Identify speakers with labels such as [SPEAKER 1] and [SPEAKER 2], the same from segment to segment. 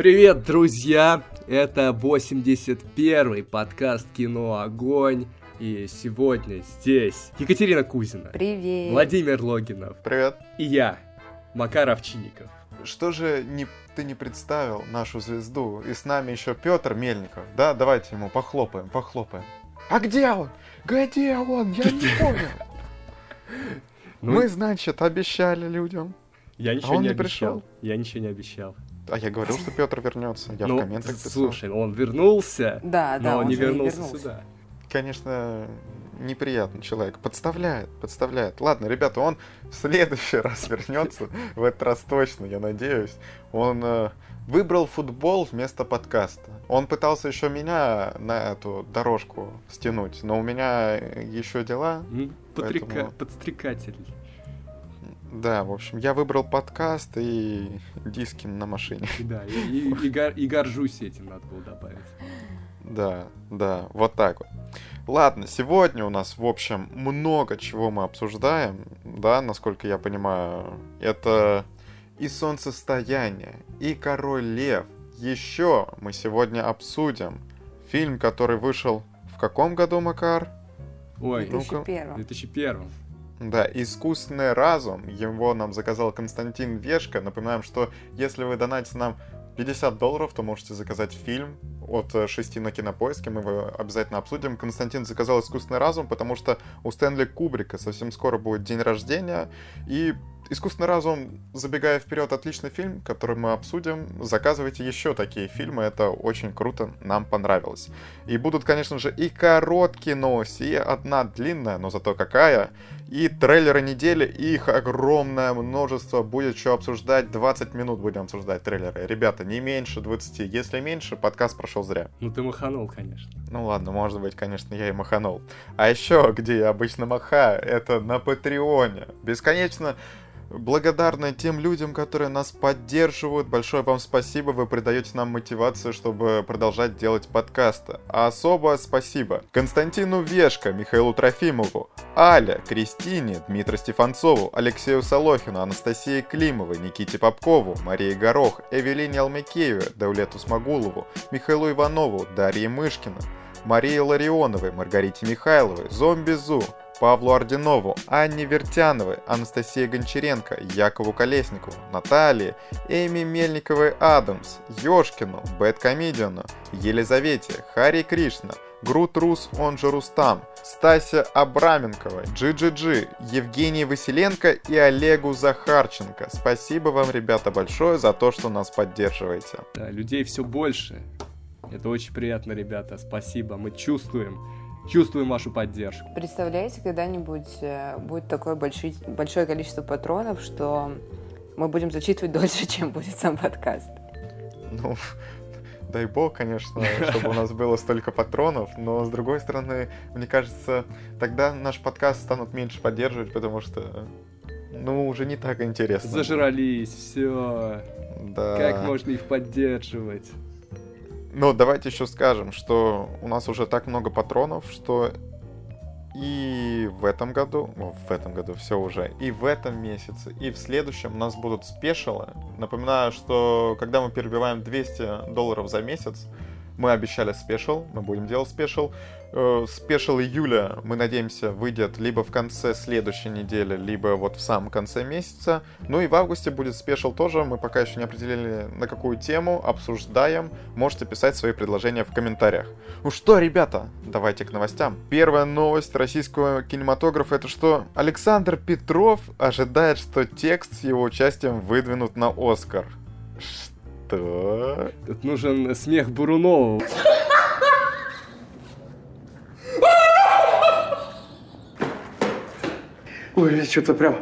[SPEAKER 1] Привет, друзья! Это 81-й подкаст «Кино Огонь». И сегодня здесь Екатерина Кузина,
[SPEAKER 2] Привет.
[SPEAKER 1] Владимир Логинов
[SPEAKER 3] Привет.
[SPEAKER 1] и я, Макар Овчинников.
[SPEAKER 3] Что же не, ты не представил нашу звезду? И с нами еще Петр Мельников. Да, давайте ему похлопаем, похлопаем. А где он? Где он? Я не понял.
[SPEAKER 1] Ну,
[SPEAKER 3] Мы, значит, обещали людям.
[SPEAKER 1] я ничего
[SPEAKER 3] а он
[SPEAKER 1] не обещал.
[SPEAKER 3] пришел?
[SPEAKER 1] Я ничего не обещал.
[SPEAKER 3] А я говорил, что Петр вернется. Я
[SPEAKER 1] ну,
[SPEAKER 3] в комментах писал.
[SPEAKER 1] слушай, он вернулся,
[SPEAKER 2] Да, да,
[SPEAKER 1] но
[SPEAKER 2] он
[SPEAKER 1] не
[SPEAKER 2] же не
[SPEAKER 1] вернулся,
[SPEAKER 2] вернулся.
[SPEAKER 1] сюда.
[SPEAKER 3] Конечно, неприятный человек. Подставляет, подставляет. Ладно, ребята, он в следующий раз вернется. В этот раз точно, я надеюсь. Он э, выбрал футбол вместо подкаста. Он пытался еще меня на эту дорожку стянуть, но у меня еще дела.
[SPEAKER 1] Ну, подрека-
[SPEAKER 3] Поэтому-
[SPEAKER 1] Подстрекатель.
[SPEAKER 3] Да, в общем, я выбрал подкаст и диски на машине.
[SPEAKER 1] Да, и, и- и гор- и горжусь этим, надо было добавить.
[SPEAKER 3] Да, да, вот так вот. Ладно, сегодня у нас, в общем, много чего мы обсуждаем, да, насколько я понимаю. Это и солнцестояние, и король лев. Еще мы сегодня обсудим фильм, который вышел в каком году, Макар?
[SPEAKER 1] Ой, в
[SPEAKER 2] 2001.
[SPEAKER 1] 2001.
[SPEAKER 3] Да, «Искусственный разум». Его нам заказал Константин Вешка. Напоминаем, что если вы донатите нам 50 долларов, то можете заказать фильм от э, 6 на кинопоиске. Мы его обязательно обсудим. Константин заказал «Искусственный разум», потому что у Стэнли Кубрика совсем скоро будет день рождения. И «Искусственный разум», забегая вперед, отличный фильм, который мы обсудим. Заказывайте еще такие фильмы, это очень круто, нам понравилось. И будут, конечно же, и короткие новости, и одна длинная, но зато какая. И трейлеры недели, их огромное множество. Будет что обсуждать, 20 минут будем обсуждать трейлеры. Ребята, не меньше 20. Если меньше, подкаст прошел зря.
[SPEAKER 1] Ну ты маханул, конечно.
[SPEAKER 3] Ну ладно, может быть, конечно, я и маханул. А еще, где я обычно махаю, это на Патреоне. Бесконечно благодарны тем людям, которые нас поддерживают. Большое вам спасибо, вы придаете нам мотивацию, чтобы продолжать делать подкасты. А особое спасибо Константину Вешко, Михаилу Трофимову, Аля, Кристине, Дмитрию Стефанцову, Алексею Солохину, Анастасии Климовой, Никите Попкову, Марии Горох, Эвелине Алмекееве, Даулету Смогулову, Михаилу Иванову, Дарье Мышкина, Марии Ларионовой, Маргарите Михайловой, Зомби Зу, Павлу Ординову, Анне Вертяновой, Анастасии Гончаренко, Якову Колесникову, Наталье, Эми Мельниковой Адамс, Ёшкину, Бэткомедиану, Елизавете, Хари Кришна, Грут Рус, он же Рустам, Стася Абраменкова, GGG, Евгений Василенко и Олегу Захарченко. Спасибо вам, ребята, большое за то, что нас поддерживаете.
[SPEAKER 1] Да, людей все больше. Это очень приятно, ребята. Спасибо. Мы чувствуем, чувствуем вашу поддержку.
[SPEAKER 2] Представляете, когда-нибудь э, будет такое больши- большое количество патронов, что мы будем зачитывать дольше, чем будет сам подкаст.
[SPEAKER 3] Ну, дай бог, конечно, чтобы у нас было столько патронов, но с другой стороны, мне кажется, тогда наш подкаст станут меньше поддерживать, потому что, ну, уже не так интересно.
[SPEAKER 1] Зажрались, все.
[SPEAKER 3] Да.
[SPEAKER 1] Как можно их поддерживать?
[SPEAKER 3] Ну, давайте еще скажем, что у нас уже так много патронов, что и в этом году, в этом году все уже, и в этом месяце, и в следующем у нас будут спешилы. Напоминаю, что когда мы перебиваем 200 долларов за месяц, мы обещали special, мы будем делать special. Э, Special июля, мы надеемся, выйдет либо в конце следующей недели, либо вот в самом конце месяца. Ну и в августе будет special тоже, мы пока еще не определили на какую тему, обсуждаем. Можете писать свои предложения в комментариях. Ну что, ребята, давайте к новостям. Первая новость российского кинематографа это что? Александр Петров ожидает, что текст с его участием выдвинут на Оскар. Что?
[SPEAKER 1] Тут нужен смех Бурунова.
[SPEAKER 4] Ой, что-то прям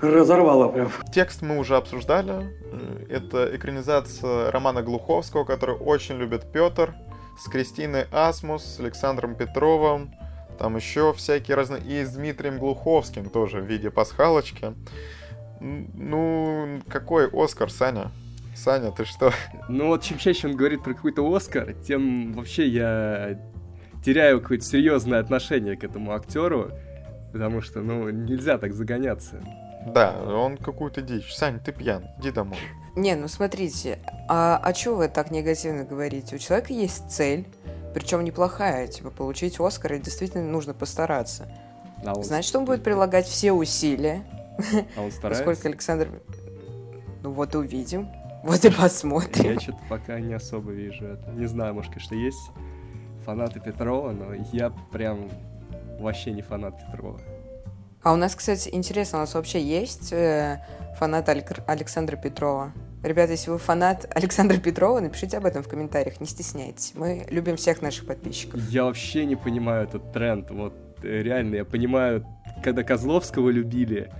[SPEAKER 4] разорвало прям.
[SPEAKER 3] Текст мы уже обсуждали. Э, Это экранизация романа Глуховского, который очень любит Петр, с Кристиной Асмус, с Александром Петровым, там еще всякие разные, и с Дмитрием Глуховским тоже в виде пасхалочки. Ну, какой Оскар, Саня? Саня, ты что?
[SPEAKER 1] Ну вот чем чаще он говорит про какой-то Оскар, тем вообще я теряю какое-то серьезное отношение к этому актеру, потому что, ну, нельзя так загоняться.
[SPEAKER 3] Да, он какую-то дичь. Сань, ты пьян, иди домой.
[SPEAKER 2] Не, ну смотрите, а, а чего вы так негативно говорите? У человека есть цель, причем неплохая, типа получить Оскар, и действительно нужно постараться.
[SPEAKER 1] А он-
[SPEAKER 2] Значит, он будет прилагать все усилия.
[SPEAKER 1] А он старается?
[SPEAKER 2] Поскольку Александр... Ну вот и увидим. Вот и посмотрим.
[SPEAKER 1] Я что-то пока не особо вижу это. Не знаю, может, конечно, есть фанаты Петрова, но я прям вообще не фанат Петрова.
[SPEAKER 2] А у нас, кстати, интересно, у нас вообще есть э, фанат Алек- Александра Петрова? Ребята, если вы фанат Александра Петрова, напишите об этом в комментариях, не стесняйтесь. Мы любим всех наших подписчиков.
[SPEAKER 1] Я вообще не понимаю этот тренд. Вот э, реально, я понимаю, когда Козловского любили,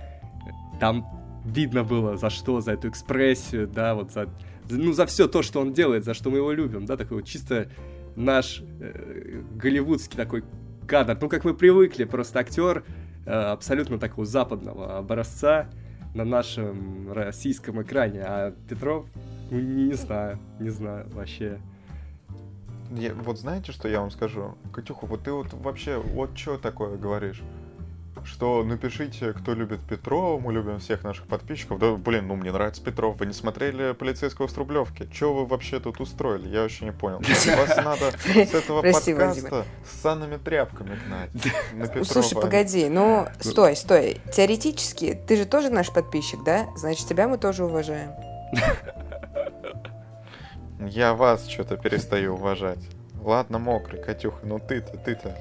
[SPEAKER 1] там видно было за что, за эту экспрессию, да, вот за- ну, за все то, что он делает, за что мы его любим, да, такой вот чисто наш э, голливудский такой кадр. Ну, как мы привыкли, просто актер э, абсолютно такого западного образца на нашем российском экране, а Петров, ну, не, знаю, не знаю вообще.
[SPEAKER 3] Я- вот знаете, что я вам скажу? Катюха, вот ты вот вообще вот что такое говоришь? Что напишите, кто любит Петрова, мы любим всех наших подписчиков. Да, блин, ну мне нравится Петров. Вы не смотрели полицейского с Рублевки? Что вы вообще тут устроили? Я вообще не понял. Вас надо с этого подкаста с санными тряпками гнать. На Петрова.
[SPEAKER 2] Слушай, погоди, ну, стой, стой. Теоретически, ты же тоже наш подписчик, да? Значит, тебя мы тоже уважаем.
[SPEAKER 3] Я вас что-то перестаю уважать. Ладно, мокрый, Катюха, ну ты-то, ты-то.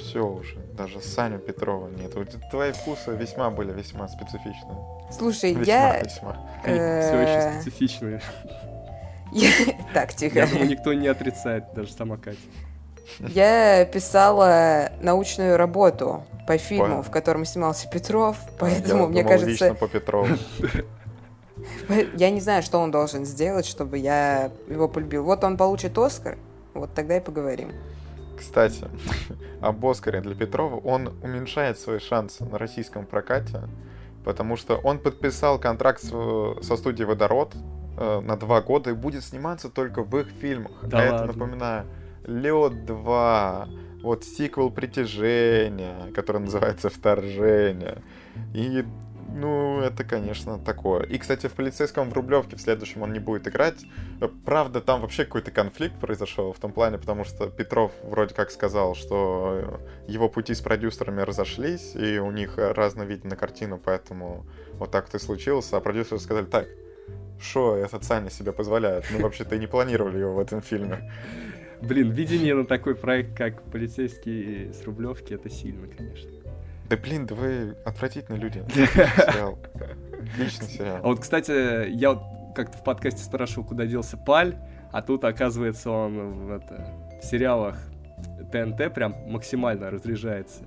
[SPEAKER 3] Все уже. Даже Саню Петрова нет. Вот твои вкусы весьма были весьма специфичные.
[SPEAKER 2] Слушай,
[SPEAKER 3] Весьма,
[SPEAKER 2] я...
[SPEAKER 3] весьма.
[SPEAKER 1] Все
[SPEAKER 2] э,
[SPEAKER 1] очень специфичные.
[SPEAKER 2] я- Так, тихо.
[SPEAKER 1] Я думаю, никто не отрицает, даже сама Катя.
[SPEAKER 2] Я писала научную работу по фильму, в котором снимался Петров,
[SPEAKER 3] Я
[SPEAKER 2] поэтому, мне
[SPEAKER 3] лично
[SPEAKER 2] кажется,
[SPEAKER 3] по Петрову.
[SPEAKER 2] я не знаю, что он должен сделать, чтобы я его полюбил. Вот он получит Оскар, вот тогда и поговорим.
[SPEAKER 3] Кстати, об Оскаре для Петрова, он уменьшает свои шансы на российском прокате, потому что он подписал контракт со студией «Водород» э, на два года и будет сниматься только в их фильмах.
[SPEAKER 1] Да
[SPEAKER 3] а это,
[SPEAKER 1] ладно?
[SPEAKER 3] напоминаю, «Лед 2», вот сиквел «Притяжение», который называется «Вторжение». И, ну, это, конечно, такое. И, кстати, в «Полицейском в Рублевке» в следующем он не будет играть. Правда, там вообще какой-то конфликт произошел в том плане, потому что Петров вроде как сказал, что э, его пути с продюсерами разошлись, и у них разный вид на картину, поэтому вот так вот и случилось. А продюсеры сказали, так, что этот Саня себе позволяет? Мы вообще-то и не планировали его в этом фильме.
[SPEAKER 1] Блин, видение на такой проект, как «Полицейский с Рублевки», это сильно, конечно.
[SPEAKER 3] Да блин, да вы отвратительные люди. Сериал. Отличный
[SPEAKER 1] А
[SPEAKER 3] сериал.
[SPEAKER 1] вот, кстати, я вот как-то в подкасте спрашивал, куда делся Паль, а тут, оказывается, он в, это, в сериалах ТНТ прям максимально разряжается.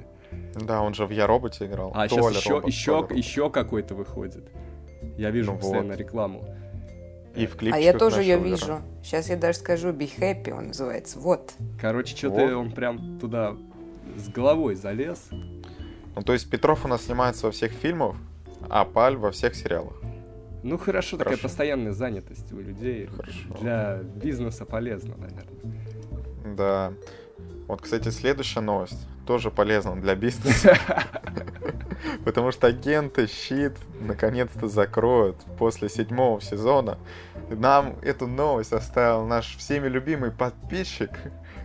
[SPEAKER 3] Да, он же в Я роботе играл.
[SPEAKER 1] А
[SPEAKER 3] Толя
[SPEAKER 1] сейчас еще,
[SPEAKER 3] робот,
[SPEAKER 1] еще,
[SPEAKER 3] робот.
[SPEAKER 1] еще какой-то выходит. Я вижу
[SPEAKER 3] Ну
[SPEAKER 1] постоянно
[SPEAKER 3] вот.
[SPEAKER 1] рекламу.
[SPEAKER 3] И в
[SPEAKER 2] А
[SPEAKER 3] клипчиках
[SPEAKER 2] я тоже ее вижу. Сейчас я даже скажу, Be Happy он называется. Вот.
[SPEAKER 1] Короче, что-то
[SPEAKER 3] Вот.
[SPEAKER 1] он прям туда с головой залез.
[SPEAKER 3] Ну, то есть Петров у нас снимается во всех фильмах, а Паль во всех сериалах.
[SPEAKER 1] Ну хорошо, такая
[SPEAKER 3] Хорошо.
[SPEAKER 1] постоянная занятость у людей.
[SPEAKER 3] Хорошо.
[SPEAKER 1] Для бизнеса полезно, наверное.
[SPEAKER 3] Да. Вот, кстати, следующая новость тоже полезна для бизнеса. Потому что агенты щит наконец-то закроют после седьмого сезона. Нам эту новость оставил наш всеми любимый подписчик,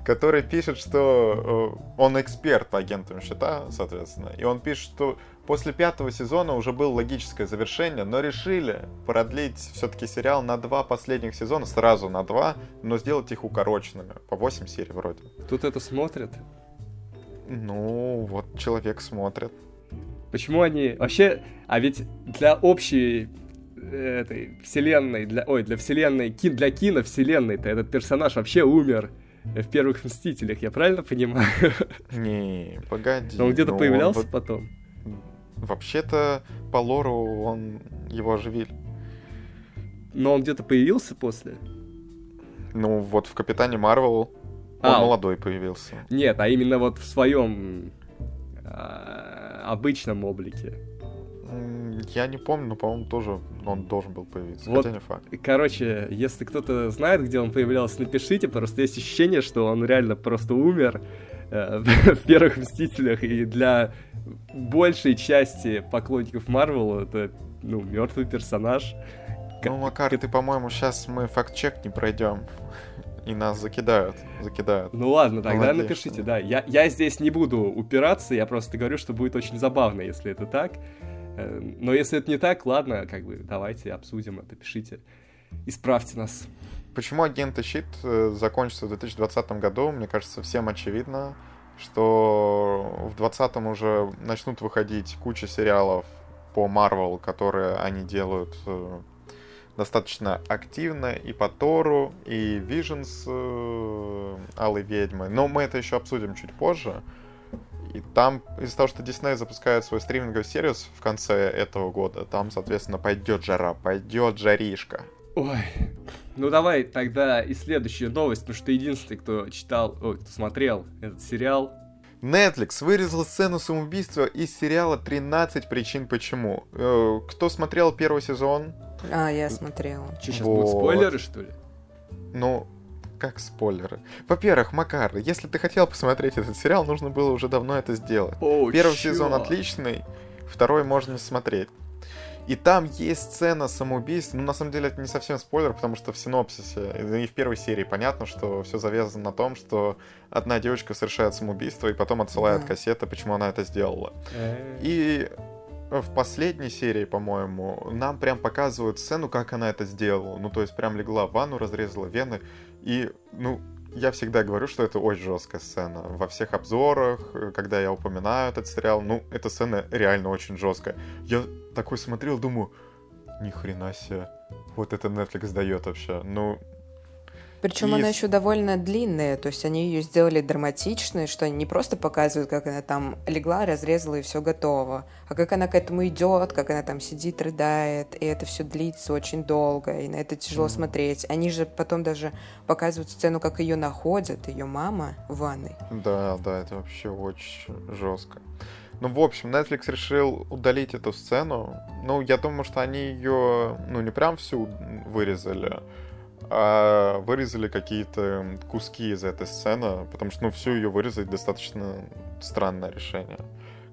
[SPEAKER 3] который пишет, что э, он эксперт по агентам щита, соответственно. И он пишет, что после пятого сезона уже было логическое завершение, но решили продлить все-таки сериал на два последних сезона, сразу на два, но сделать их укороченными. По 8 серий вроде.
[SPEAKER 1] Тут это смотрят.
[SPEAKER 3] Ну, вот человек смотрит.
[SPEAKER 1] Почему они... Вообще, а ведь для общей э, этой вселенной, для, ой, для вселенной, ки, для киновселенной-то этот персонаж вообще умер в первых Мстителях, я правильно понимаю?
[SPEAKER 3] Не, погоди.
[SPEAKER 1] Но он где-то
[SPEAKER 3] ну,
[SPEAKER 1] появлялся
[SPEAKER 3] вот-
[SPEAKER 1] потом.
[SPEAKER 3] Вообще-то, по лору он его оживили.
[SPEAKER 1] Но он где-то появился после?
[SPEAKER 3] Ну, вот в Капитане Марвел он
[SPEAKER 1] А,
[SPEAKER 3] молодой появился.
[SPEAKER 1] Нет, а именно вот в своем а, обычном облике.
[SPEAKER 3] Я не помню, но, по-моему, тоже он должен был появиться.
[SPEAKER 1] Вот.
[SPEAKER 3] Хотя не факт.
[SPEAKER 1] Короче, если кто-то знает, где он появлялся, напишите. Просто есть ощущение, что он реально просто умер э, в первых Мстителях. И для большей части поклонников Марвел это, ну, мертвый персонаж.
[SPEAKER 3] Ну, Макар, ты, по-моему, сейчас мы факт-чек не пройдем. И нас закидают, закидают.
[SPEAKER 1] Ну ладно, тогда Молодец, напишите, да. Я, я здесь не буду упираться, я просто говорю, что будет очень забавно, если это так. Э, но если это не так, ладно, как бы давайте обсудим это, пишите. Исправьте нас.
[SPEAKER 3] Почему агенты щит э, закончится в 2020 году, мне кажется, всем очевидно, что в 2020 уже начнут выходить куча сериалов по Marvel, которые они делают э, достаточно активно и по Тору, и Vision с э, Алой Ведьмой. Но мы это еще обсудим чуть позже. И там, из-за того, что Disney запускает свой стриминговый сервис в конце этого года, там, соответственно, пойдет жара, пойдет жаришка.
[SPEAKER 1] Ой, ну давай тогда и следующая новость, потому что единственный, кто читал, ой, кто смотрел этот сериал,
[SPEAKER 3] Netflix вырезал сцену самоубийства из сериала «13 причин почему». Э, кто смотрел первый сезон?
[SPEAKER 2] А, я смотрела.
[SPEAKER 1] Что, сейчас вот. будут спойлеры, что ли?
[SPEAKER 3] Ну, как спойлеры? Во-первых, Макар, если ты хотел посмотреть этот сериал, нужно было уже давно это сделать. О, Первый чё? сезон отличный, второй можно смотреть. И там есть сцена самоубийства. Ну, на самом деле, это не совсем спойлер, потому что в синопсисе и в первой серии понятно, что все завязано на том, что одна девочка совершает самоубийство и потом отсылает да. кассеты, почему она это сделала. Э. И в последней серии, по-моему, нам прям показывают сцену, как она это сделала. Ну, то есть прям легла в ванну, разрезала вены. И, ну, я всегда говорю, что это очень жесткая сцена. Во всех обзорах, э, когда я упоминаю этот сериал, ну, эта сцена реально очень жесткая. Я такой смотрел, думаю, ни хрена себе. Вот это Netflix дает вообще. Ну,
[SPEAKER 2] причем и... она еще довольно длинная, то есть они ее сделали драматичной, что они не просто показывают, как она там легла, разрезала и все готово, а как она к этому идет, как она там сидит, рыдает, и это все длится очень долго, и на это тяжело mm-hmm. смотреть. Они же потом даже показывают сцену, как ее находят, ее мама в ванной.
[SPEAKER 3] Да, да, это вообще очень жестко. Ну, в общем, Netflix решил удалить эту сцену. Ну, я думаю, что они ее, ну, не прям всю вырезали, а вырезали какие-то куски из этой сцены, потому что, ну, всю ее вырезать достаточно странное решение.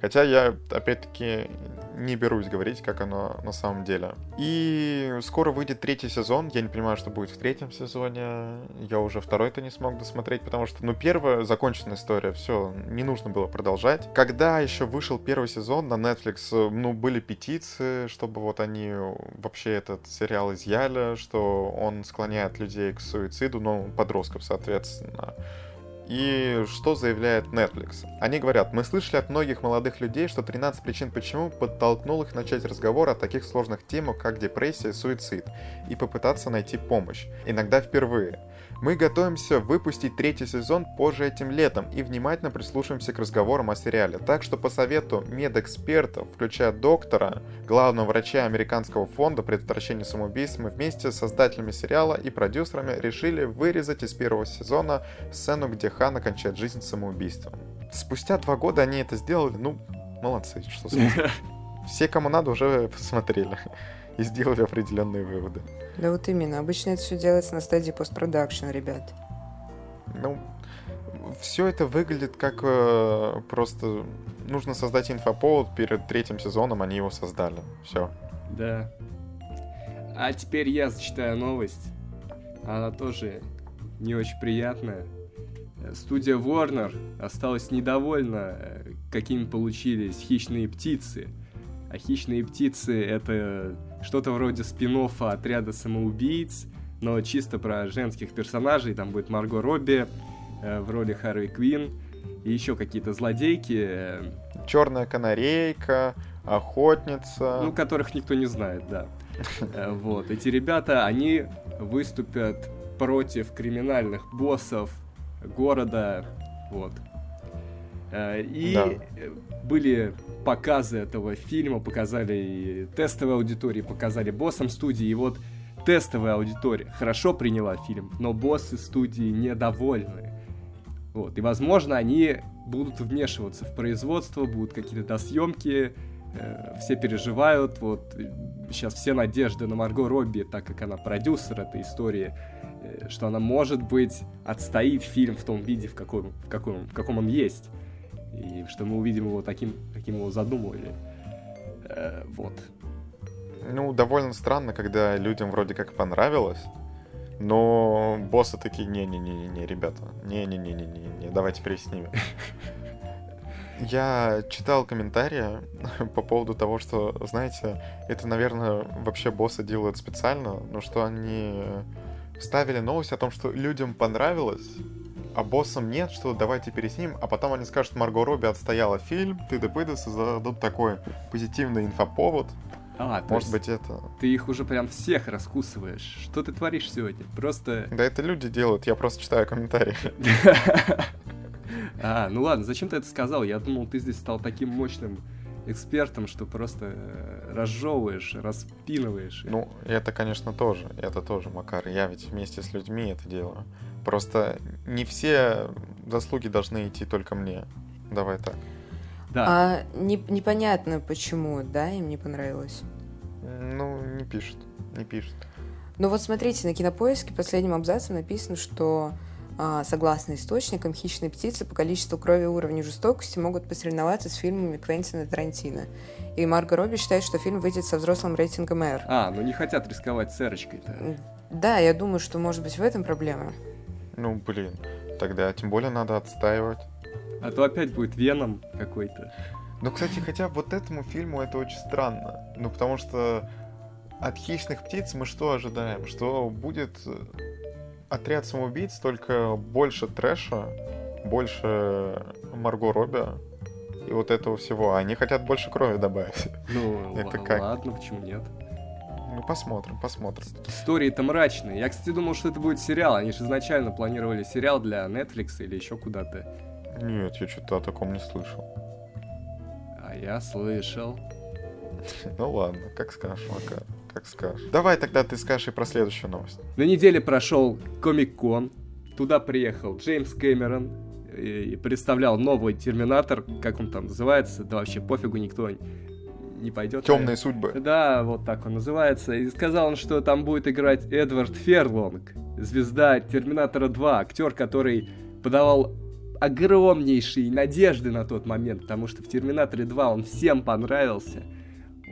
[SPEAKER 3] Хотя я, опять-таки, не берусь говорить, как оно на самом деле. И скоро выйдет третий сезон. Я не понимаю, что будет в третьем сезоне. Я уже второй-то не смог досмотреть, потому что, ну, первая законченная история, все, не нужно было продолжать. Когда еще вышел первый сезон на Netflix, ну, были петиции, чтобы вот они вообще этот сериал изъяли, что он склоняет людей к суициду, ну, подростков, соответственно. И что заявляет Netflix? Они говорят, мы слышали от многих молодых людей, что 13 причин почему подтолкнул их начать разговор о таких сложных темах, как депрессия и суицид, и попытаться найти помощь. Иногда впервые. Мы готовимся выпустить третий сезон позже этим летом и внимательно прислушаемся к разговорам о сериале. Так что по совету медэкспертов, включая доктора, главного врача Американского фонда предотвращения самоубийств, мы вместе с создателями сериала и продюсерами решили вырезать из первого сезона сцену, где Хана кончает жизнь самоубийством. Спустя два года они это сделали, ну, молодцы, что сказать. Все, кому надо, уже посмотрели и сделали определенные выводы.
[SPEAKER 2] Да вот именно. Обычно это все делается на стадии постпродакшн, ребят.
[SPEAKER 3] Ну, все это выглядит как э, просто нужно создать инфоповод перед третьим сезоном, они его создали. Все.
[SPEAKER 1] Да. А теперь я зачитаю новость. Она тоже не очень приятная. Студия Warner осталась недовольна, э, какими получились хищные птицы. А хищные птицы — это что-то вроде спин отряда самоубийц, но чисто про женских персонажей. Там будет Марго Робби э, в роли Харви Квин и еще какие-то злодейки. Э,
[SPEAKER 3] Черная канарейка, охотница.
[SPEAKER 1] Ну, которых никто не знает, да. Вот. Эти ребята, они выступят против криминальных боссов города. Вот. Э, и да. были показы этого фильма, показали тестовой аудитории, показали боссам студии, и вот тестовая аудитория хорошо приняла фильм, но боссы студии недовольны. Вот, и, возможно, они будут вмешиваться в производство, будут какие-то досъемки, э, все переживают, вот, сейчас все надежды на Марго Робби, так как она продюсер этой истории, э, что она, может быть, отстоит фильм в том виде, в каком, в каком, в каком он есть. И что мы увидим его таким, каким его задумывали. Э, вот.
[SPEAKER 3] Ну, довольно странно, когда людям вроде как понравилось, но боссы такие, не-не-не-не, ребята, не-не-не-не-не, давайте переснимем. Я читал комментарии по поводу того, что, знаете, это, наверное, вообще боссы делают специально, но что они вставили новость о том, что людям понравилось, а боссам нет, что давайте переснимем, а потом они скажут, Марго Робби отстояла фильм, ты тыды зададут такой позитивный инфоповод. А, Может быть, это...
[SPEAKER 1] Ты их уже прям всех раскусываешь. Что ты творишь сегодня? Просто...
[SPEAKER 3] Да это люди делают, я просто читаю комментарии.
[SPEAKER 1] А, ну ладно, зачем ты это сказал? Я думал, ты здесь стал таким мощным экспертом, что просто э, разжевываешь, распинываешь.
[SPEAKER 3] Ну, это, конечно, тоже. Это тоже, Макар. Я ведь вместе с людьми это делаю. Просто не все заслуги должны идти только мне. Давай так.
[SPEAKER 2] Да. А не, непонятно, почему, да, им не понравилось?
[SPEAKER 3] Ну, не пишут, не пишут.
[SPEAKER 2] Ну вот смотрите, на кинопоиске последним абзацем написано, что согласно источникам, хищные птицы по количеству крови и уровню жестокости могут посоревноваться с фильмами Квентина Тарантино. И Марго Робби считает, что фильм выйдет со взрослым рейтингом R.
[SPEAKER 1] А, ну не хотят рисковать с R-очкой-то.
[SPEAKER 2] Да, я думаю, что может быть в этом проблема.
[SPEAKER 3] Ну, блин, тогда тем более надо отстаивать.
[SPEAKER 1] А то опять будет Веном какой-то.
[SPEAKER 3] Ну, кстати, хотя вот этому фильму это очень странно. Ну, потому что от хищных птиц мы что ожидаем? Что будет отряд самоубийц, только больше трэша, больше Марго Робби и вот этого всего. Они хотят больше крови добавить.
[SPEAKER 1] Ну, это как? ладно, почему нет?
[SPEAKER 3] Ну, посмотрим, посмотрим.
[SPEAKER 1] Истории-то мрачные. Я, кстати, думал, что это будет сериал. Они же изначально планировали сериал для Netflix или еще куда-то.
[SPEAKER 3] Нет, я что-то о таком не слышал.
[SPEAKER 1] А я слышал.
[SPEAKER 3] Ну ладно, как скажешь, Макар как скажешь. Давай тогда ты скажешь и про следующую новость.
[SPEAKER 1] На неделе прошел Комик-кон. Туда приехал Джеймс Кэмерон и представлял новый Терминатор, как он там называется, да вообще пофигу никто не пойдет.
[SPEAKER 3] Темные судьбы.
[SPEAKER 1] Да, вот так он называется. И сказал он, что там будет играть Эдвард Ферлонг, звезда Терминатора 2, актер, который подавал огромнейшие надежды на тот момент, потому что в Терминаторе 2 он всем понравился.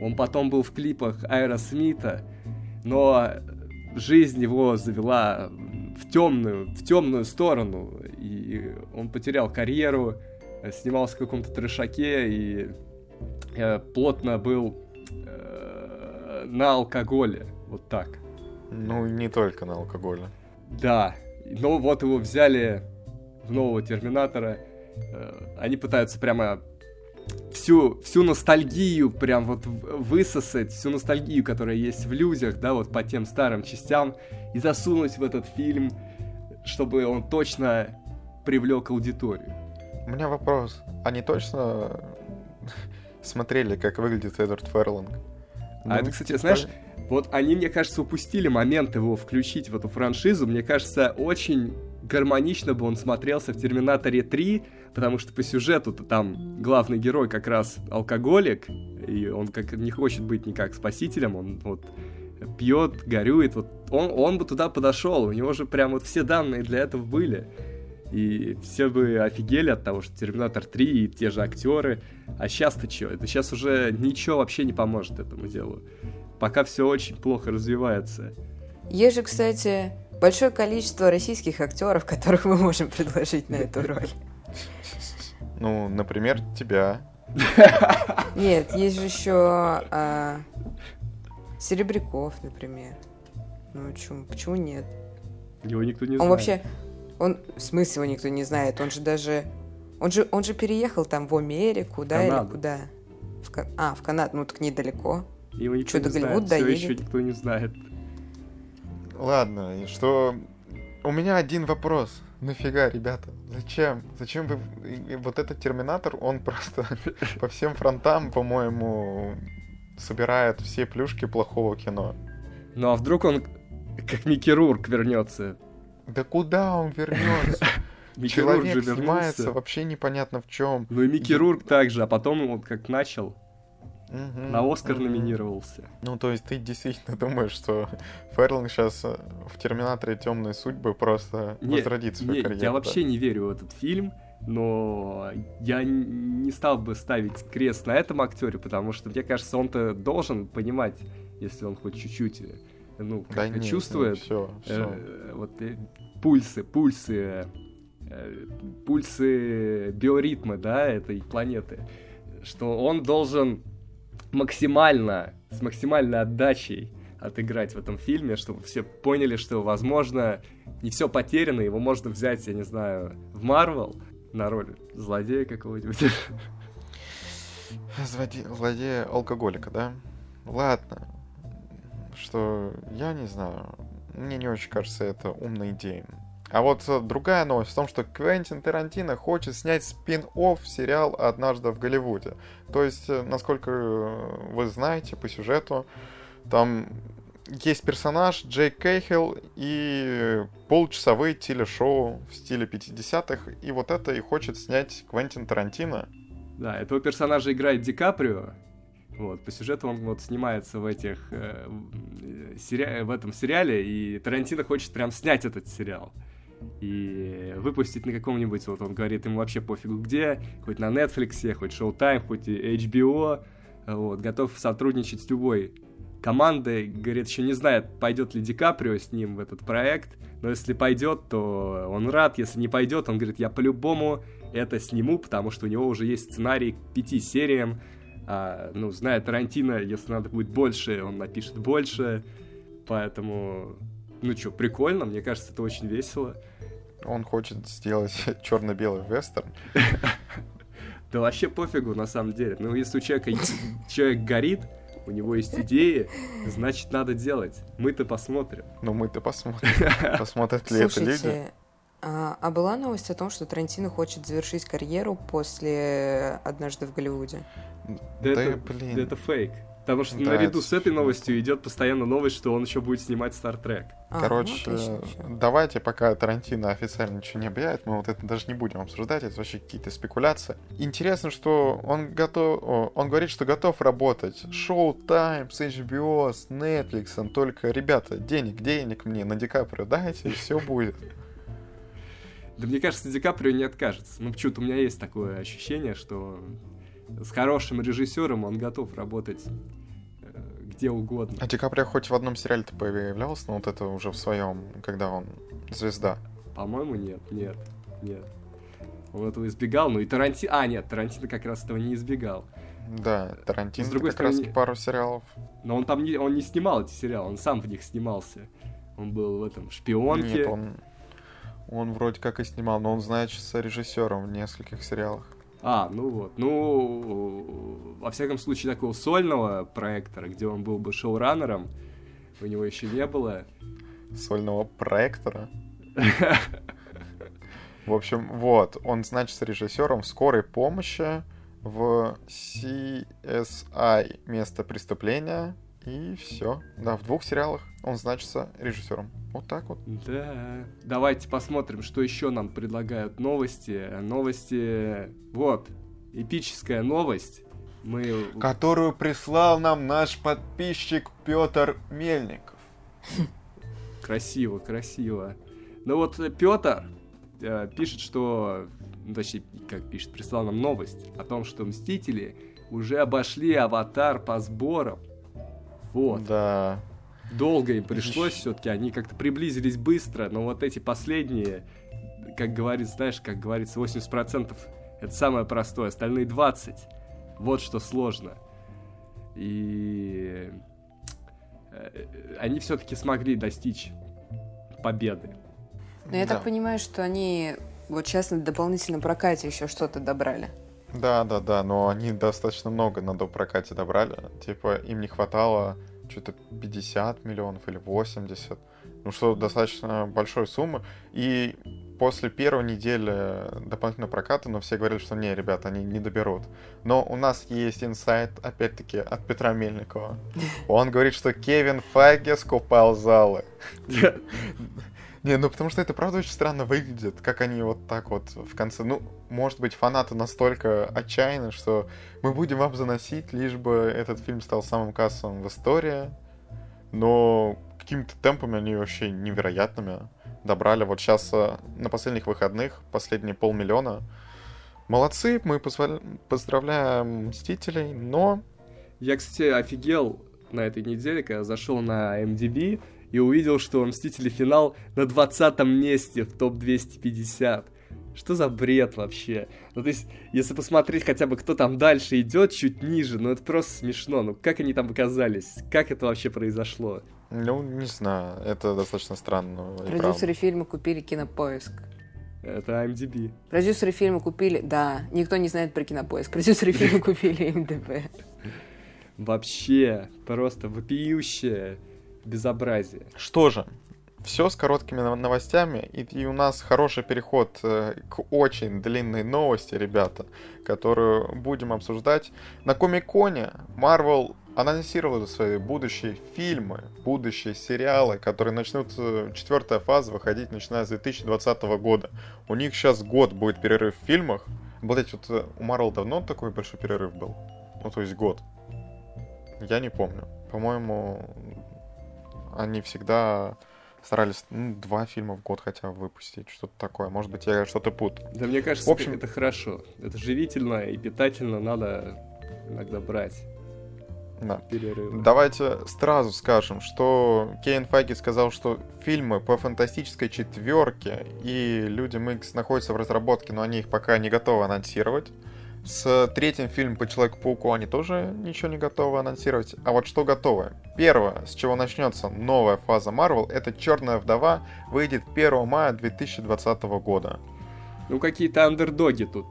[SPEAKER 1] Он потом был в клипах Айра Смита, но жизнь его завела в темную, в темную сторону, и он потерял карьеру, снимался в каком-то трешаке и э, плотно был э, на алкоголе, вот так.
[SPEAKER 3] Ну, не только на алкоголе.
[SPEAKER 1] Да, но вот его взяли в нового Терминатора, э, они пытаются прямо всю, всю ностальгию прям вот высосать, всю ностальгию, которая есть в людях, да, вот по тем старым частям, и засунуть в этот фильм, чтобы он точно привлек аудиторию.
[SPEAKER 3] У меня вопрос. Они точно смотрели, как выглядит Эдвард Ферланг?
[SPEAKER 1] А ну, это, кстати, знаешь, вот они, мне кажется, упустили момент его включить в эту франшизу. Мне кажется, очень гармонично бы он смотрелся в Терминаторе 3, потому что по сюжету-то там главный герой как раз алкоголик, и он как не хочет быть никак спасителем, он вот пьет, горюет, вот он, он бы туда подошел, у него же прям вот все данные для этого были. И все бы офигели от того, что Терминатор 3 и те же актеры. А сейчас-то что? Это сейчас уже ничего вообще не поможет этому делу. Пока все очень плохо развивается.
[SPEAKER 2] Есть же, кстати, большое количество российских актеров, которых мы можем предложить на эту роль.
[SPEAKER 3] Ну, например, тебя.
[SPEAKER 2] Нет, есть же еще а, Серебряков, например. Ну, почему, почему нет?
[SPEAKER 1] Его никто не
[SPEAKER 2] он
[SPEAKER 1] знает. Он
[SPEAKER 2] вообще... Он, в смысле его никто не знает? Он же даже... Он же, он же переехал там в Америку, в да, Канаду. или куда? В, а, в Канаду, ну так недалеко.
[SPEAKER 1] Его никто Что, не до Голливуда знает. доедет? Все еще никто не знает.
[SPEAKER 3] Ладно, и что... У меня один вопрос. Нафига, ребята? Зачем? Зачем вы... И вот этот Терминатор, он просто по всем фронтам, по-моему, собирает все плюшки плохого кино.
[SPEAKER 1] Ну а вдруг он как Микки Рурк вернется?
[SPEAKER 3] Да куда он вернется? Человек снимается вообще непонятно в чем.
[SPEAKER 1] Ну и Микки Рурк также, а потом он как начал, Угу, на Оскар угу. номинировался.
[SPEAKER 3] Ну, то есть ты действительно думаешь, что Ферлинг сейчас в Терминаторе Темные судьбы просто нет, возродит свою
[SPEAKER 1] нет,
[SPEAKER 3] карьеру?
[SPEAKER 1] Я вообще не верю в этот фильм. но я не стал бы ставить крест на этом актере, потому что, мне кажется, он-то должен понимать, если он хоть чуть-чуть, ну,
[SPEAKER 3] Да нет,
[SPEAKER 1] чувствует,
[SPEAKER 3] все, все.
[SPEAKER 1] э, вот э, пульсы, пульсы, э, пульсы биоритма, да, этой планеты, что он должен максимально, с максимальной отдачей отыграть в этом фильме, чтобы все поняли, что, возможно, не все потеряно, его можно взять, я не знаю, в Марвел на роль злодея какого-нибудь.
[SPEAKER 3] Злоде... Злодея алкоголика, да? Ладно. Что, я не знаю. Мне не очень кажется это умной идеей. А вот э, другая новость в том, что Квентин Тарантино хочет снять спин-офф сериал «Однажды в Голливуде». То есть, э, насколько э, вы знаете по сюжету, там есть персонаж Джейк Кейхилл и полчасовые телешоу в стиле 50-х, и вот это и хочет снять Квентин Тарантино.
[SPEAKER 1] Да, этого персонажа играет Ди Каприо. Вот, по сюжету он вот снимается в этих э, сери... в этом сериале, и Тарантино хочет прям снять этот сериал. И выпустить на каком-нибудь, вот он говорит, ему вообще пофигу где, хоть на Netflix, хоть Showtime, хоть HBO, вот, готов сотрудничать с любой командой, говорит, еще не знает, пойдет ли Ди Каприо с ним в этот проект, но если пойдет, то он рад, если не пойдет, он говорит, я по-любому это сниму, потому что у него уже есть сценарий к пяти сериям, а, ну, зная Тарантино, если надо будет больше, он напишет больше, поэтому, ну что, прикольно, мне кажется, это очень весело.
[SPEAKER 3] Он хочет сделать черно-белый вестерн.
[SPEAKER 1] Да вообще пофигу, на самом деле. Ну, если у человека человек горит, у него есть идеи, значит, надо делать. Мы-то посмотрим.
[SPEAKER 3] Ну, мы-то посмотрим. Посмотрят ли это люди.
[SPEAKER 2] А, а была новость о том, что Тарантино хочет завершить карьеру после «Однажды в Голливуде»?
[SPEAKER 1] Да,
[SPEAKER 3] Да,
[SPEAKER 1] это,
[SPEAKER 3] блин.
[SPEAKER 1] да это фейк. Потому что
[SPEAKER 3] Да,
[SPEAKER 1] наряду
[SPEAKER 3] это
[SPEAKER 1] с этой новостью идет постоянно новость, что он еще будет снимать Стартрек.
[SPEAKER 2] А,
[SPEAKER 3] Короче,
[SPEAKER 2] ну, отлично,
[SPEAKER 3] давайте, пока Тарантино официально ничего не объявит, мы вот это даже не будем обсуждать, это вообще какие-то спекуляции. Интересно, что он готов, он говорит, что готов работать Showtime, с HBO, с Netflix, только, ребята, денег, денег мне на Ди Каприо дайте, и все будет.
[SPEAKER 1] Да мне кажется, Ди Каприо не откажется. Ну, почему-то у меня есть такое ощущение, что с хорошим режиссером он готов работать где угодно.
[SPEAKER 3] А Ди Каприо хоть в одном сериале-то появлялся, но вот это уже в своем, когда он звезда.
[SPEAKER 1] По-моему, нет, нет, нет. Он этого избегал, ну и Тарантино... А, нет, Тарантино как раз этого не избегал.
[SPEAKER 3] Да, Тарантино
[SPEAKER 1] С другой
[SPEAKER 3] как раз
[SPEAKER 1] стороны-
[SPEAKER 3] пару сериалов.
[SPEAKER 1] Но он там не, он не снимал эти сериалы, он сам в них снимался. Он был в этом «Шпионке».
[SPEAKER 3] Нет, он, он вроде как и снимал, но он значится режиссером в нескольких сериалах.
[SPEAKER 1] А, ну вот. Ну, во всяком случае, такого сольного проекта, где он был бы шоураннером, у него еще не было.
[SPEAKER 3] Сольного проектора. В общем, вот, он значится режиссером в скорой помощи, в CSI место преступления, и все. Да, в двух сериалах он значится режиссером. Вот так вот.
[SPEAKER 1] Да. Давайте посмотрим, что еще нам предлагают новости. Новости... Вот. Эпическая новость. Мы...
[SPEAKER 3] Которую прислал нам наш подписчик Петр Мельников.
[SPEAKER 1] Красиво, красиво. Ну вот Петр пишет, что... Ну, точнее, как пишет, прислал нам новость о том, что Мстители уже обошли Аватар по сборам. Вот.
[SPEAKER 3] Да.
[SPEAKER 1] Долго им пришлось все-таки, они как-то приблизились быстро, но вот эти последние, как говорится, знаешь, как говорится, 80% это самое простое, остальные 20. Вот что сложно. И э, они все-таки смогли достичь победы.
[SPEAKER 2] Но я
[SPEAKER 3] Да.
[SPEAKER 2] так понимаю, что они вот сейчас на дополнительном прокате еще что-то добрали.
[SPEAKER 3] Да, да, да, но они достаточно много на допрокате добрали. Типа, им не хватало что-то 50 миллионов или 80. Ну, что достаточно большой суммы. И после первой недели дополнительного проката, но все говорили, что не, ребята, они не доберут. Но у нас есть инсайт, опять-таки, от Петра Мельникова. Он говорит, что Кевин Файге скупал залы. Не, ну потому что это правда очень странно выглядит, как они вот так вот в конце. Ну, может быть, фанаты настолько отчаянны, что мы будем вам заносить, лишь бы этот фильм стал самым кассовым в истории. Но какими-то темпами они вообще невероятными добрали. Вот сейчас на последних выходных, последние полмиллиона, Молодцы, мы поздравляем Мстителей, но...
[SPEAKER 1] Я, кстати, офигел на этой неделе, когда зашел на MDB и увидел, что Мстители финал на 20 месте в топ-250. Что за бред вообще? Ну, то есть, если посмотреть хотя бы, кто там дальше идет, чуть ниже, ну, это просто смешно. Ну, как они там оказались? Как это вообще произошло?
[SPEAKER 3] Ну, не знаю, это достаточно странно.
[SPEAKER 2] Продюсеры фильма купили кинопоиск.
[SPEAKER 1] Это IMDb.
[SPEAKER 2] Продюсеры фильма купили... Да, никто не знает про кинопоиск. Продюсеры фильма купили МДБ.
[SPEAKER 1] Вообще, просто вопиющее безобразие.
[SPEAKER 3] Что же, все с короткими новостями, и, и у нас хороший переход э, к очень длинной новости, ребята, которую будем обсуждать. На Комик-Коне Marvel анонсировала свои будущие фильмы, будущие сериалы, которые начнут э, четвертая фаза выходить начиная с 2020 года. У них сейчас год будет перерыв в фильмах. Блять, вот э, у Marvel давно такой большой перерыв был? Ну, то есть год. Я не помню. По-моему, они всегда старались ну, два фильма в год хотя бы выпустить, что-то такое. Может быть, я что-то путаю.
[SPEAKER 1] Да мне кажется, в общем... это хорошо. Это живительно и питательно надо иногда брать.
[SPEAKER 3] Да. Перерывы. Давайте сразу скажем, что Кейн Файги сказал, что фильмы по фантастической четверке и Людям Икс находятся в разработке, но они их пока не готовы анонсировать. С третьим фильмом по Человеку-пауку они тоже ничего не готовы анонсировать. А вот что готовы? Первое, с чего начнется новая фаза Marvel, это Черная вдова выйдет 1 мая 2020 года.
[SPEAKER 1] Ну, какие-то андердоги тут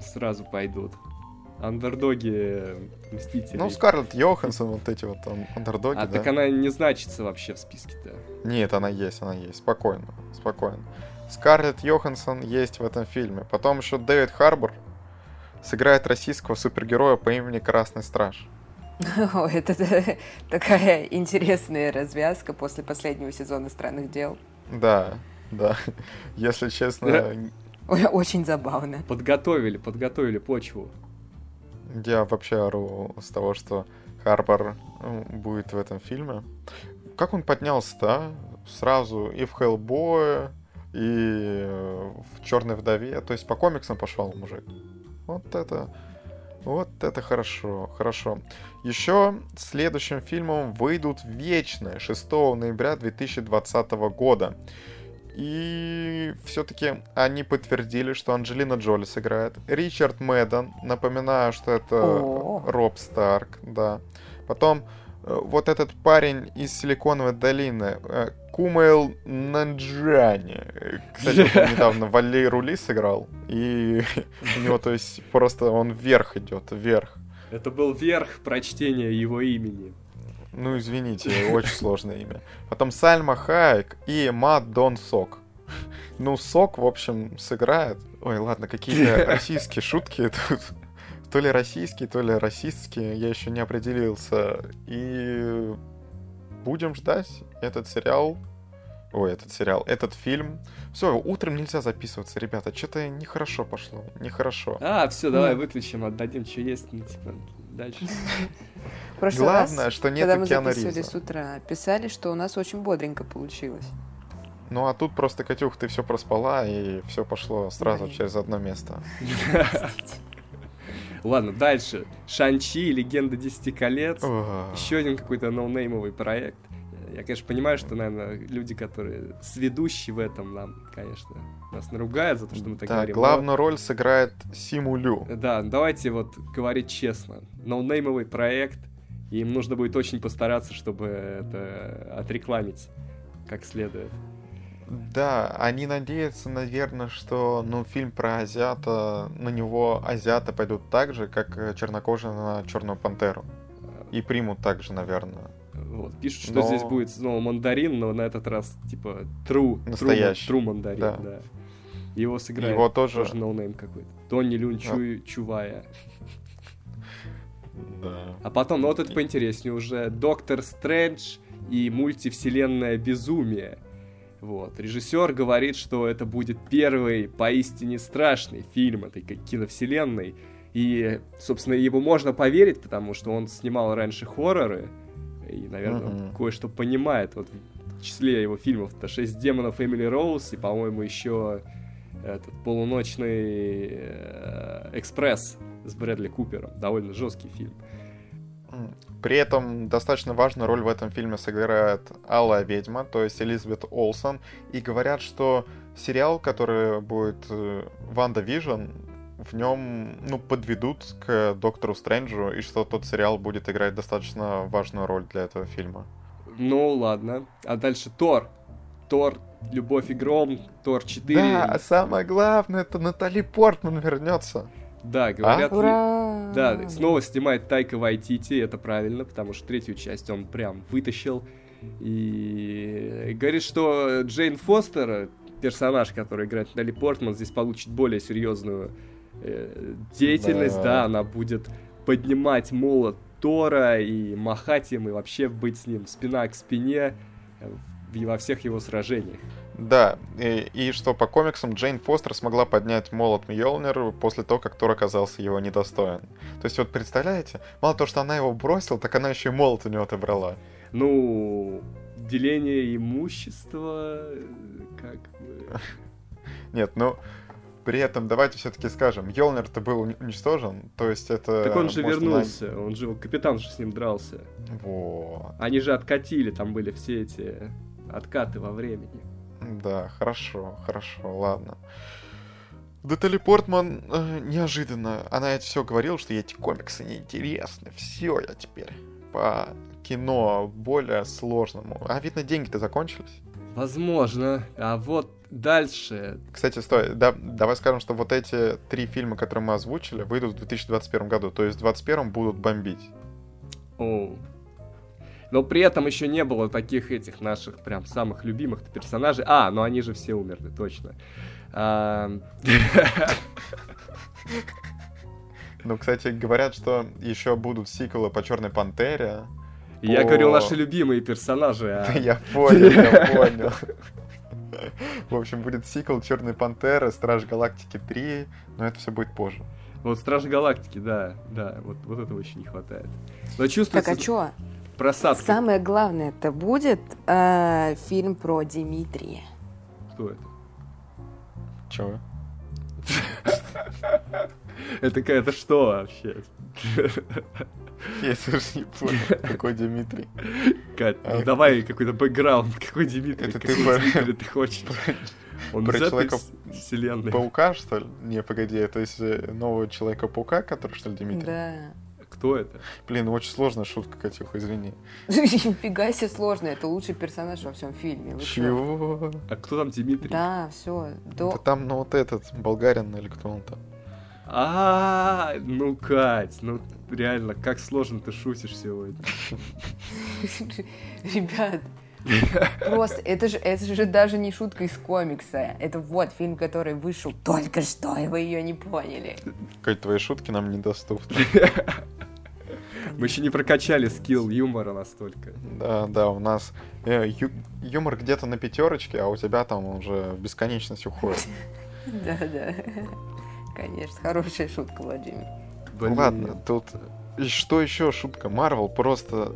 [SPEAKER 1] сразу пойдут. Андердоги Мстители.
[SPEAKER 3] Ну, Скарлетт Йоханссон, вот эти вот андердоги, А
[SPEAKER 1] да? так она не значится вообще в списке-то.
[SPEAKER 3] Нет, она есть, она есть. Спокойно, спокойно. Скарлетт Йоханссон есть в этом фильме. Потом еще Дэвид Харбор, сыграет российского супергероя по имени Красный Страж.
[SPEAKER 2] О, это такая интересная развязка после последнего сезона «Странных дел».
[SPEAKER 3] Да, да. Если честно...
[SPEAKER 2] Очень забавно.
[SPEAKER 1] Подготовили, подготовили почву.
[SPEAKER 3] Я вообще ору с того, что Харпер будет в этом фильме. Как он поднялся, да? Сразу и в Хеллбое, и в Черной вдове. То есть по комиксам пошел мужик. Вот это... Вот это хорошо, хорошо. Еще следующим фильмом выйдут Вечные 6 ноября 2020 года. И все-таки они подтвердили, что Анджелина Джоли сыграет. Ричард Мэддон, напоминаю, что это О. Роб Старк, да. Потом вот этот парень из Силиконовой долины, э, Кумайл Нанджани. Кстати, он недавно Валей Рули сыграл. И у него, то есть, просто он вверх идет, вверх.
[SPEAKER 1] Это был верх прочтения его имени.
[SPEAKER 3] Ну, извините, очень сложное имя. Потом Сальма Хайек и Мат Дон Сок. Ну, Сок, в общем, сыграет. Ой, ладно, какие российские шутки тут. То ли российские, то ли расистские, я еще не определился. И будем ждать этот сериал. Ой, этот сериал, этот фильм. Все, утром нельзя записываться, ребята. Что-то нехорошо пошло. Нехорошо.
[SPEAKER 1] А, все, давай выключим, отдадим, что есть. Ну, типа, дальше.
[SPEAKER 3] Главное, раз, что нет
[SPEAKER 2] когда мы записывали с утра, писали, что у нас очень бодренько получилось.
[SPEAKER 3] Ну а тут просто, Катюх, ты все проспала, и все пошло сразу Блин. через одно место.
[SPEAKER 1] Ладно, дальше. Шанчи, Легенда Десяти колец. Еще один какой-то ноунеймовый проект. Я, конечно, понимаю, что, наверное, люди, которые сведущие в этом, нам, конечно, нас наругают за то, что мы так да, говорим.
[SPEAKER 3] главную но... роль сыграет Симулю.
[SPEAKER 1] Да, давайте вот говорить честно. Ноунеймовый проект, и им нужно будет очень постараться, чтобы это отрекламить как следует.
[SPEAKER 3] Да, они надеются, наверное, что ну, фильм про азиата, на него азиаты пойдут так же, как э, чернокожие на Черную Пантеру. И примут так же, наверное.
[SPEAKER 1] Вот. Пишут, что но... здесь будет снова мандарин, но на этот раз, типа, true,
[SPEAKER 3] Настоящий.
[SPEAKER 1] true, true мандарин, да. да. Его сыграет
[SPEAKER 3] Его тоже...
[SPEAKER 1] тоже no name какой-то. Тони Люн Чу... Чувая.
[SPEAKER 3] Да.
[SPEAKER 1] А потом, ну вот это поинтереснее уже, Доктор Стрэндж и мультивселенная безумие. Вот. Режиссер говорит, что это будет первый поистине страшный фильм этой киновселенной. И, собственно, его можно поверить, потому что он снимал раньше хорроры. И, наверное, uh-huh. кое-что понимает. Вот в числе его фильмов это «Шесть демонов Эмили Роуз» и, по-моему, еще этот полуночный э, экспресс с Брэдли Купером. Довольно жесткий фильм.
[SPEAKER 3] При этом достаточно важную роль в этом фильме сыграет Алла Ведьма, то есть Элизабет Олсон. И говорят, что сериал, который будет э, WandaVision, в нем ну, подведут к Доктору Стрэнджу, и что тот сериал будет играть достаточно важную роль для этого фильма.
[SPEAKER 1] Ну, ладно. А дальше Тор. Тор, Любовь и Гром, Тор 4.
[SPEAKER 3] Да, а самое главное, это Натали Портман вернется.
[SPEAKER 1] Да, говорят...
[SPEAKER 2] А? Ура!
[SPEAKER 1] Да, снова снимает Тайка Вайтити, это правильно, потому что третью часть он прям вытащил. И говорит, что Джейн Фостер, персонаж, который играет Натали Портман, здесь получит более серьезную э, деятельность, да. да, она будет поднимать молот Тора и махать им, и вообще быть с ним спина к спине во всех его сражениях.
[SPEAKER 3] Да, и, и что по комиксам Джейн Фостер смогла поднять молот Мьолнир после того, как Тор оказался его недостоин. То есть вот представляете, мало того, что она его бросила, так она еще и молот у него отобрала.
[SPEAKER 1] Ну, деление имущества, как бы...
[SPEAKER 3] Нет, ну, при этом давайте все-таки скажем, Йолнер-то был уничтожен, то есть это...
[SPEAKER 1] Так он же вернулся, на... он же, капитан же с ним дрался.
[SPEAKER 3] Вот.
[SPEAKER 1] Они же откатили, там были все эти откаты во времени.
[SPEAKER 3] Да, хорошо, хорошо, ладно. Детали Портман э, неожиданно, она это все говорила, что эти комиксы неинтересны. Все, я теперь по кино более сложному. А видно, деньги-то закончились.
[SPEAKER 1] Возможно. А вот дальше...
[SPEAKER 3] Кстати, стой, да, давай скажем, что вот эти три фильма, которые мы озвучили, выйдут в 2021 году. То есть в 2021 будут бомбить.
[SPEAKER 1] О, но при этом еще не было таких этих наших прям самых любимых персонажей. А, ну они же все умерли, точно.
[SPEAKER 3] Ну, кстати, говорят, что еще будут сиквелы по Черной Пантере.
[SPEAKER 1] Я говорил наши любимые персонажи. А...
[SPEAKER 3] Я понял, я понял. В общем, будет сиквел Черной Пантеры, Страж Галактики 3, но это все будет позже.
[SPEAKER 1] Вот Страж Галактики, да, да, вот, вот этого еще не хватает. Но чувствуется...
[SPEAKER 2] Так, а что?
[SPEAKER 1] Просадка.
[SPEAKER 2] Самое главное, это будет э, фильм про Дмитрия.
[SPEAKER 1] Кто это?
[SPEAKER 3] Чего?
[SPEAKER 1] Это это что вообще?
[SPEAKER 3] Я тоже не понял, какой Дмитрий.
[SPEAKER 1] Кать, ну давай какой-то бэкграунд, какой Дмитрий, это ты, Дмитрий ты хочешь?
[SPEAKER 3] Он про человека вселенной. Паука, что ли? Не, погоди, то есть э, нового Человека-паука, который, что ли, Дмитрий?
[SPEAKER 2] Да.
[SPEAKER 1] Кто это?
[SPEAKER 3] Блин, очень сложная шутка, Катюха, извини.
[SPEAKER 2] Нифига себе сложно, это лучший персонаж во всем фильме.
[SPEAKER 3] Чего?
[SPEAKER 1] А кто там Дмитрий?
[SPEAKER 2] Да, все.
[SPEAKER 3] Да там, ну вот этот, болгарин или кто он там.
[SPEAKER 1] А, ну, Кать, ну реально, как сложно ты шутишь сегодня.
[SPEAKER 2] Ребят, Просто это же, это же даже не шутка из комикса. Это вот фильм, который вышел только что, и вы ее не поняли.
[SPEAKER 3] Кать, твои шутки нам недоступны.
[SPEAKER 1] Мы еще не прокачали скилл юмора настолько.
[SPEAKER 3] Да, да, у нас э, ю, юмор где-то на пятерочке, а у тебя там уже в бесконечность уходит.
[SPEAKER 2] Да, да. Конечно, хорошая шутка, Владимир.
[SPEAKER 3] Ладно, тут что еще шутка? Марвел просто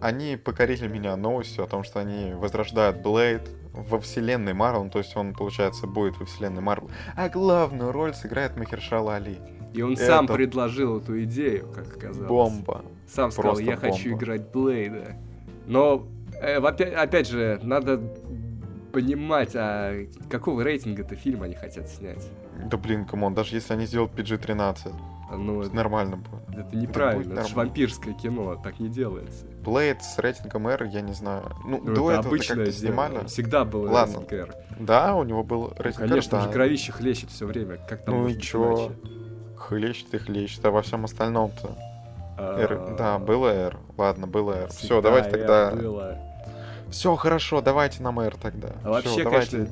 [SPEAKER 3] они покорили меня новостью о том, что они возрождают Блейд во вселенной Марвел, то есть он, получается, будет во вселенной Марвел. А главную роль сыграет Махершала Али.
[SPEAKER 1] И он Это... сам предложил эту идею, как оказалось.
[SPEAKER 3] Бомба.
[SPEAKER 1] Сам сказал, Просто я бомба. хочу играть Блейда. Но, э, опять, опять же, надо понимать, а какого рейтинга это фильм они хотят снять.
[SPEAKER 3] Да блин, come on, даже если они сделают PG-13, ну, это нормально будет.
[SPEAKER 1] Это неправильно, это, это же вампирское кино, так не делается.
[SPEAKER 3] Блейд с рейтингом R, я не знаю. Ну, ну до этого как-то снимали.
[SPEAKER 1] Всегда был
[SPEAKER 3] Ладно. рейтинг R. Да, у него был рейтинг
[SPEAKER 1] ну, Конечно,
[SPEAKER 3] R,
[SPEAKER 1] да. же кровище хлещет все время. Как там
[SPEAKER 3] ну и чё? Хлещет и хлещет, а во всем остальном-то? R, да, было R. Ладно, было R. Все, давайте тогда... Все хорошо, давайте нам R тогда.
[SPEAKER 1] А вообще, конечно,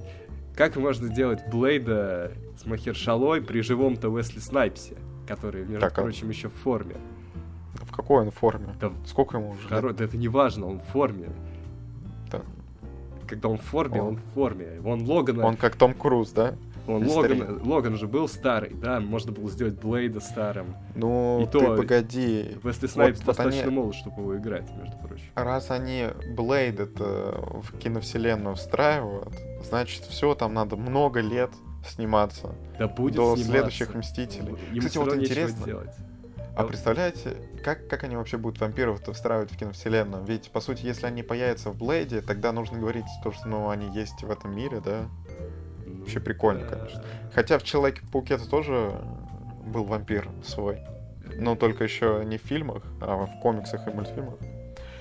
[SPEAKER 1] как можно сделать Блейда с Махершалой при живом-то Уэсли Снайпсе? который, между так, а прочим, а... еще в форме.
[SPEAKER 3] В какой он форме? Да, Сколько ему уже?
[SPEAKER 1] Хоро... Да это не важно, он в форме. Да. Когда он в форме, он, он в форме. Он Логана...
[SPEAKER 3] Он как Том Круз, да?
[SPEAKER 1] Он Логан, Логан же был старый, да, можно было сделать Блейда старым.
[SPEAKER 3] Ну, И ты то, погоди.
[SPEAKER 1] Весли Снайпс вот, достаточно они... молод, чтобы его играть, между прочим.
[SPEAKER 3] Раз они Блейд это в киновселенную встраивают, значит, все, там надо много лет сниматься.
[SPEAKER 1] Да будет
[SPEAKER 3] до
[SPEAKER 1] сниматься.
[SPEAKER 3] следующих Мстителей.
[SPEAKER 1] Им
[SPEAKER 3] Кстати, вот интересно.
[SPEAKER 1] делать.
[SPEAKER 3] А
[SPEAKER 1] Да.
[SPEAKER 3] представляете, как, как они вообще будут вампиров-то встраивать в киновселенную? Ведь, по сути, если они появятся в Блейде, тогда нужно говорить то, что ну, они есть в этом мире, да? Вообще прикольно, конечно. Хотя в Человеке-пауке тоже был вампир свой. Но только еще не в фильмах, а в комиксах и мультфильмах.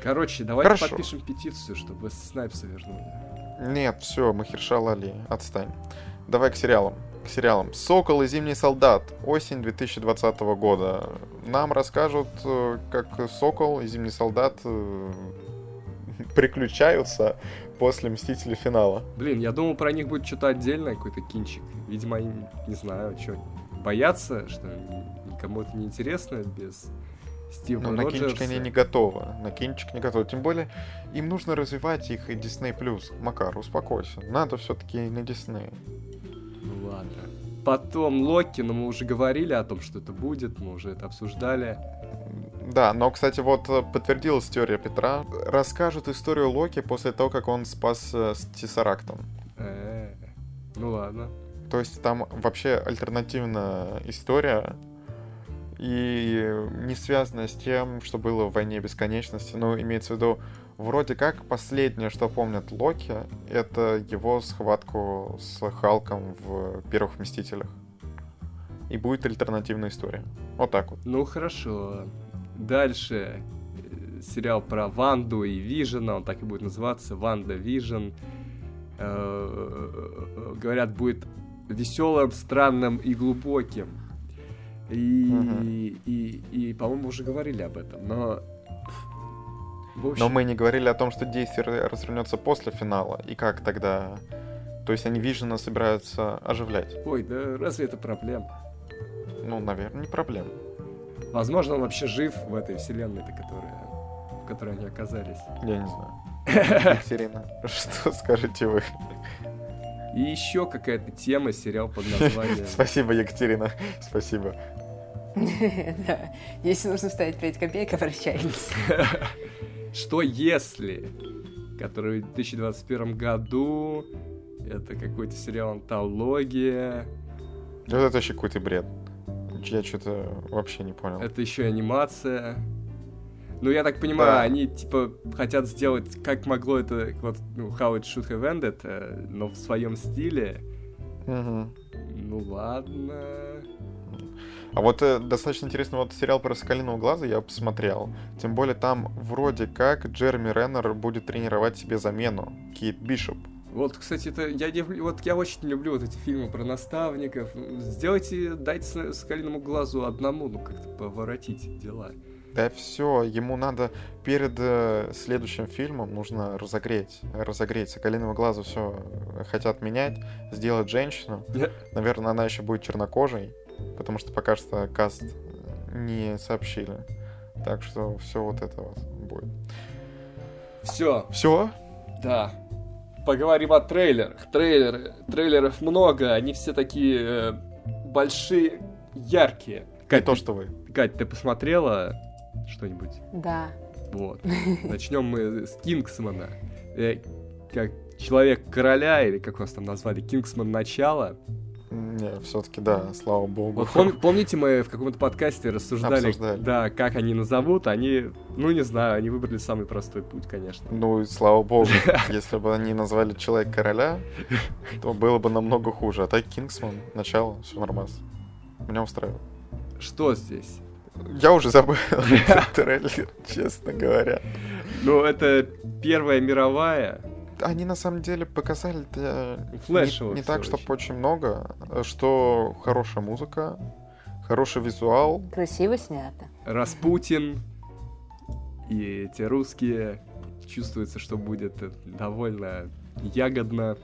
[SPEAKER 1] Короче, давайте
[SPEAKER 3] Хорошо.
[SPEAKER 1] подпишем петицию, чтобы Снайпса вернули.
[SPEAKER 3] Нет, все, Махершала Али, отстань. Давай к сериалам. К сериалам. «Сокол и Зимний солдат». Осень 2020 года. Нам расскажут, э, как Сокол и Зимний солдат э, приключаются после Мстителей финала.
[SPEAKER 1] Блин, я думал, про них будет что-то отдельное, какой-то кинчик. Видимо, они, не знаю, что, боятся, что никому это не интересно без Стива
[SPEAKER 3] Но на кинчик
[SPEAKER 1] Роджерса.
[SPEAKER 3] они не готовы. На кинчик не готовы. Тем более, им нужно развивать их и Disney+. Макар, успокойся. Надо все-таки на Disney.
[SPEAKER 1] Ну ладно. Потом Локи, но мы уже говорили о том, что это будет, мы уже это обсуждали.
[SPEAKER 3] Да, но, кстати, вот э, подтвердилась теория Петра. Расскажут историю Локи после того, как он спас э, с Тессарактом.
[SPEAKER 1] Э, Ну ладно.
[SPEAKER 3] То есть там вообще альтернативная история и не связанная с тем, что было в «Войне бесконечности». Ну, имеется в виду, вроде как последнее, что помнят Локи, это его схватку с Халком в «Первых Мстителях». И будет альтернативная история. Вот так вот.
[SPEAKER 1] Ну хорошо. Дальше э, сериал про Ванду и Вижена, он так и будет называться, WandaVision. Э, Говорят, будет веселым, странным и глубоким. И,
[SPEAKER 3] Мгм.
[SPEAKER 1] и, и, по-моему, уже говорили об этом, но... Общем,
[SPEAKER 3] Но мы не говорили о том, что действие развернется после финала. И как тогда... То есть они Вижена собираются оживлять.
[SPEAKER 1] Ой, да разве это проблема?
[SPEAKER 3] Ну, наверное, не проблема.
[SPEAKER 1] Возможно, он вообще жив в этой вселенной, которая, в которой они оказались.
[SPEAKER 3] Я не знаю. Екатерина, что скажете вы?
[SPEAKER 1] И еще какая-то тема, сериал под названием...
[SPEAKER 3] Спасибо, Екатерина. Спасибо.
[SPEAKER 2] Да. Если нужно вставить 5 копеек, обращайтесь.
[SPEAKER 1] Что если, который в 2021 году, это какой-то сериал антология,
[SPEAKER 3] Вот это вообще какой-то бред. Я что-то вообще не понял.
[SPEAKER 1] это еще и анимация. Ну, я так понимаю,
[SPEAKER 3] Да.
[SPEAKER 1] они, типа, хотят сделать, как могло это, вот, ну, How It Should Have Ended, э, но в своем стиле.
[SPEAKER 3] Мгм.
[SPEAKER 1] Ну, ладно.
[SPEAKER 3] А вот э, достаточно интересно, вот сериал про Соколиного глаза я посмотрел. Тем более там вроде как Джереми Реннер будет тренировать себе замену. Кейт Бишоп.
[SPEAKER 1] Вот, кстати, это я не вот я очень люблю вот эти фильмы про наставников. Сделайте, дайте с- Соколиному глазу одному, ну как-то поворотите дела.
[SPEAKER 3] Да все, ему надо перед э, следующим фильмом нужно разогреть. Разогреть. Соколиного глаза все хотят менять, сделать женщину. Наверное, она еще будет чернокожей, потому что пока что каст не сообщили. Так что все вот это вот будет.
[SPEAKER 1] Все,
[SPEAKER 3] Все?
[SPEAKER 1] да. Поговорим о трейлерах. Трейлеры, трейлеров много, они все такие э, большие, яркие. Кать,
[SPEAKER 3] то,
[SPEAKER 1] ты-
[SPEAKER 3] что вы.
[SPEAKER 1] Кать, ты посмотрела что-нибудь?
[SPEAKER 2] Да.
[SPEAKER 1] Вот. Начнем мы с Кингсмана. Э, как человек короля, или как вас там назвали, Кингсман начало.
[SPEAKER 3] Не, все-таки да, слава богу.
[SPEAKER 1] Вот пом- помните, мы в каком-то подкасте рассуждали,
[SPEAKER 3] Обсуждали.
[SPEAKER 1] да, как они назовут, они, ну не знаю, они выбрали самый простой путь, конечно.
[SPEAKER 3] Ну и слава богу, если бы они назвали Человек Короля, то было бы намного хуже. А так Кингсман, начало, все нормально. Меня устраивает.
[SPEAKER 1] Что здесь?
[SPEAKER 3] Я уже забыл трейлер, честно говоря.
[SPEAKER 1] Ну, это Первая мировая.
[SPEAKER 3] Они на самом деле показали не, не так, чтобы
[SPEAKER 1] очень.
[SPEAKER 3] много, что хорошая музыка, хороший визуал.
[SPEAKER 2] Красиво снято.
[SPEAKER 1] Распутин и эти русские. Чувствуется, что будет довольно ягодно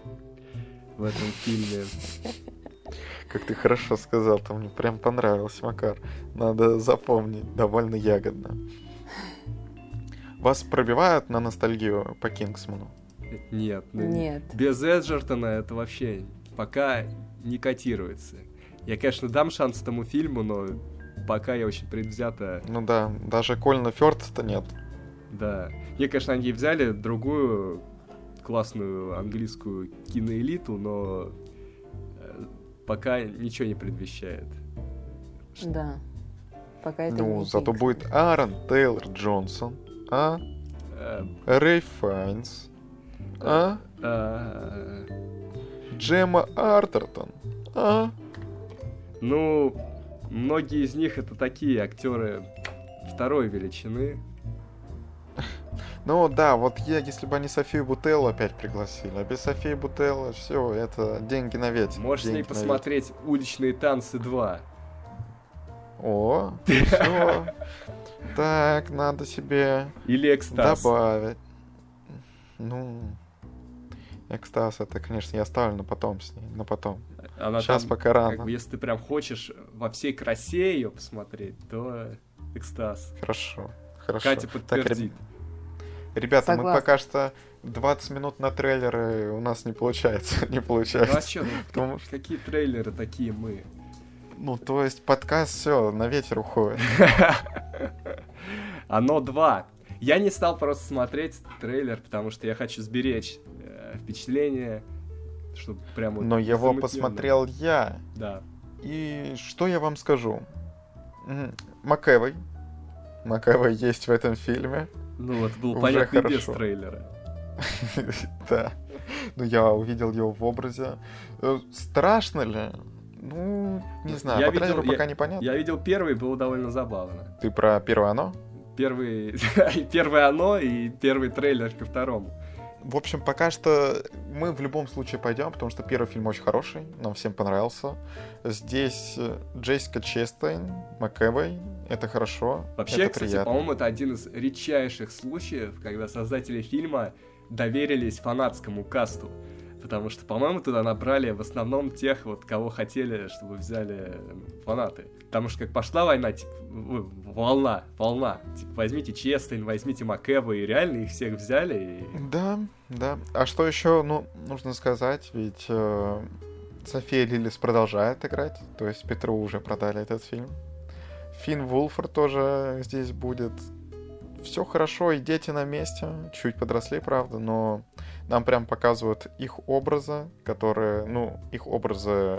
[SPEAKER 1] в этом фильме.
[SPEAKER 3] Как ты хорошо сказал, там мне прям понравился, Макар. Надо запомнить, довольно ягодно. Вас пробивают на ностальгию по Кингсману?
[SPEAKER 1] Нет, ну,
[SPEAKER 2] Нет.
[SPEAKER 1] без Эджертона это вообще пока не котируется. Я, конечно, дам шанс этому фильму, но пока я очень предвзято,
[SPEAKER 3] Ну да, даже Кольна Фёрд-то нет.
[SPEAKER 1] да. Не, конечно, они взяли другую классную английскую киноэлиту, но э, пока ничего не предвещает.
[SPEAKER 2] Да. Пока это
[SPEAKER 3] Ну,
[SPEAKER 2] не
[SPEAKER 3] зато
[SPEAKER 2] Кингсман.
[SPEAKER 3] будет Аарон Тейлор Джонсон, а?
[SPEAKER 1] Э,
[SPEAKER 3] Рэй Файнс, а?
[SPEAKER 1] э,
[SPEAKER 3] Джема Артертон, а?
[SPEAKER 1] Ну, многие из них это такие актеры второй величины.
[SPEAKER 3] Ну да, вот я, если бы они Софию Бутеллу опять пригласили, а без Софии Бутеллы все, это деньги на ветер.
[SPEAKER 1] Можешь с ней
[SPEAKER 3] на ветер.
[SPEAKER 1] посмотреть «Уличные танцы 2».
[SPEAKER 3] О, все. Так, надо себе
[SPEAKER 1] Или «Экстаз».
[SPEAKER 3] добавить. Ну, экстаз, это, конечно, я оставлю на потом с ней, на потом.
[SPEAKER 1] Она
[SPEAKER 3] Сейчас
[SPEAKER 1] там,
[SPEAKER 3] пока
[SPEAKER 1] как
[SPEAKER 3] рано.
[SPEAKER 1] бы, если ты прям хочешь во всей красе ее посмотреть, то «Экстаз».
[SPEAKER 3] Хорошо, хорошо.
[SPEAKER 1] Катя
[SPEAKER 3] Так, реб-
[SPEAKER 1] подтвердит.
[SPEAKER 3] ребята, мы
[SPEAKER 2] Согласна.
[SPEAKER 3] пока что 20 минут на трейлеры у нас не получается, не
[SPEAKER 1] Ну а
[SPEAKER 3] получается.
[SPEAKER 1] что, ну,
[SPEAKER 3] Потому что-
[SPEAKER 1] какие трейлеры такие мы?
[SPEAKER 3] Ну, то есть подкаст все на ветер уходит.
[SPEAKER 1] Оно 2. Я не стал просто смотреть трейлер, потому что я хочу сберечь впечатление, чтобы прям вот
[SPEAKER 3] Но его посмотрел я.
[SPEAKER 1] Да.
[SPEAKER 3] И что я вам скажу? Макэвой. Макэвой есть в этом фильме.
[SPEAKER 1] Ну вот было
[SPEAKER 3] Уже
[SPEAKER 1] и без
[SPEAKER 3] хорошо.
[SPEAKER 1] трейлера.
[SPEAKER 3] Да. Ну, я увидел его в образе. Э, Страшно ли? Ну, не знаю,
[SPEAKER 1] Я
[SPEAKER 3] по
[SPEAKER 1] видел-
[SPEAKER 3] трейлеру
[SPEAKER 1] я-
[SPEAKER 3] пока непонятно.
[SPEAKER 1] Я видел первый, было довольно забавно.
[SPEAKER 3] Ты про первое оно?
[SPEAKER 1] Первый, первое оно и первый трейлер ко второму.
[SPEAKER 3] В общем, пока что мы в любом случае пойдем, потому что первый фильм очень хороший, нам всем понравился. Здесь э, Джессика Честейн, МакЭвой, это хорошо,
[SPEAKER 1] Вообще,
[SPEAKER 3] это
[SPEAKER 1] кстати, по-моему, это один из редчайших случаев, когда создатели фильма доверились фанатскому касту. Потому что, по-моему, туда набрали в основном тех, вот, кого хотели, чтобы взяли м, фанаты. Потому что как пошла война, типа, волна, волна. Типа, возьмите Честейн, возьмите Макэва, и реально их всех взяли. И...
[SPEAKER 3] Да, да. А что еще, ну, нужно сказать, ведь э, София Лилис продолжает играть, то есть Петру уже продали этот фильм. Финн Вулфор тоже здесь будет. Все хорошо, и дети на месте, чуть подросли, правда, но нам прям показывают их образы, которые, ну, их образы,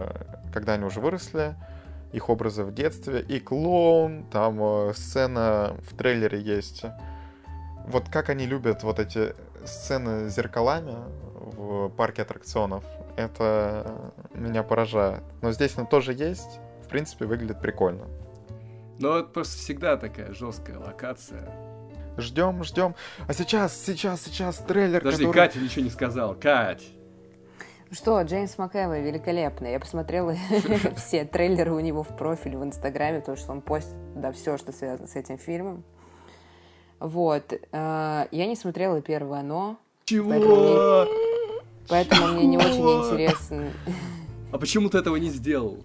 [SPEAKER 3] когда они уже выросли, их образы в детстве, и клоун, там э, сцена в трейлере есть. Вот как они любят вот эти сцены с зеркалами в парке аттракционов, это меня поражает. Но здесь она тоже есть, в принципе, выглядит прикольно.
[SPEAKER 1] Но это просто всегда такая жесткая локация.
[SPEAKER 3] Ждем, ждем. А сейчас, сейчас, сейчас трейлер,
[SPEAKER 1] Подожди,
[SPEAKER 3] который...
[SPEAKER 1] Катя ничего не сказал. Кать!
[SPEAKER 2] Ну Что, Джеймс МакЭвой великолепный. Я посмотрела все трейлеры у него в профиле в Инстаграме, потому что он постит да, все, что связано с этим фильмом. Вот. э, Я не смотрела первое «Оно»,
[SPEAKER 1] Чего?
[SPEAKER 2] поэтому мне не очень интересно.
[SPEAKER 1] А почему ты этого не сделал?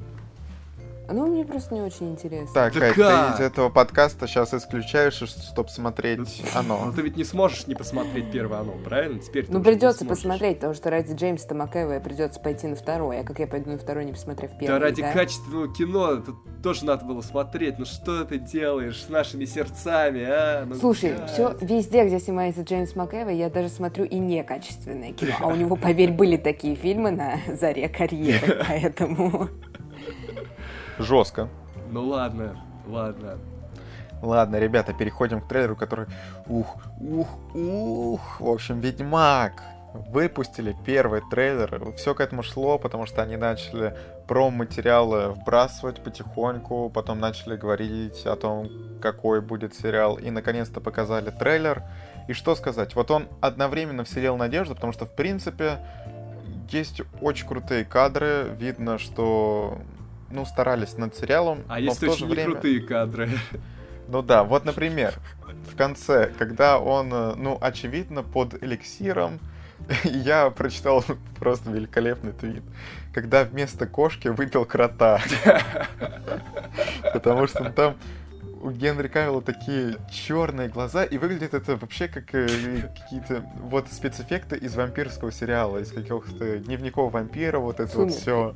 [SPEAKER 2] Ну, мне просто не очень интересно.
[SPEAKER 3] Так,
[SPEAKER 1] Да
[SPEAKER 3] Кать,
[SPEAKER 1] как?
[SPEAKER 3] ты из этого подкаста сейчас исключаешь, чтобы смотреть
[SPEAKER 1] Ну
[SPEAKER 3] оно.
[SPEAKER 1] ты ведь не сможешь не посмотреть первое оно, правильно? Теперь
[SPEAKER 2] Ну, придется посмотреть, потому что ради Джеймса Макэвоя придется пойти на второй. А как я пойду на второй, не посмотрев
[SPEAKER 1] Да
[SPEAKER 2] первый?
[SPEAKER 1] ради
[SPEAKER 2] да?
[SPEAKER 1] качественного кино это тоже надо было смотреть. Ну что ты делаешь с нашими сердцами, а? Ну,
[SPEAKER 2] Слушай,
[SPEAKER 1] Кать.
[SPEAKER 2] все везде, где снимается Джеймс МакЭвой, я даже смотрю и некачественное кино. А у него, поверь, были такие фильмы на заре карьеры, поэтому...
[SPEAKER 3] Жестко.
[SPEAKER 1] Ну ладно, ладно.
[SPEAKER 3] Ладно, ребята, переходим к трейлеру, который... Ух, ух, ух. В общем, Ведьмак. Выпустили первый трейлер. Все к этому шло, потому что они начали промо-материалы вбрасывать потихоньку, потом начали говорить о том, какой будет сериал, и наконец-то показали трейлер. И что сказать, вот он одновременно вселил надежду, потому что, в принципе, есть очень крутые кадры, видно, что ну, старались над сериалом,
[SPEAKER 1] А
[SPEAKER 3] но
[SPEAKER 1] есть
[SPEAKER 3] в то
[SPEAKER 1] очень
[SPEAKER 3] же время...
[SPEAKER 1] крутые кадры.
[SPEAKER 3] Ну да, вот, например, в конце, когда он, э, ну, очевидно, под эликсиром, я прочитал просто великолепный твит, когда вместо кошки выпил крота. Потому что там у Генри Кавилла такие черные глаза, и выглядит это вообще как э, какие-то вот спецэффекты из вампирского сериала, из каких-то дневников вампира, вот это вот
[SPEAKER 2] Сумерки.
[SPEAKER 3] все.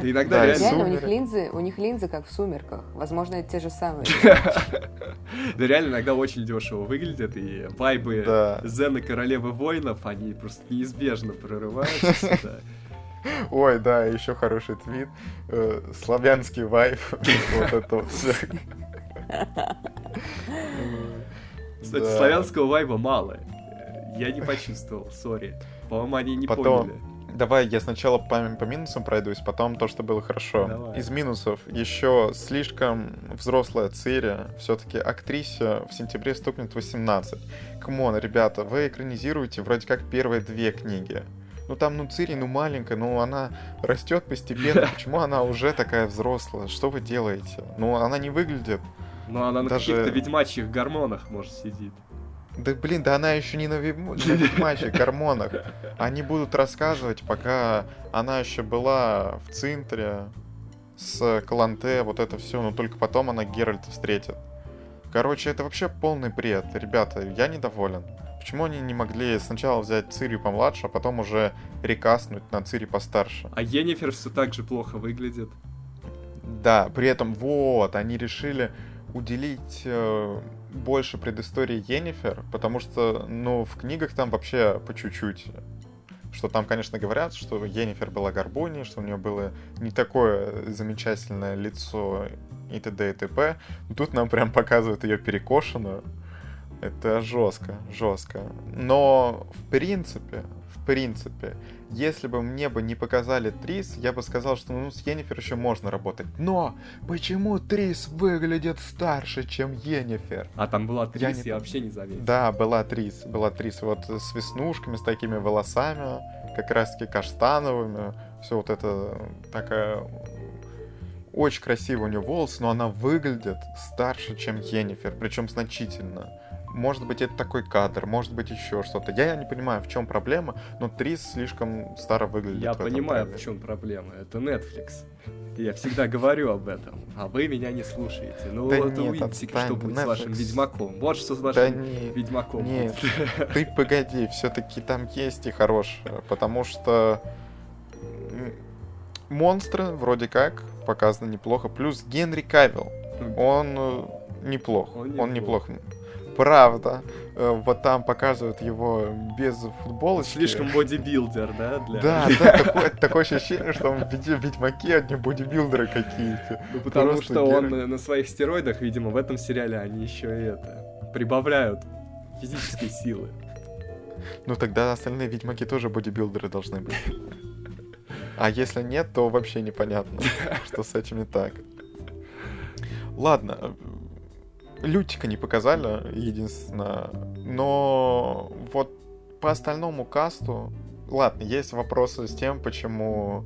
[SPEAKER 1] Да иногда
[SPEAKER 3] Да,
[SPEAKER 1] реально...
[SPEAKER 2] Реально, у них линзы, у них линзы как в «Сумерках». Возможно, это те же самые.
[SPEAKER 1] Да реально иногда очень дешево выглядят, и вайбы
[SPEAKER 3] Да.
[SPEAKER 1] Зена Королевы Воинов, они просто неизбежно прорываются сюда.
[SPEAKER 3] Ой, да, еще хороший твит. Э, славянский вайб. Вот это вот все.
[SPEAKER 1] Кстати,
[SPEAKER 3] Да.
[SPEAKER 1] славянского вайба мало. Я не почувствовал, sorry. По-моему, они не
[SPEAKER 3] Потом-
[SPEAKER 1] поняли.
[SPEAKER 3] Давай я сначала по, по минусам пройдусь, потом то, что было хорошо.
[SPEAKER 1] Давай.
[SPEAKER 3] Из минусов еще слишком взрослая Цири. Все-таки актрисе в сентябре стукнет 18. Come on, ребята, вы экранизируете вроде как первые две книги. Ну там, ну Цири, ну маленькая, ну она растет постепенно. Почему она уже такая взрослая? Что вы делаете? Ну она не выглядит.
[SPEAKER 1] Но она на
[SPEAKER 3] Даже-
[SPEAKER 1] каких-то ведьмачьих гормонах, может, сидит.
[SPEAKER 3] Да блин, да она еще не на, ведьм- на ведьмачьих гормонах. Они будут рассказывать, пока она еще была в центре с Каланте, вот это все, но только потом она Геральта встретит. Короче, это вообще полный бред. Ребята, я недоволен. Почему они не могли сначала взять Цири помладше, а потом уже рекаснуть на Цири постарше?
[SPEAKER 1] А Енифер все так же плохо выглядит.
[SPEAKER 3] Да, при этом вот, они решили уделить э, больше предыстории Енифер, потому что, ну, в книгах там вообще по чуть-чуть. Что там, конечно, говорят, что Енифер была горбуней, что у нее было не такое замечательное лицо и т.д. и т.п. Но Тут нам прям показывают ее перекошенную. Это жестко, жестко. Но, в принципе, в принципе, если бы мне бы не показали Трис, я бы сказал, что ну с Енифер еще можно работать. Но почему Трис выглядит старше, чем Енифер?
[SPEAKER 1] А там была
[SPEAKER 3] Я
[SPEAKER 1] Трис,
[SPEAKER 3] не
[SPEAKER 1] я вообще не заметил.
[SPEAKER 3] Да, была Трис, была Трис вот с веснушками, с такими волосами, как раз таки каштановыми. Все вот это такая очень красивая у нее волосы, но она выглядит старше, чем Енифер, причем значительно. Может быть, это такой кадр, может быть, еще что-то. Я не понимаю, в чем проблема, но Трис слишком старо выглядит.
[SPEAKER 1] Я
[SPEAKER 3] в
[SPEAKER 1] понимаю,
[SPEAKER 3] трейлере.
[SPEAKER 1] в чем проблема. Это Netflix. Я всегда говорю об этом, а вы меня не слушаете. Ну
[SPEAKER 3] Да
[SPEAKER 1] вот
[SPEAKER 3] нет,
[SPEAKER 1] увидите, что будет с вашим
[SPEAKER 3] Netflix.
[SPEAKER 1] Ведьмаком. Вот что с
[SPEAKER 3] Да
[SPEAKER 1] вашим
[SPEAKER 3] не,
[SPEAKER 1] Ведьмаком
[SPEAKER 3] нет.
[SPEAKER 1] будет.
[SPEAKER 3] ты погоди, все-таки там есть и хорошее, потому что монстры вроде как показаны неплохо, плюс Генри Кавилл, он э, неплох,
[SPEAKER 1] Он
[SPEAKER 3] он
[SPEAKER 1] неплох.
[SPEAKER 3] Правда, Э, вот там показывают его без футболочки.
[SPEAKER 1] Слишком бодибилдер, да? Для...
[SPEAKER 3] Да, да, такое, такое ощущение, что он в виде ведьмаки одни бодибилдеры какие-то.
[SPEAKER 1] Ну, потому
[SPEAKER 3] Просто
[SPEAKER 1] что он
[SPEAKER 3] Геральт.
[SPEAKER 1] э, на своих стероидах, видимо, в этом сериале они еще и это прибавляют физической силы.
[SPEAKER 3] Ну тогда остальные ведьмаки тоже бодибилдеры должны быть. А если нет, то вообще непонятно, что с этим не так. Ладно, Лютика не показали, единственное. Но вот по остальному касту... Ладно, есть вопросы с тем, почему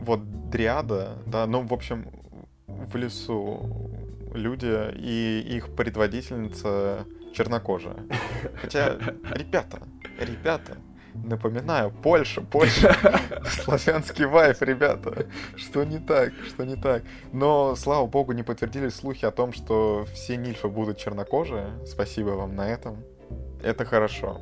[SPEAKER 3] вот Дриада, да, ну, в общем, в лесу люди и их предводительница чернокожая. Хотя, ребята, ребята, напоминаю, Польша, Польша, славянский вайф, ребята, что не так, что не так. Но, слава богу, не подтвердились слухи о том, что все нильфы будут чернокожие. Спасибо вам на этом. Это хорошо.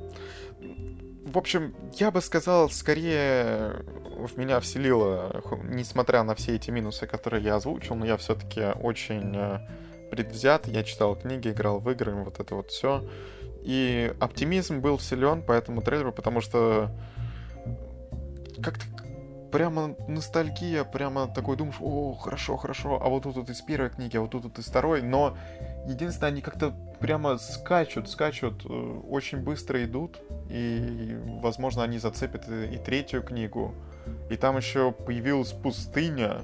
[SPEAKER 3] В общем, я бы сказал, скорее в меня вселило, несмотря на все эти минусы, которые я озвучил, но я все-таки очень э, предвзят. Я читал книги, играл в игры, вот это вот все. И оптимизм был вселен по этому трейлеру, потому что как-то прямо ностальгия, прямо такой думаешь, о, хорошо, хорошо, а вот тут вот из первой книги, а вот тут вот из второй, но единственное, они как-то прямо скачут, скачут, э, очень быстро идут, и, возможно, они зацепят и, и третью книгу. И там еще появилась пустыня,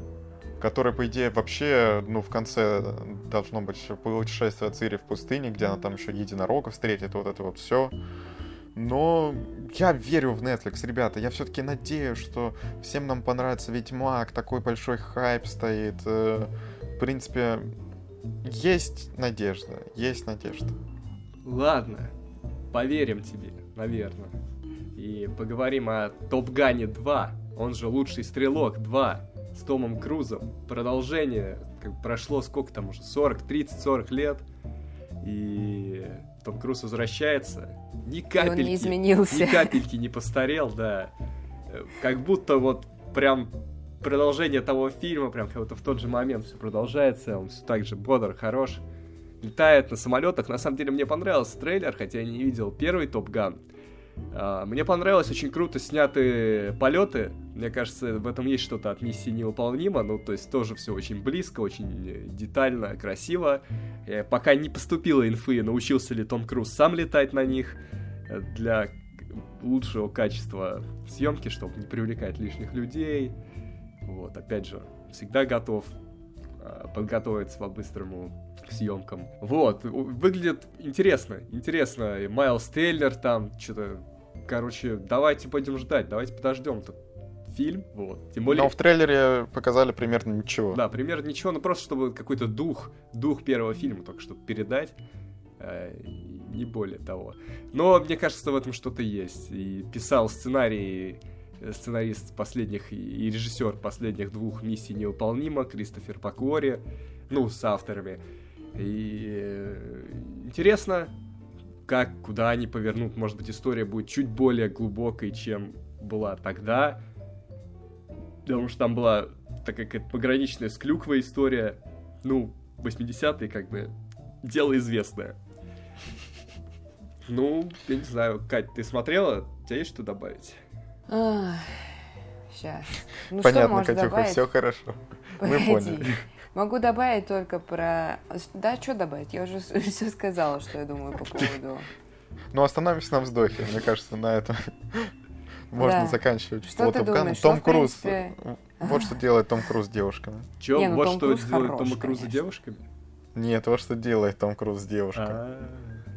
[SPEAKER 3] которая, по идее, вообще, ну, в конце должно быть путешествие Цири в пустыне, где она там еще единорога встретит, вот это вот все. Но я верю в Netflix, ребята. Я все-таки надеюсь, что всем нам понравится Ведьмак, такой большой хайп стоит. Э, В принципе, есть надежда, есть надежда.
[SPEAKER 1] Ладно, поверим тебе, наверное. И поговорим о Топгане 2, он же лучший стрелок 2 с Томом Крузом. Продолжение, как прошло сколько там уже, 40, 30, 40 лет. И Том Круз возвращается. Ни
[SPEAKER 2] И он
[SPEAKER 1] капельки,
[SPEAKER 2] не изменился.
[SPEAKER 1] ни капельки не постарел, да. Э, Как будто вот прям продолжение того фильма, прям как будто в тот же момент все продолжается, он все так же бодр, хорош, летает на самолетах. На самом деле мне понравился трейлер, хотя я не видел первый Топ Ган. А, мне понравилось, очень круто сняты полеты. Мне кажется, в этом есть что-то от миссии невыполнимо. Ну, то есть тоже все очень близко, очень детально, красиво. Я пока не поступила инфы, научился ли Том Круз сам летать на них э, для лучшего качества съемки, чтобы не привлекать лишних людей. Вот, опять же, всегда готов подготовиться по-быстрому съемкам. Вот, выглядит интересно, интересно. И Майлз Тейлор там что-то Короче, давайте пойдем ждать, давайте подождем этот фильм, вот. Тем более...
[SPEAKER 3] Но в трейлере показали примерно ничего.
[SPEAKER 1] Да, примерно ничего, но просто чтобы какой-то дух, дух первого фильма только чтобы передать, э, не более того. Но мне кажется, в этом что-то есть. И писал сценарий э, сценарист последних и режиссер последних двух миссий невыполнимо Кристофер Пакори, ну, с авторами. И э, интересно, как, куда они повернут. Может быть, история будет чуть более глубокой, чем была тогда. Потому что там была такая какая-то пограничная с клюквой история. Ну, 80-е, как бы, дело известное. Ну, я не знаю, Кать, ты смотрела? У тебя есть что добавить?
[SPEAKER 2] Сейчас.
[SPEAKER 3] Ну, Понятно, что Катюха, добавить? все хорошо. Мы поняли.
[SPEAKER 2] Могу добавить только про... Да, что добавить? Я уже все сказала, что я думаю по поводу...
[SPEAKER 3] Ну, остановимся на вздохе. Мне кажется, на этом можно да. заканчивать.
[SPEAKER 2] Что ты думаешь?
[SPEAKER 3] Том ну, Круз. Принципе... Вот что делает Том Круз с девушками.
[SPEAKER 1] Че, Не, ну, вот Том что Круз делает хорош, Том Круз с девушками?
[SPEAKER 3] Нет, вот что делает Том Круз с девушками.
[SPEAKER 2] А.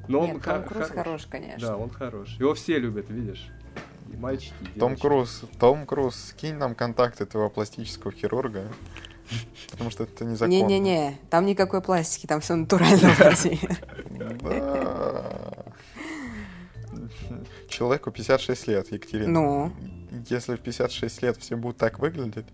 [SPEAKER 2] Но он Нет, Том Круз хорош, конечно.
[SPEAKER 1] Да, он хорош. Его все любят, видишь? И мальчики, и
[SPEAKER 3] Том Круз, Том Круз, скинь нам контакты твоего пластического хирурга. Потому что это незаконно.
[SPEAKER 2] Не-не-не, там никакой пластики, там все натурально
[SPEAKER 3] Человеку 56 лет, Екатерина.
[SPEAKER 2] Ну?
[SPEAKER 3] Если в 56 лет все будут так выглядеть,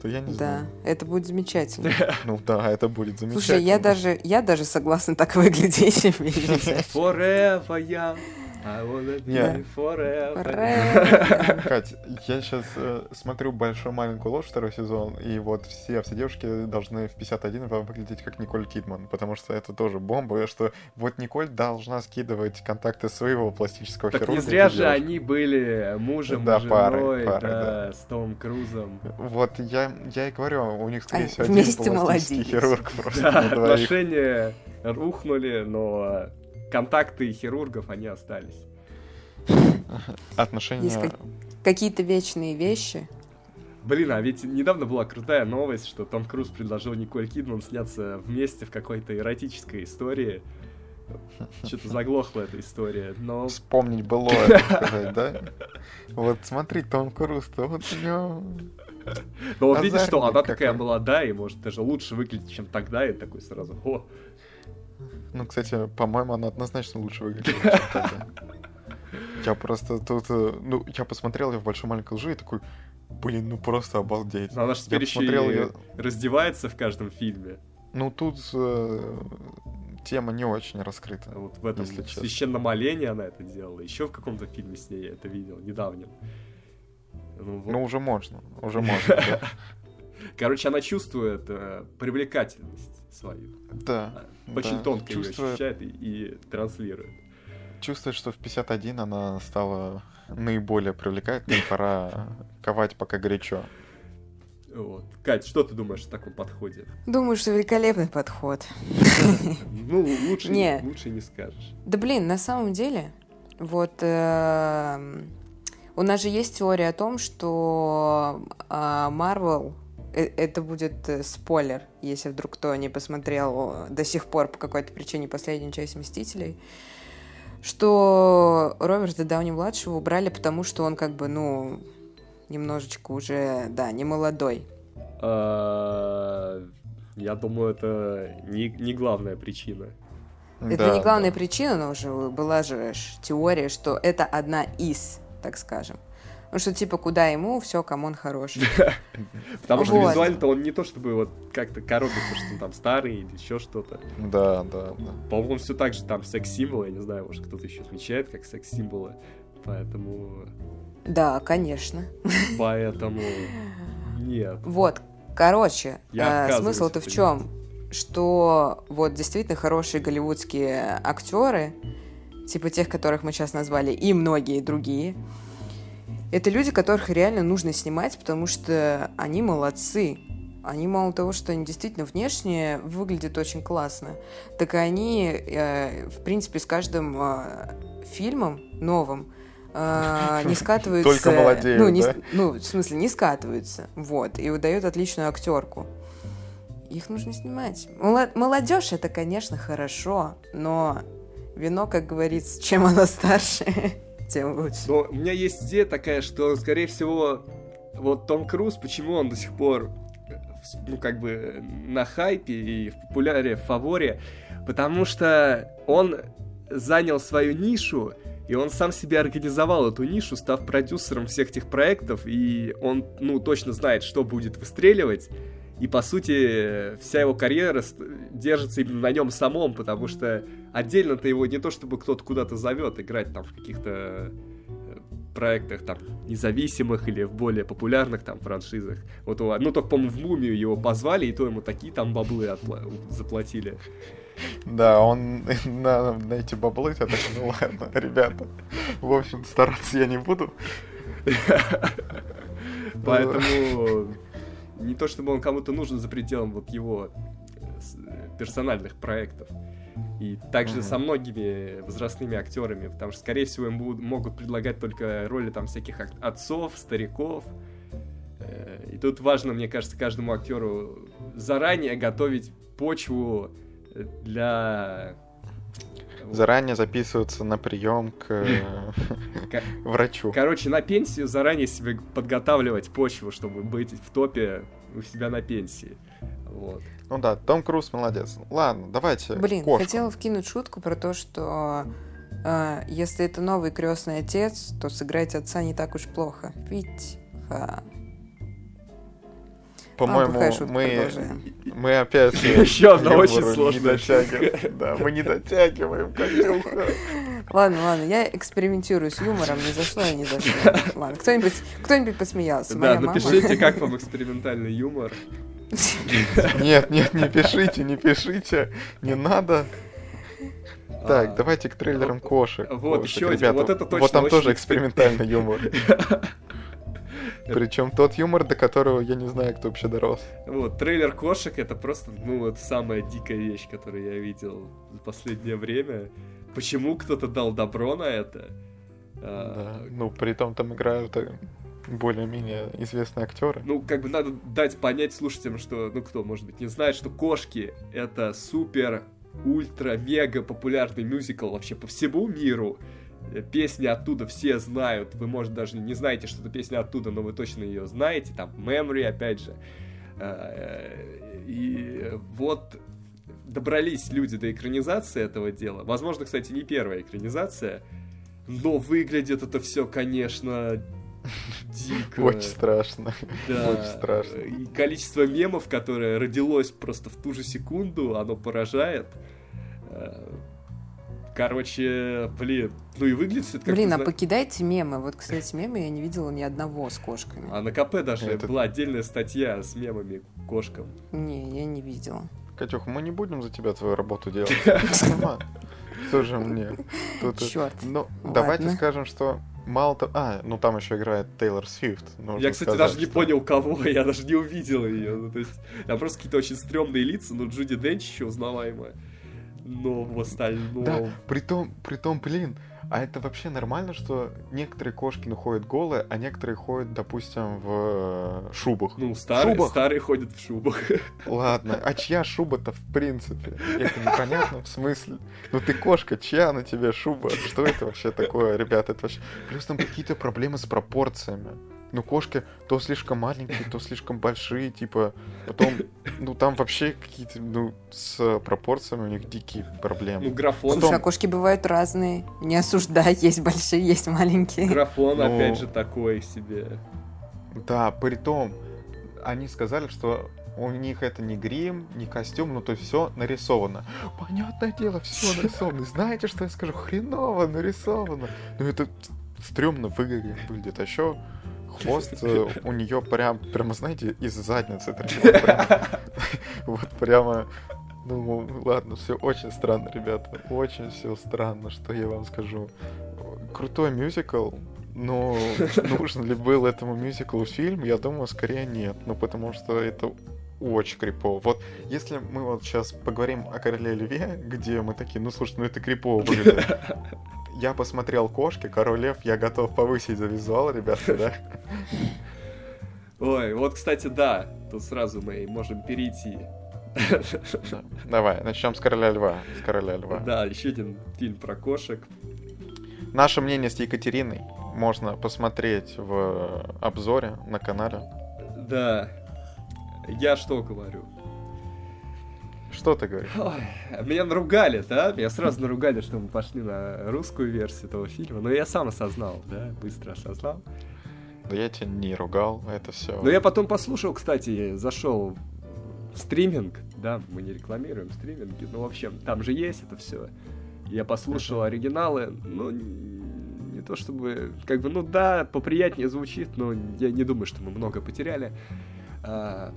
[SPEAKER 3] то я не знаю.
[SPEAKER 2] Да, это будет замечательно.
[SPEAKER 3] Ну да, это будет замечательно.
[SPEAKER 2] Слушай, я даже, я даже согласна так выглядеть.
[SPEAKER 1] Forever young. I wanna be yeah. forever.
[SPEAKER 3] forever. Кать, я сейчас э, смотрю «Большую маленькую ложь» второй сезон, и вот все, все девушки должны в 51 выглядеть как Николь Кидман, потому что это тоже бомба, что вот Николь должна скидывать контакты своего пластического
[SPEAKER 1] так
[SPEAKER 3] хирурга.
[SPEAKER 1] не зря же они были мужем да, и женой, пары, пары, да, да, с Томом Крузом.
[SPEAKER 3] Вот я, я и говорю, у них, скорее всего, один пластический молодец. хирург просто
[SPEAKER 1] да, отношения рухнули, но контакты хирургов, они остались.
[SPEAKER 3] Отношения... Есть как...
[SPEAKER 2] какие-то вечные вещи.
[SPEAKER 1] Блин, а ведь недавно была крутая новость, что Том Круз предложил Николь Кидман сняться вместе в какой-то эротической истории. Что-то заглохла эта история, но...
[SPEAKER 3] Вспомнить было это сказать, да? Вот смотри, Том Круз-то вот у него...
[SPEAKER 1] Ну вот видишь, что она такая молодая и может даже лучше выглядеть, чем тогда, и такой сразу, о,
[SPEAKER 3] ну, кстати, по-моему, она однозначно лучше выглядит. Я просто тут, э, ну, я посмотрел ее в большой маленькой лжи и такой, блин, ну просто обалдеть.
[SPEAKER 1] Но она же теперь еще и ее... раздевается в каждом фильме.
[SPEAKER 3] Ну тут э, тема не очень раскрыта.
[SPEAKER 1] Вот в этом если священном олене она это делала. Еще в каком-то фильме с ней я это видел, недавнем.
[SPEAKER 3] Ну, вот. ну уже можно, уже можно.
[SPEAKER 1] Короче, она чувствует э, привлекательность свою.
[SPEAKER 3] Да.
[SPEAKER 1] Очень да. тонко чувствует... ее ощущает и, и транслирует.
[SPEAKER 3] Чувствует, что в 51 она стала наиболее привлекательной, пора ковать пока горячо.
[SPEAKER 1] Вот. Кать, что ты думаешь о таком подходе?
[SPEAKER 2] Думаю, что великолепный подход.
[SPEAKER 1] Ну, лучше не, лучше не скажешь.
[SPEAKER 2] Да блин, на самом деле, вот э, у нас же есть теория о том, что Марвел Э, это будет э, спойлер, если вдруг кто не посмотрел до сих пор по какой-то причине последнюю часть «Мстителей», что Роберта Дауни-младшего убрали, потому что он как бы, ну, немножечко уже, да, не молодой.
[SPEAKER 1] А, я думаю, это не, не главная причина.
[SPEAKER 2] Это да, не главная да. причина, но уже была же теория, что это одна из, так скажем. Ну, что типа, куда ему, все, come on хороший.
[SPEAKER 1] Потому что визуально-то он не то чтобы вот как-то коробится, что он там старый или еще что-то.
[SPEAKER 3] Да, да, да.
[SPEAKER 1] По-моему, он все так же там секс-символы, я не знаю, может кто-то еще отмечает как секс-символы, поэтому...
[SPEAKER 2] Да, конечно.
[SPEAKER 1] Поэтому нет.
[SPEAKER 2] Вот, короче, э, смысл-то в чем? Что вот действительно хорошие голливудские актеры, типа тех, которых мы сейчас назвали, и многие другие. Это люди, которых реально нужно снимать, потому что они молодцы. Они мало того, что они действительно внешне выглядят очень классно, так и они, э, в принципе, с каждым э, фильмом новым э, не скатываются...
[SPEAKER 3] Только молодеют,
[SPEAKER 2] ну, не,
[SPEAKER 3] да?
[SPEAKER 2] ну, в смысле, не скатываются. Вот. И выдают отличную актерку. Их нужно снимать. Моло- Молодежь это, конечно, хорошо, но вино, как говорится, чем оно старше, тем лучше.
[SPEAKER 1] Но у меня есть идея такая, что, скорее всего, вот Том Круз, почему он до сих пор, ну, как бы, на хайпе и в популяре, в фаворе, потому что он занял свою нишу, и он сам себе организовал эту нишу, став продюсером всех этих проектов, и он, ну, точно знает, что будет выстреливать, и, по сути, вся его карьера держится именно на нем самом, потому что отдельно-то его не то, чтобы кто-то куда-то зовет играть там в каких-то э, проектах там независимых или в более популярных там франшизах. Вот, его- ну, только, по-моему, в Мумию его позвали, и то ему такие там баблы отпла- заплатили.
[SPEAKER 3] Да, он на, на эти баблы, я так, ну ладно, ребята. В общем, стараться я не буду.
[SPEAKER 1] Поэтому не то, чтобы он кому-то нужен за пределом вот его э, персональных проектов. И также
[SPEAKER 3] Мгм.
[SPEAKER 1] со многими возрастными актерами, потому что, скорее всего, им будут- могут предлагать только роли там всяких отцов, стариков. Э, И тут важно, мне кажется, каждому актеру заранее готовить почву э, для
[SPEAKER 3] Заранее записываться на прием к э, врачу.
[SPEAKER 1] Короче, на пенсию заранее себе подготавливать почву, чтобы быть в топе у себя на пенсии. Вот.
[SPEAKER 3] Ну да, Том Круз молодец. Ладно, давайте.
[SPEAKER 2] Блин,
[SPEAKER 3] кошку.
[SPEAKER 2] хотела вкинуть шутку про то, что э, если это новый крестный отец, то сыграть отца не так уж плохо. Ведь
[SPEAKER 3] По-моему, мы, мы опять...
[SPEAKER 1] Еще одна очень
[SPEAKER 3] не
[SPEAKER 1] сложная
[SPEAKER 3] дотягиваем. Да, мы не дотягиваем, Катюха.
[SPEAKER 2] Ладно, ладно, я экспериментирую с юмором, не зашло и не зашло. Ладно, кто-нибудь кто-нибудь посмеялся.
[SPEAKER 1] Да, напишите, как вам экспериментальный юмор.
[SPEAKER 3] Нет, нет, не пишите, не пишите. Не надо. Так,
[SPEAKER 1] А,
[SPEAKER 3] давайте к трейлерам кошек.
[SPEAKER 1] вот
[SPEAKER 3] Кошек,
[SPEAKER 1] еще один. Вот это точно
[SPEAKER 3] Вот там
[SPEAKER 1] очень
[SPEAKER 3] тоже
[SPEAKER 1] экспер-
[SPEAKER 3] экспериментальный юмор. Причем тот юмор, до которого я не знаю, кто вообще дорос.
[SPEAKER 1] Вот, трейлер кошек это просто, ну, вот самая дикая вещь, которую я видел за последнее время. Почему кто-то дал добро на это?
[SPEAKER 3] Да.
[SPEAKER 1] А,
[SPEAKER 3] Ну, при том там играют э, более-менее известные актеры.
[SPEAKER 1] Ну, как бы надо дать понять слушателям, что, ну, кто, может быть, не знает, что «Кошки» — это супер, ультра, мега популярный мюзикл вообще по всему миру. Э, Песни оттуда все знают. Вы, может, даже не знаете, что это песня оттуда, но вы точно ее знаете. Там Memory, опять же. Э, И вот добрались люди до экранизации этого дела. Возможно, кстати, не первая экранизация. Но выглядит это все, конечно, дико.
[SPEAKER 3] Очень страшно.
[SPEAKER 1] Да.
[SPEAKER 3] Очень страшно.
[SPEAKER 1] И количество мемов, которое родилось просто в ту же секунду, оно поражает. Короче, блин, ну и выглядит это как
[SPEAKER 2] Блин, а покидайте мемы. Вот, кстати, мемы я не видела ни одного с кошками.
[SPEAKER 1] А на КП даже
[SPEAKER 3] Это-
[SPEAKER 1] была отдельная статья с мемами к кошкам.
[SPEAKER 2] Не, я не видела.
[SPEAKER 3] Катюх, мы не будем за тебя твою работу делать. Тоже мне.
[SPEAKER 2] Черт.
[SPEAKER 3] Ну, давайте скажем, что мало того... А, ну там еще играет Тейлор Свифт.
[SPEAKER 1] я, кстати,
[SPEAKER 3] сказать,
[SPEAKER 1] даже не понял, кого, я даже не увидел ее. Ну, то есть, там просто какие-то очень стрёмные лица, но Джуди Денч еще узнаваемая. Но в остальном...
[SPEAKER 3] Да, притом, притом, блин, а это вообще нормально, что некоторые кошки ну, ходят голые, а некоторые ходят, допустим, в э, шубах?
[SPEAKER 1] Ну, старые,
[SPEAKER 3] шубах.
[SPEAKER 1] старые ходят в шубах.
[SPEAKER 3] Ладно, а чья шуба-то в принципе? Это непонятно в смысле. Ну ты кошка, чья на тебе шуба? Что это вообще такое, ребята? Это вообще... Плюс там какие-то проблемы с пропорциями. Ну, кошки то слишком маленькие, то слишком большие, типа, потом, ну, там вообще какие-то, ну, с пропорциями у них дикие
[SPEAKER 1] Ну,
[SPEAKER 3] проблемы.
[SPEAKER 1] графон,
[SPEAKER 2] Слушай, а кошки бывают разные. Не осуждай, есть большие, есть маленькие.
[SPEAKER 1] графон
[SPEAKER 3] Ну.
[SPEAKER 1] опять же такой себе.
[SPEAKER 3] Да, при том, они сказали, что у них это не грим, не костюм, ну то есть все нарисовано. Понятное дело, все нарисовано. Знаете, что я скажу? Хреново нарисовано. Ну это стрёмно выглядит. выглядит. А еще хвост э, у нее прям, прямо, знаете, из задницы Вот прямо Ну, ладно, все очень странно, ребята. Очень все странно, что я вам скажу. Крутой мюзикл, но нужен ли был этому мюзиклу фильм, я думаю, скорее нет. Ну, потому что это очень крипово. Вот если мы вот сейчас поговорим о Короле Льве, где мы такие, ну слушай, ну это крипово выглядит. Я посмотрел «Кошки», «Король Лев», я готов повысить за визуал, ребята, да?
[SPEAKER 1] Ой, вот, кстати, да, тут сразу мы можем перейти.
[SPEAKER 3] Давай, начнем с «Короля Льва». С «Короля Льва».
[SPEAKER 1] Да, еще один фильм про кошек.
[SPEAKER 3] Наше мнение с Екатериной можно посмотреть в обзоре на канале.
[SPEAKER 1] Да, я что говорю?
[SPEAKER 3] Что ты говоришь? Ой,
[SPEAKER 1] меня наругали, да? Меня сразу наругали, что мы пошли на русскую версию этого фильма. Но я сам осознал, да, быстро осознал.
[SPEAKER 3] Да я тебя не ругал, это все.
[SPEAKER 1] Но я потом послушал, кстати, зашел в стриминг, да, мы не рекламируем стриминги, но в общем, там же есть это все. Я послушал оригиналы, ну, не то чтобы, как бы, ну да, поприятнее звучит, но я не думаю, что мы много потеряли. А,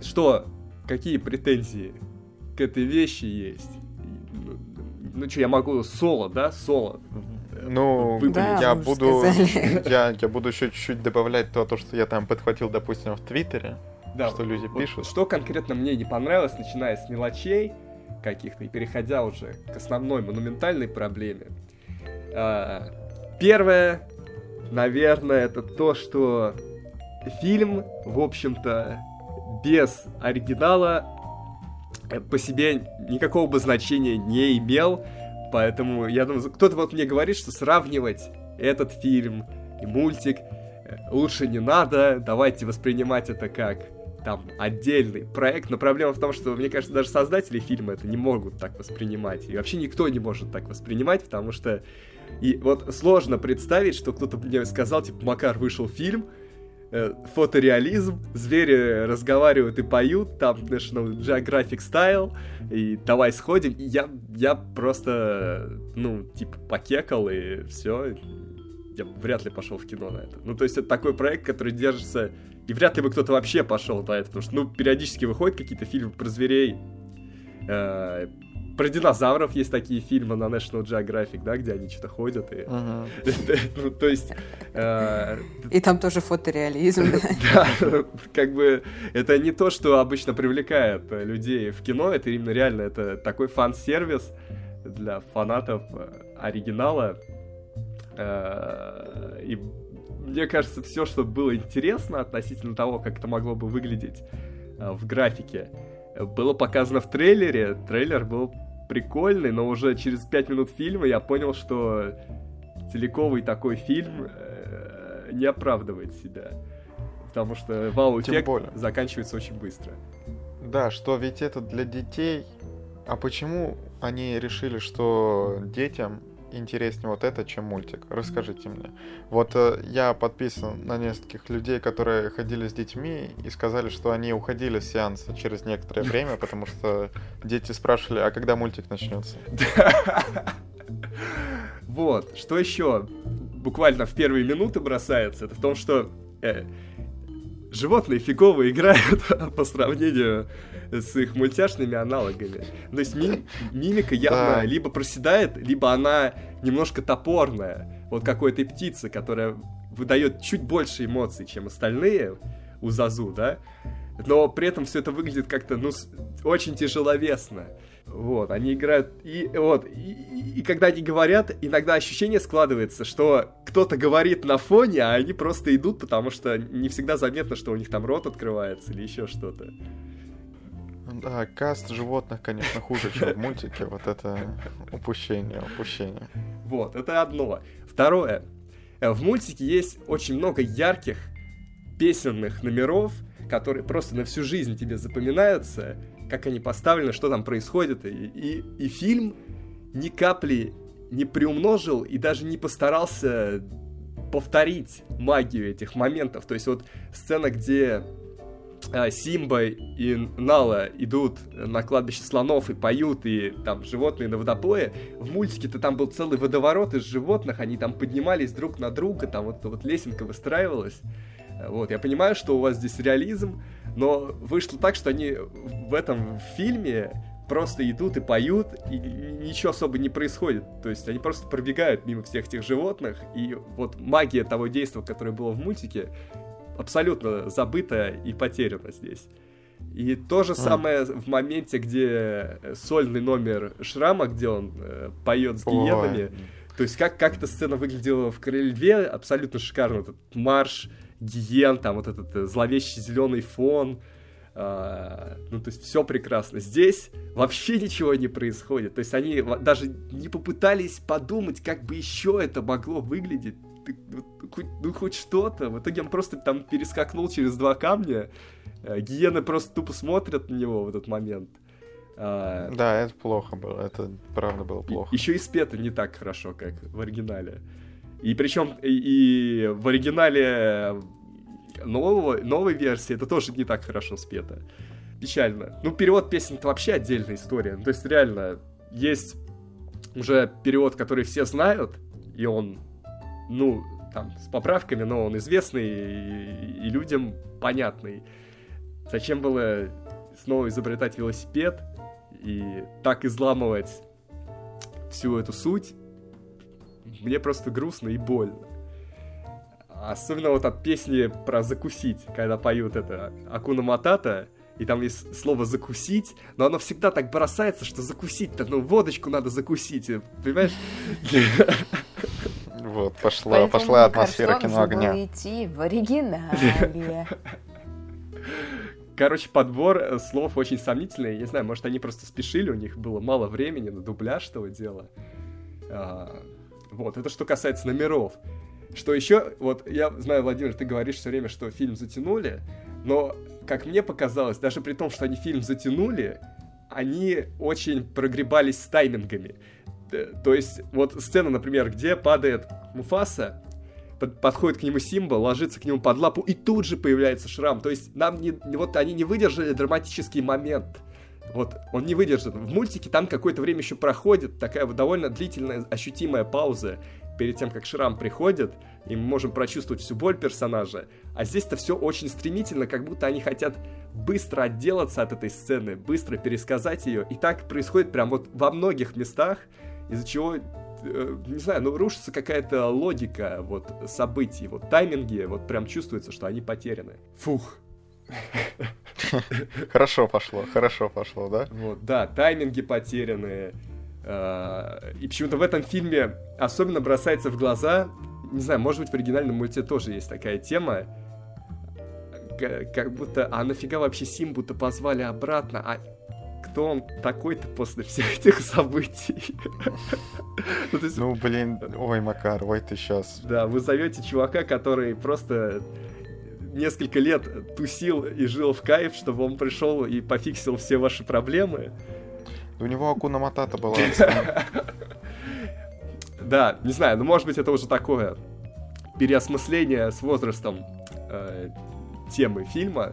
[SPEAKER 1] что, какие претензии к этой вещи есть? Ну, что, я могу соло, да, соло?
[SPEAKER 3] Ну, да, я буду, я, я буду еще чуть-чуть добавлять то, то, что я там подхватил, допустим, в Твиттере, да, что люди вот пишут.
[SPEAKER 1] Что конкретно мне не понравилось, начиная с мелочей каких-то и переходя уже к основной монументальной проблеме. А, первое, наверное, это то, что фильм, в общем-то, без оригинала э, по себе никакого бы значения не имел. Поэтому я думаю, кто-то вот мне говорит, что сравнивать этот фильм и мультик э, лучше не надо, давайте воспринимать это как там отдельный проект, но проблема в том, что, мне кажется, даже создатели фильма это не могут так воспринимать, и вообще никто не может так воспринимать, потому что и вот сложно представить, что кто-то мне сказал, типа, Макар, вышел фильм, фотореализм, звери разговаривают и поют, там National Geographic Style, и давай сходим, и я, я просто, ну, типа, покекал, и все, я вряд ли пошел в кино на это. Ну, то есть это такой проект, который держится, и вряд ли бы кто-то вообще пошел на это, потому что, ну, периодически выходят какие-то фильмы про зверей, э, про динозавров есть такие фильмы на National Geographic, да, где они что-то ходят. И... ну, то есть...
[SPEAKER 2] Э, и там тоже фотореализм.
[SPEAKER 1] Да, как бы это не то, что обычно привлекает людей в кино, это именно реально, это такой фан-сервис для фанатов э, оригинала. Э, и мне кажется, все, что было интересно относительно того, как это могло бы выглядеть в графике, было показано в трейлере. Трейлер был прикольный, но уже через пять минут фильма я понял, что целиковый такой фильм э, не оправдывает себя. Потому что вау-эффект заканчивается очень быстро.
[SPEAKER 3] Да, что ведь это для детей. А почему они решили, что детям интереснее вот это, чем мультик? Расскажите мне. Вот э, я подписан на нескольких людей, которые ходили с детьми и сказали, что они уходили с сеанса через некоторое время, потому что дети спрашивали, а когда мультик начнется?
[SPEAKER 1] Вот, что еще буквально в первые минуты бросается, это в том, что э, животные фигово играют по сравнению с их мультяшными аналогами. То есть ми мимика явно да. либо проседает, либо она немножко топорная. Вот какой-то птицы, которая выдает чуть больше эмоций, чем остальные у Зазу, да? Но при этом все это выглядит как-то, ну, очень тяжеловесно. Вот, они играют, и вот, и, и, и когда они говорят, иногда ощущение складывается, что кто-то говорит на фоне, а они просто идут, потому что не всегда заметно, что у них там рот открывается или еще что-то.
[SPEAKER 3] Да, каст животных, конечно, хуже, чем в мультике. Вот это упущение, упущение.
[SPEAKER 1] Вот, это одно. Второе. Э, в мультике есть очень много ярких песенных номеров, которые просто на всю жизнь тебе запоминаются, как они поставлены, что там происходит. И, и, и фильм ни капли не приумножил и даже не постарался повторить магию этих моментов. То есть вот сцена, где Симба и Нала идут на кладбище слонов и поют, и там животные на водопое. В мультике-то там был целый водоворот из животных, они там поднимались друг на друга, там вот, вот лесенка выстраивалась. Вот, я понимаю, что у вас здесь реализм, Но вышло так, что они в этом фильме просто идут и поют, и ничего особо не происходит. То есть они просто пробегают мимо всех этих животных, и вот магия того действия, которое было в мультике, абсолютно забыта и потеряна здесь. И то же самое в моменте, где сольный номер Шрама, где он э, поет с гиенами. Ой. То есть как, как эта сцена выглядела в Короле Льве, абсолютно шикарно. Этот марш, гиен, там вот этот э, зловещий зеленый фон, а, ну, то есть все прекрасно. Здесь вообще ничего не происходит. То есть они даже не попытались подумать, как бы еще это могло выглядеть. Ну, хоть, ну, хоть что-то. В итоге он просто там перескакнул через два камня. А, гиены просто тупо смотрят на него в этот момент.
[SPEAKER 3] А, да, это плохо было. Это правда было плохо.
[SPEAKER 1] Еще и спето не так хорошо, как в оригинале. И причем и, и в оригинале нового, новой версии это тоже не так хорошо спето. Печально. Ну, перевод песен это вообще отдельная история. Ну, то есть, реально, есть уже перевод, который все знают, и он, ну, там, с поправками, но он известный и, и людям понятный. Зачем было снова изобретать велосипед и так изламывать всю эту суть? Мне просто грустно и больно. Особенно вот от песни про закусить, когда поют это Акуна Матата, и там есть слово «закусить», но оно всегда так бросается, что закусить-то, ну, водочку надо закусить, понимаешь?
[SPEAKER 3] Вот, пошла, пошла атмосфера кино огня.
[SPEAKER 2] идти в оригинале.
[SPEAKER 1] Короче, подбор э, слов очень сомнительный. Я не знаю, может, они просто спешили, у них было мало времени на дубляж того дела. А, вот, это что касается номеров. Что еще, вот я знаю, Владимир, ты говоришь все время, что фильм затянули, но, как мне показалось, даже при том, что они фильм затянули, они очень прогребались с таймингами. То есть, вот сцена, например, где падает Муфаса, под, подходит к нему Симба, ложится к нему под лапу, и тут же появляется шрам. То есть, нам не, вот они не выдержали драматический момент. Вот, он не выдержит. В мультике там какое-то время еще проходит такая вот довольно длительная, ощутимая пауза перед тем, как шрам приходит, и мы можем прочувствовать всю боль персонажа. А здесь-то все очень стремительно, как будто они хотят быстро отделаться от этой сцены, быстро пересказать ее. И так происходит прям вот во многих местах, из-за чего э, не знаю, ну рушится какая-то логика вот событий, вот тайминги, вот прям чувствуется, что они потеряны. Фух.
[SPEAKER 3] Хорошо пошло, хорошо пошло, да?
[SPEAKER 1] Вот, да, тайминги потеряны, Э, и почему-то в этом фильме особенно бросается в глаза, не знаю, может быть в оригинальном мульте тоже есть такая тема, как будто, а нафига вообще Симбу-то позвали обратно, а кто он такой-то после всех этих событий?
[SPEAKER 3] ну, ну, блин, ой, Макар, ой, ты сейчас.
[SPEAKER 1] Да, вы зовете чувака, который просто несколько лет тусил и жил в кайф, чтобы он пришел и пофиксил все ваши проблемы.
[SPEAKER 3] У него Акуна Матата была.
[SPEAKER 1] Да, не знаю, ну может быть это уже такое переосмысление с возрастом э, темы фильма.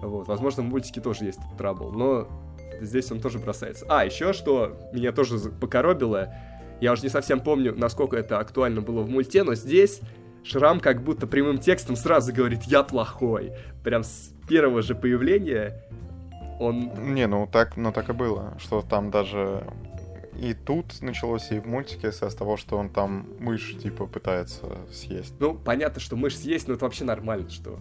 [SPEAKER 1] Вот, возможно, в мультике тоже есть трабл, но здесь он тоже бросается. А, еще что меня тоже покоробило, я уже не совсем помню, насколько это актуально было в мульте, но здесь Шрам как будто прямым текстом сразу говорит «я плохой». Прям с первого же появления он...
[SPEAKER 3] Не, ну так, ну так и было, что там даже и тут началось, и в мультике с того, что он там мышь, типа, пытается съесть.
[SPEAKER 1] Ну, понятно, что мышь съесть, но это вообще нормально, что...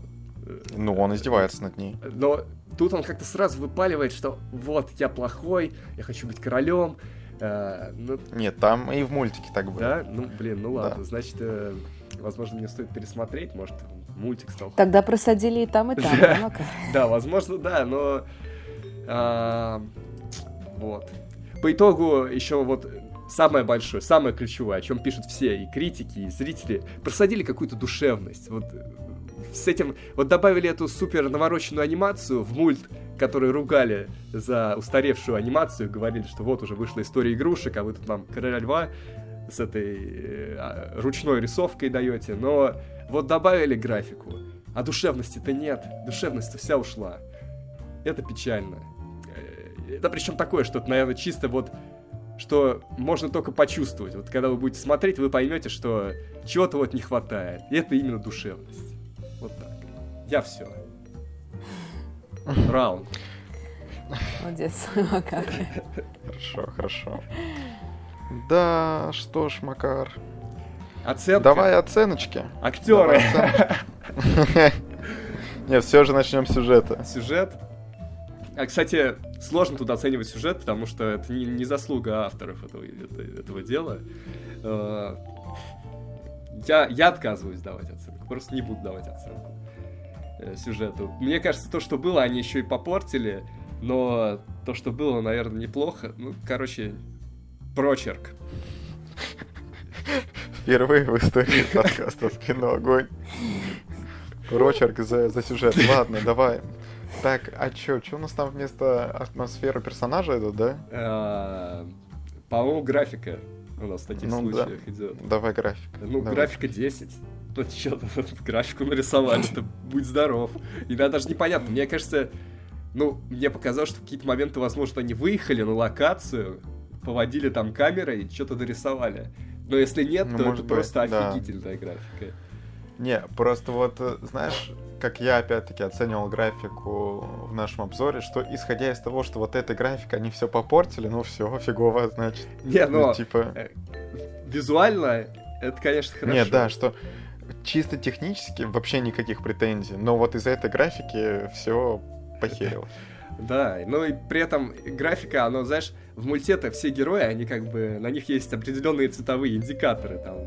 [SPEAKER 3] Ну, он издевается над ней.
[SPEAKER 1] Но тут он как-то сразу выпаливает, что вот, я плохой, я хочу быть королем.
[SPEAKER 3] Э, ну... Нет, там и в мультике так было.
[SPEAKER 1] Да? Ну, блин, ну ладно, да. значит, э, возможно, мне стоит пересмотреть, может, мультик стал.
[SPEAKER 2] Тогда просадили и там, и там,
[SPEAKER 1] Да, возможно, да, но а, вот. По итогу еще вот самое большое, самое ключевое, о чем пишут все и критики, и зрители, просадили какую-то душевность. Вот с этим, вот добавили эту супер навороченную анимацию в мульт, который ругали за устаревшую анимацию, говорили, что вот уже вышла история игрушек, а вы тут нам короля льва с этой э, ручной рисовкой даете, но вот добавили графику, а душевности-то нет, душевность-то вся ушла. Это печально. Это причем такое, что наверное, чисто вот что можно только почувствовать. Вот когда вы будете смотреть, вы поймете, что чего-то вот не хватает. И это именно душевность. Я все. раунд.
[SPEAKER 2] Молодец, Макар.
[SPEAKER 3] Хорошо, хорошо. Да, что ж, Макар.
[SPEAKER 1] Оценка.
[SPEAKER 3] Давай оценочки.
[SPEAKER 1] Актеры.
[SPEAKER 3] Нет, все же начнем с сюжета.
[SPEAKER 1] Сюжет. А, кстати, сложно тут оценивать сюжет, потому что это не, не заслуга авторов этого, это- этого дела. Э, Я, я отказываюсь давать оценку, просто не буду давать оценку сюжету. Мне кажется, то, что было, они еще и попортили, но то, что было, наверное, неплохо. Ну, короче, прочерк.
[SPEAKER 3] Впервые в истории подкаста в кино огонь. Прочерк за, за сюжет. Ладно, давай. Так, а чё, чё у нас там вместо атмосферы персонажа идут, да?
[SPEAKER 1] Э, По-моему, графика у нас в таких
[SPEAKER 3] Ну да.
[SPEAKER 1] случаях идет.
[SPEAKER 3] Давай график.
[SPEAKER 1] Ну,
[SPEAKER 3] Давай.
[SPEAKER 1] графика 10. Ну, что графику нарисовали, то будь здоров. Иногда даже непонятно. Мне кажется, ну, мне показалось, что в какие-то моменты, возможно, они выехали на локацию, поводили там камерой и что-то дорисовали. Но если нет,
[SPEAKER 3] Ну,
[SPEAKER 1] то это
[SPEAKER 3] быть,
[SPEAKER 1] просто
[SPEAKER 3] да.
[SPEAKER 1] офигительная графика.
[SPEAKER 3] Не, просто вот, знаешь, как я опять-таки оценивал графику в нашем обзоре, что исходя из того, что вот эта графика, они все попортили, ну все, фигово, значит.
[SPEAKER 1] Не,
[SPEAKER 3] Ну,
[SPEAKER 1] но
[SPEAKER 3] типа...
[SPEAKER 1] э, визуально это, конечно, хорошо.
[SPEAKER 3] Нет, да, что чисто технически вообще никаких претензий, но вот из-за этой графики все похерилось.
[SPEAKER 1] Да, ну и при этом графика, оно, знаешь, в мульте-то все герои, они как бы, на них есть определенные цветовые индикаторы, там,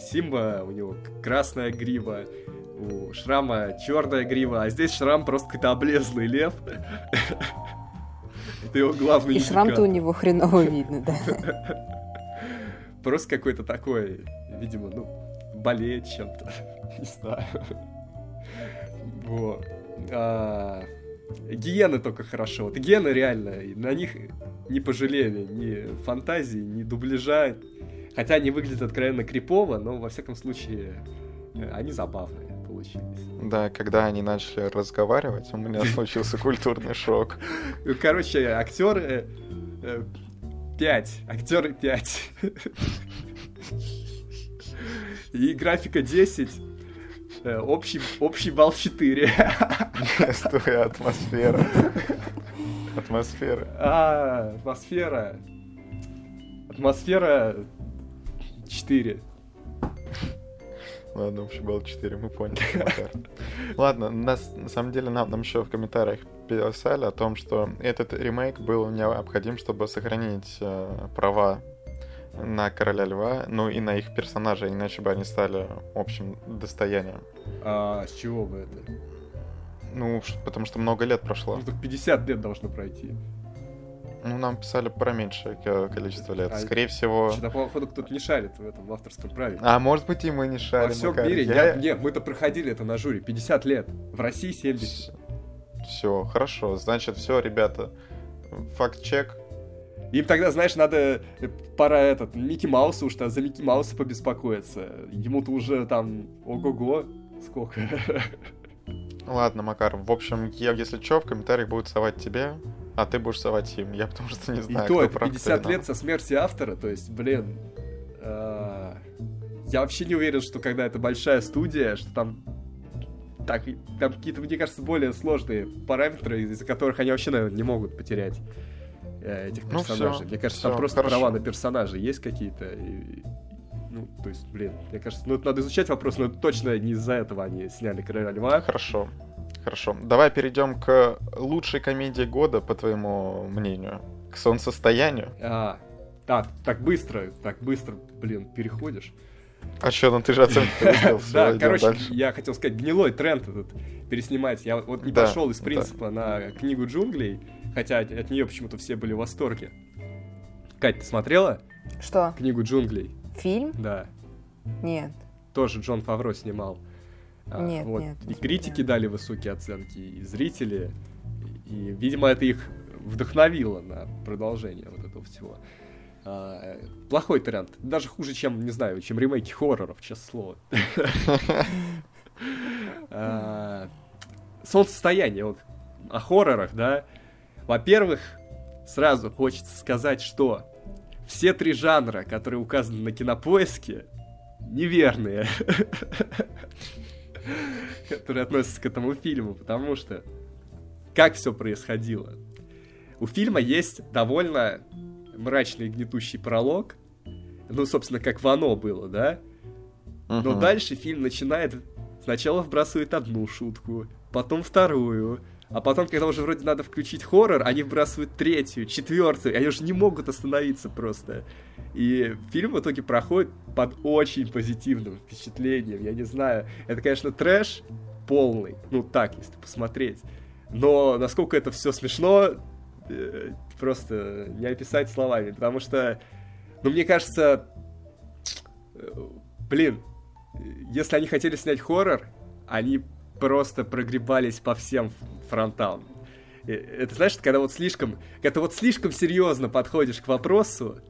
[SPEAKER 1] Симба, у него красная грива, у Шрама черная грива, а здесь Шрам просто какой-то облезлый лев. Это его главный
[SPEAKER 2] И шрам-то у него хреново видно, да.
[SPEAKER 1] Просто какой-то такой, видимо, ну, болеет чем-то, не знаю. Вот. А, Гиены только хорошо. Вот гиены реально, на них не пожалели ни фантазии, ни дубляжа. Хотя они выглядят откровенно крипово, но во всяком случае э, они забавные получились.
[SPEAKER 3] Да, когда они начали разговаривать, у меня случился культурный шок.
[SPEAKER 1] Короче, актеры 5. Актеры 5. И графика 10. Э, Общий, общий балл 4.
[SPEAKER 3] Твоя атмосфера. Атмосфера.
[SPEAKER 1] А, атмосфера. Атмосфера 4.
[SPEAKER 3] Ладно, общий балл 4, мы поняли. Ладно, нас, на самом деле нам, нам еще в комментариях писали о том, что этот ремейк был необходим, чтобы сохранить э, права на Короля Льва, ну и на их персонажей, иначе бы они стали общим достоянием.
[SPEAKER 1] А с чего бы это?
[SPEAKER 3] Ну, потому что много лет прошло.
[SPEAKER 1] Ну, тут 50 лет должно пройти.
[SPEAKER 3] Ну, нам писали про меньшее ко- количество лет.
[SPEAKER 1] А
[SPEAKER 3] Скорее всего...
[SPEAKER 1] Что-то, походу, кто-то не шарит в этом в авторском праве.
[SPEAKER 3] А может быть и мы не
[SPEAKER 1] Во
[SPEAKER 3] шарим.
[SPEAKER 1] всем
[SPEAKER 3] Макар.
[SPEAKER 1] мире,
[SPEAKER 3] Я-
[SPEAKER 1] я- нет, мы-то проходили это на жюри, 50 лет. В России 70.
[SPEAKER 3] Все, хорошо. Значит, все, ребята. Факт-чек.
[SPEAKER 1] Им тогда, знаешь, надо, э, пора этот, Микки Мауса уж за Микки Мауса побеспокоиться. Ему-то уже там, ого-го, сколько.
[SPEAKER 3] Ладно, Макар, в общем, я, если что, в комментариях будут совать тебе, а ты будешь совать им. Я потому что не
[SPEAKER 1] И
[SPEAKER 3] знаю,
[SPEAKER 1] то,
[SPEAKER 3] кто
[SPEAKER 1] это
[SPEAKER 3] прав, кто
[SPEAKER 1] 50
[SPEAKER 3] виноват.
[SPEAKER 1] лет со смерти автора, то есть, блин, а, я вообще не уверен, что когда это большая студия, что там так, там какие-то, мне кажется, более сложные параметры, из-за которых они вообще, наверное, не могут потерять э, этих
[SPEAKER 3] Ну,
[SPEAKER 1] персонажей.
[SPEAKER 3] всё,
[SPEAKER 1] мне кажется, там
[SPEAKER 3] всё,
[SPEAKER 1] просто
[SPEAKER 3] хорошо.
[SPEAKER 1] права на персонажей есть какие-то. и- ну, то есть, блин, мне кажется, ну, это надо изучать вопрос, но точно не из-за этого они сняли Короля Льва.
[SPEAKER 3] Хорошо. Хорошо. Давай перейдем к лучшей комедии года, по твоему мнению. К солнцестоянию.
[SPEAKER 1] А, а, так быстро, так быстро, блин, переходишь.
[SPEAKER 3] А что, ну ты же оценку сделал.
[SPEAKER 1] Да, короче,
[SPEAKER 3] дальше.
[SPEAKER 1] я хотел сказать, гнилой тренд этот переснимать. Я вот не
[SPEAKER 3] Да,
[SPEAKER 1] пошел из
[SPEAKER 3] да.
[SPEAKER 1] принципа на книгу джунглей, хотя от, от нее почему-то все были в восторге. Кать, ты смотрела
[SPEAKER 2] Что,
[SPEAKER 1] книгу джунглей?
[SPEAKER 2] фильм?
[SPEAKER 1] Да.
[SPEAKER 2] Нет.
[SPEAKER 1] Тоже Джон Фавро снимал. А,
[SPEAKER 2] Нет,
[SPEAKER 1] вот.
[SPEAKER 2] нет, не
[SPEAKER 1] И критики
[SPEAKER 2] смотрела.
[SPEAKER 1] дали высокие оценки, и зрители. И, видимо, это их вдохновило на продолжение вот этого всего. А, плохой тренд. Даже хуже, чем, не знаю, чем ремейки хорроров, честное слово. А, Солнцестояние, вот о хоррорах, да. Во-первых, сразу хочется сказать, что все три жанра, которые указаны на кинопоиске, неверные. Которые относятся к этому фильму, потому что как все происходило. У фильма есть довольно мрачный гнетущий пролог, ну, собственно, как в «Оно» было, да? Но дальше фильм начинает... Сначала вбрасывает одну шутку, потом вторую, а потом, когда уже вроде надо включить хоррор, они вбрасывают третью, четвертую, они уже не могут остановиться просто. И фильм в итоге проходит под очень позитивным впечатлением. Я не знаю, это, конечно, трэш полный, ну так, если посмотреть. Но насколько это все смешно, э, просто не описать словами, потому что, ну, мне кажется, э, блин, если они хотели снять хоррор, они просто прогребались по всем фронтам. Это знаешь, когда вот слишком, когда вот слишком серьезно подходишь к вопросу,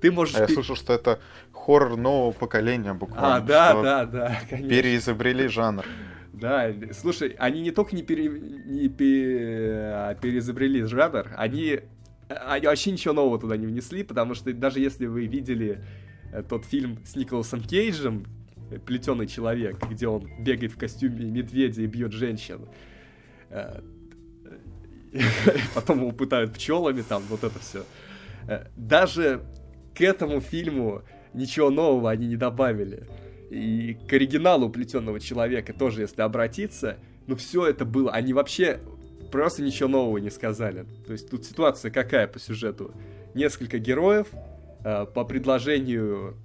[SPEAKER 1] ты можешь... А
[SPEAKER 3] я слышал, что это хоррор нового поколения буквально.
[SPEAKER 1] А, да, да, да,
[SPEAKER 3] конечно. Переизобрели жанр.
[SPEAKER 1] Да, слушай, они не только не, пере, не пере, а, переизобрели жанр, они, они вообще ничего нового туда не внесли, потому что даже если вы видели э, тот фильм с Николасом Кейджем, плетеный человек, где он бегает в костюме медведя и бьет женщин. Э, потом его пытают пчелами, там вот это все. Э, даже к этому фильму ничего нового они не добавили. И к оригиналу плетенного человека тоже, если обратиться, ну все это было. Они вообще просто ничего нового не сказали. То есть тут ситуация какая по сюжету? Несколько героев э, по предложению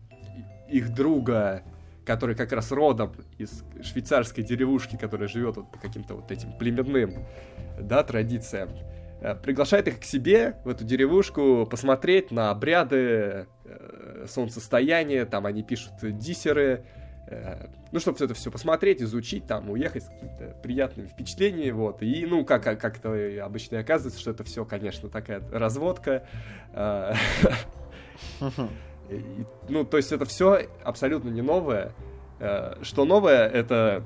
[SPEAKER 1] их друга который как раз родом из швейцарской деревушки, которая живет вот по каким-то вот этим племенным, да, традициям, э, приглашает их к себе в эту деревушку посмотреть на обряды э, солнцестояния, там они пишут диссеры, э, ну, чтобы это все посмотреть, изучить, там, уехать с какими-то приятными впечатлениями, вот, и, ну, как, как то обычно и оказывается, что это все, конечно, такая разводка, ну, то есть это все абсолютно не новое. Э, что новое, это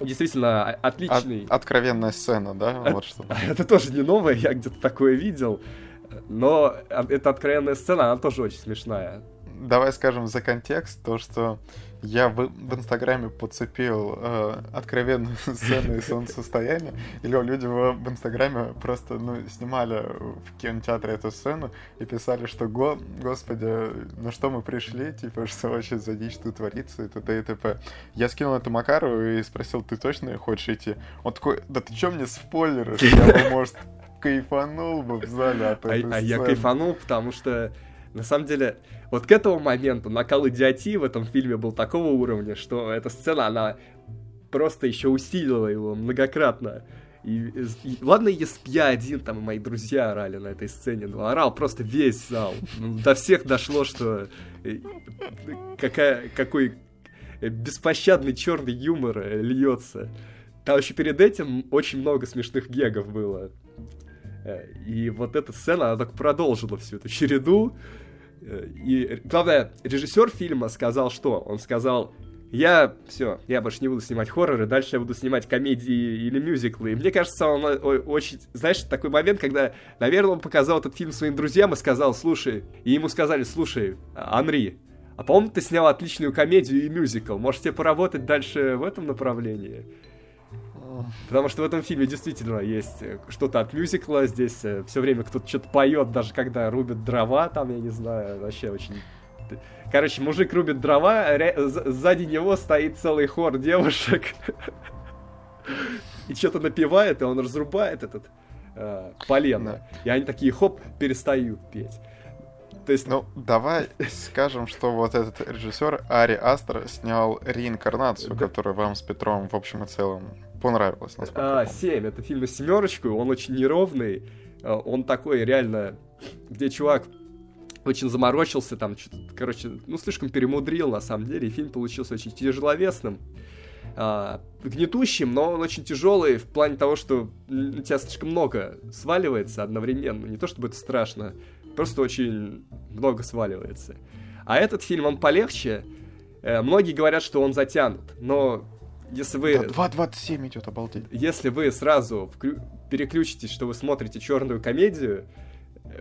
[SPEAKER 1] действительно отличный...
[SPEAKER 3] От, откровенная сцена, да?
[SPEAKER 1] Это, вот что. это тоже не новое, я где-то такое видел. Но эта откровенная сцена, она тоже очень смешная.
[SPEAKER 3] Давай скажем за контекст, то, что я в, в Инстаграме подцепил э, откровенную сцену из солнцестояния, или люди в, в Инстаграме просто ну, снимали в кинотеатре эту сцену и писали, что Го, господи, на что мы пришли, типа, что вообще за дичь тут творится, и т.д. и т.п. Я скинул это Макару и спросил, ты точно хочешь идти? Он такой, да ты чё мне спойлеришь? Я может, кайфанул бы в зале от
[SPEAKER 1] этой а, а я кайфанул, потому что на самом деле, вот к этому моменту накал идиотии в этом фильме был такого уровня, что эта сцена, она просто еще усилила его многократно. И, и ладно, если б я один, там, и мои друзья орали на этой сцене, но орал просто весь зал. Ну, до всех дошло, что э, какая, какой беспощадный черный юмор э, льется. Там еще перед этим очень много смешных гегов было. Э, и вот эта сцена, она так продолжила всю эту череду. Э, и главное, режиссер фильма сказал что? Он сказал, я все, я больше не буду снимать хорроры, дальше я буду снимать комедии или мюзиклы. И мне кажется, он очень, знаешь, такой момент, когда, наверное, он показал этот фильм своим друзьям и сказал, слушай, и ему сказали, слушай, Анри, а по-моему, ты снял отличную комедию и мюзикл, может тебе поработать дальше в этом направлении? Потому что в этом фильме действительно есть э, что-то от мюзикла. Здесь э, все время кто-то что-то поет, даже когда рубят дрова, там, я не знаю, вообще очень... Короче, мужик рубит дрова, сзади него стоит целый хор девушек. И что-то напевает, и он разрубает этот э, полено. И они такие, хоп, перестают петь.
[SPEAKER 3] То есть... Ну, давай скажем, что вот этот режиссер Ари Астер снял реинкарнацию, которая вам с Петром в общем и целом понравилось.
[SPEAKER 1] А, 7. Это фильм на семерочку, он очень неровный. А, он такой реально, где чувак очень заморочился, там, короче, ну, слишком перемудрил, на самом деле, и фильм получился очень тяжеловесным, а, гнетущим, но он очень тяжелый в плане того, что у тебя слишком много сваливается одновременно. Не то чтобы это страшно, просто очень много сваливается. А этот фильм, он полегче. Э, многие говорят, что он затянут, но если вы...
[SPEAKER 3] Да, 2.27 идет, обалдеть.
[SPEAKER 1] Если вы сразу вклю... переключитесь, что вы смотрите черную комедию,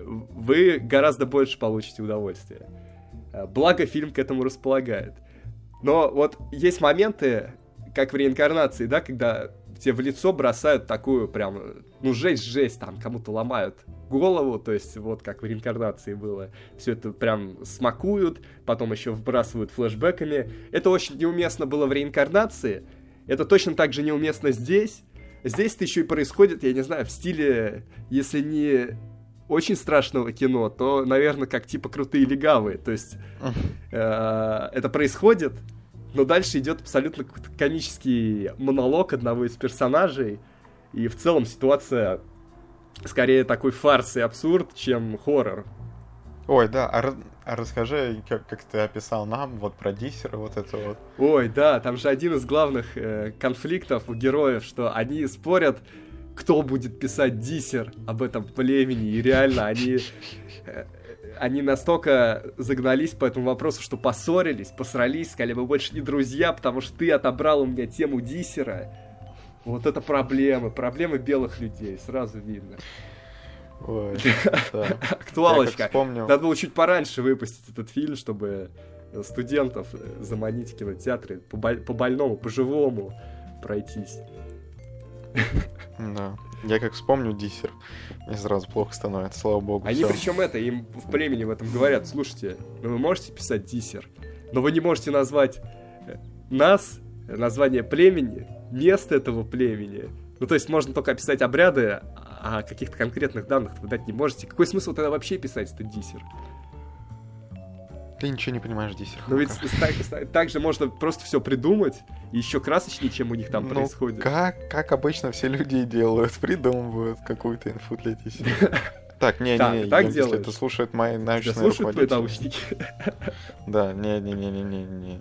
[SPEAKER 1] вы гораздо больше получите удовольствия. Э, благо фильм к этому располагает. Но вот есть моменты, как в реинкарнации, да, когда тебе в лицо бросают такую прям ну, жесть-жесть, там кому-то ломают голову, то есть вот как в реинкарнации было. Все это прям смакуют, потом еще вбрасывают флешбеками. Это очень неуместно было в реинкарнации, это точно так же неуместно здесь. Здесь это еще и происходит, я не знаю, в стиле, если не очень страшного кино, то, наверное, как типа крутые легавые. То есть э, это происходит, но дальше идет абсолютно комический монолог одного из персонажей. И в целом ситуация скорее такой фарс и абсурд, чем хоррор.
[SPEAKER 3] Ой, да, а, а расскажи, как, как ты описал нам, вот про диссера, вот это вот.
[SPEAKER 1] Ой, да, там же один из главных э, конфликтов у героев, что они спорят, кто будет писать диссер об этом племени, и реально они... Э, они настолько загнались по этому вопросу, что поссорились, посрались, сказали, мы больше не друзья, потому что ты отобрал у меня тему диссера. Вот это проблемы, проблемы белых людей, сразу видно.
[SPEAKER 3] Ой, да.
[SPEAKER 1] Актуалочка. Вспомнил... Надо было чуть пораньше выпустить этот фильм, чтобы студентов заманить в кинотеатры по, по больному, по живому пройтись.
[SPEAKER 3] Да. Я как вспомню диссер, мне сразу плохо становится, слава богу.
[SPEAKER 1] Они всё. причем это, им в племени в этом говорят, слушайте, ну вы можете писать диссер, но вы не можете назвать э, нас, название племени, место этого племени. Ну, то есть можно только описать обряды, а каких-то конкретных данных вы дать не можете. Какой смысл тогда вообще писать этот диссер?
[SPEAKER 3] Ты ничего не понимаешь, диссер.
[SPEAKER 1] Ну ведь так, так же можно просто все придумать, и еще красочнее, чем у них там ну, происходит.
[SPEAKER 3] Как, как обычно все люди делают, придумывают какую-то инфу для диссера. Так, не-не-не,
[SPEAKER 1] так
[SPEAKER 3] если это слушают мои научные
[SPEAKER 1] слушают твои наушники?
[SPEAKER 3] Да, не-не-не-не-не-не.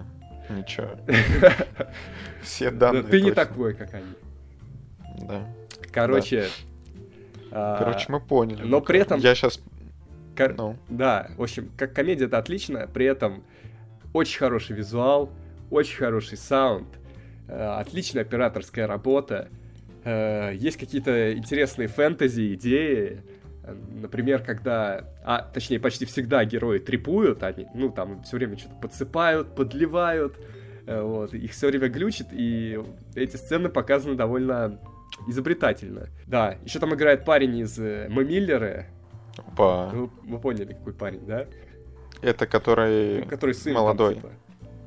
[SPEAKER 3] Ничего. Все данные.
[SPEAKER 1] Ты не такой, как они.
[SPEAKER 3] Да.
[SPEAKER 1] Короче.
[SPEAKER 3] А, Короче, мы поняли.
[SPEAKER 1] Но при этом.
[SPEAKER 3] Я сейчас.
[SPEAKER 1] Ну. Да, в общем, как комедия это отлично, при этом очень хороший визуал, очень хороший саунд, э, отличная операторская работа, э, есть какие-то интересные фэнтези, идеи, Например, когда, а точнее почти всегда герои трипуют, они, ну там все время что-то подсыпают, подливают, э, вот, их все время глючит, и эти сцены показаны довольно изобретательно. Да, еще там играет парень из э, Мы Миллеры.
[SPEAKER 3] Опа.
[SPEAKER 1] Вы, вы поняли, какой парень, да?
[SPEAKER 3] Это который,
[SPEAKER 1] который сын
[SPEAKER 3] молодой.
[SPEAKER 1] Там, типа.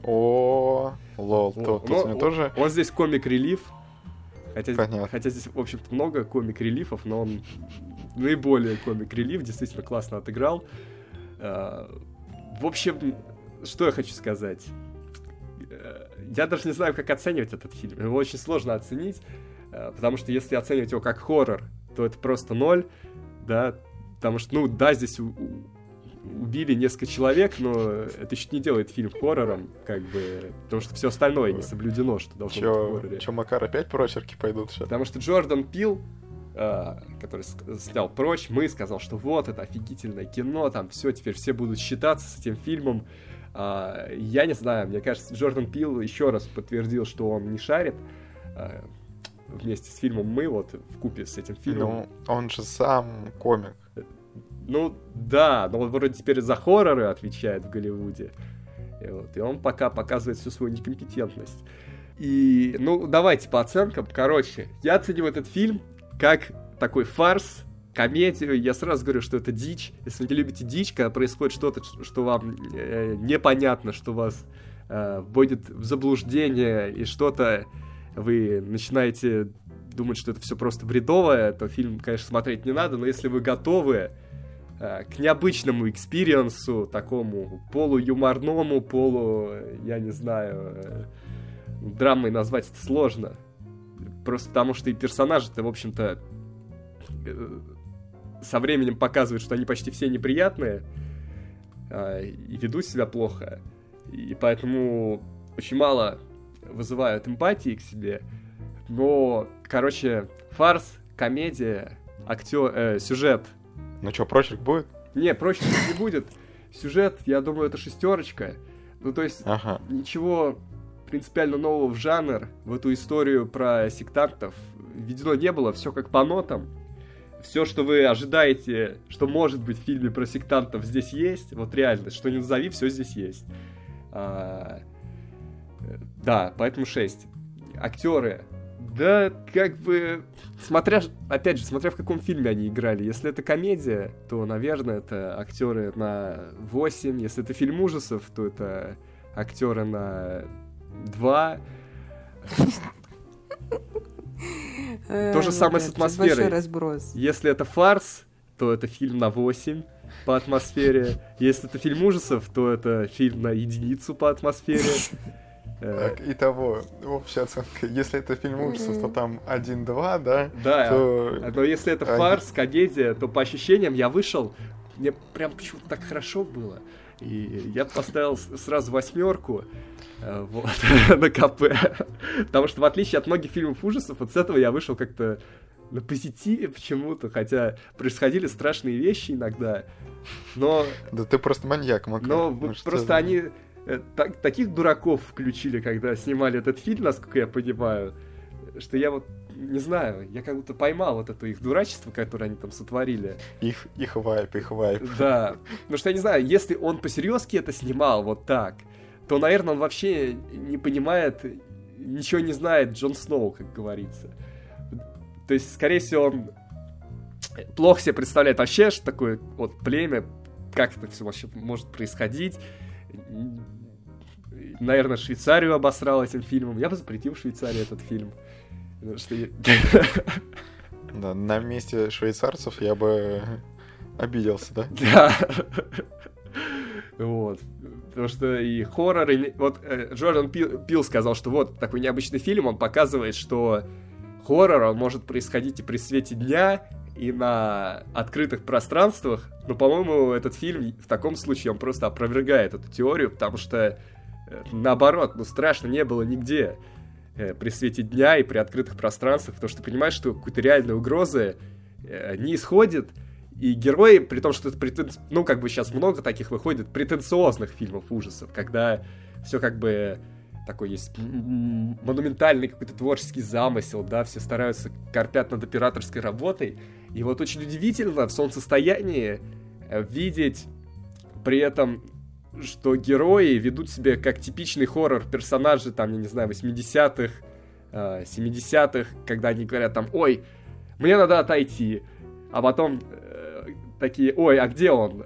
[SPEAKER 3] О, лол, тот, тот
[SPEAKER 1] он,
[SPEAKER 3] тоже.
[SPEAKER 1] Он здесь комик-релив, Хотя, хотя здесь, в общем-то, много комик-релифов, но он наиболее комик-релиф, действительно классно отыграл. А, в общем, что я хочу сказать. Э, я даже не знаю, как оценивать этот фильм. Его очень сложно оценить, э, потому что если оценивать его как хоррор, то это просто ноль, да, потому что, ну, да, здесь убили несколько человек, но это еще не делает фильм хоррором, как бы, потому что все остальное не соблюдено, что должно Чё, быть в хорроре.
[SPEAKER 3] Че, Макар, опять прочерки пойдут сейчас?
[SPEAKER 1] Потому что Джордан Пил, э, который снял «Прочь», мы сказал, что вот, это офигительное кино, там все, теперь все будут считаться с этим фильмом. Э, я не знаю, мне кажется, Джордан Пил еще раз подтвердил, что он не шарит. Э, вместе с фильмом «Мы», вот, в купе с этим фильмом.
[SPEAKER 3] Ну, он же сам комик.
[SPEAKER 1] Ну, да, но он вроде теперь за хорроры отвечает в Голливуде. И, вот, и он пока показывает всю свою некомпетентность. И, ну, давайте по оценкам. Короче, я оцениваю этот фильм как такой фарс, комедию. Я сразу говорю, что это дичь. Если вы не любите дичь, когда происходит что-то, что вам э, непонятно, что вас э, вводит в заблуждение, и что-то вы начинаете думать, что это все просто бредовое, то фильм, конечно, смотреть не надо, но если вы готовы Э, к необычному experience у, такому полуюморному, полу, я не знаю, э, драмой назвать это сложно. Просто потому что и персонажи-то, в общем-то, э, со временем показывают, что они почти все неприятные и ведут себя плохо. И поэтому очень мало вызывают эмпатии к себе. Но, короче, фарс, комедия, актер, э, сюжет —
[SPEAKER 3] ну что, прочерк будет?
[SPEAKER 1] Не, прочерк не будет. Сюжет, я думаю, это шестерочка. Ну, то есть, ага. ничего принципиально нового в жанр, в эту историю про сектантов введено не было. Все как по нотам. Все, что вы ожидаете, что может быть в фильме про сектантов, здесь есть. Вот реально, что не назови, все здесь есть. А, да, поэтому 6. Актеры Да, как бы, смотря, опять же, смотря в каком фильме они играли. Если это комедия, то, наверное, это актеры на 8. Если это фильм ужасов, то это актеры на 2. То же самое с атмосферой.
[SPEAKER 2] разброс.
[SPEAKER 1] Если это фарс, то это фильм на 8 по атмосфере. Если это фильм ужасов, то это фильм на единицу по атмосфере.
[SPEAKER 3] Э, так, итого, общая оценка. Если это фильм ужасов, то там 1-2, да?
[SPEAKER 1] Да,
[SPEAKER 3] то...
[SPEAKER 1] но если это фарс, комедия, то по ощущениям я вышел, мне прям почему-то так хорошо было. И я поставил сразу восьмерку э, вот, на КП. Потому что в отличие от многих фильмов ужасов, вот с этого я вышел как-то на позитиве почему-то, хотя происходили страшные вещи иногда, но...
[SPEAKER 3] Да ты просто маньяк, Макар.
[SPEAKER 1] Но Может, просто они так, таких дураков включили, когда снимали этот фильм, насколько я понимаю, что я вот не знаю, я как будто поймал вот это их дурачество, которое они там сотворили.
[SPEAKER 3] Их, их вайп, их вайп.
[SPEAKER 1] Да. Потому что я не знаю, если он по-серьезки это снимал вот так, то, наверное, он вообще не понимает, ничего не знает Джон Сноу, как говорится. То есть, скорее всего, он плохо себе представляет вообще, что такое вот племя, как это все вообще может происходить. Наверное, Швейцарию обосрал этим фильмом. Я бы запретил в Швейцарии этот фильм. Что
[SPEAKER 3] Да, на месте швейцарцев я бы обиделся, да?
[SPEAKER 1] Да. Вот. Потому что и хоррор, и... Вот э, Джордан Пил, Пил сказал, что вот такой необычный фильм, он показывает, что хоррор, он может происходить и при свете дня, и на открытых пространствах, но, по-моему, этот фильм в таком случае он просто опровергает эту теорию, потому что э, наоборот, ну страшно не было нигде э, при свете дня и при открытых пространствах, потому что понимаешь, что какой-то реальной угрозы э, не исходит, и герои, при том, что это претен... ну, как бы сейчас много таких выходит, претенциозных фильмов ужасов, когда все как бы такой есть монументальный какой-то творческий замысел, да, все стараются, корпят над операторской работой. И вот очень удивительно в солнцестоянии э, видеть при этом, что герои ведут себя как типичный хоррор персонажи, там, я не знаю, 80-х, 70-х, э, когда они говорят там, ой, мне надо отойти, а потом э, такие, ой, а где он?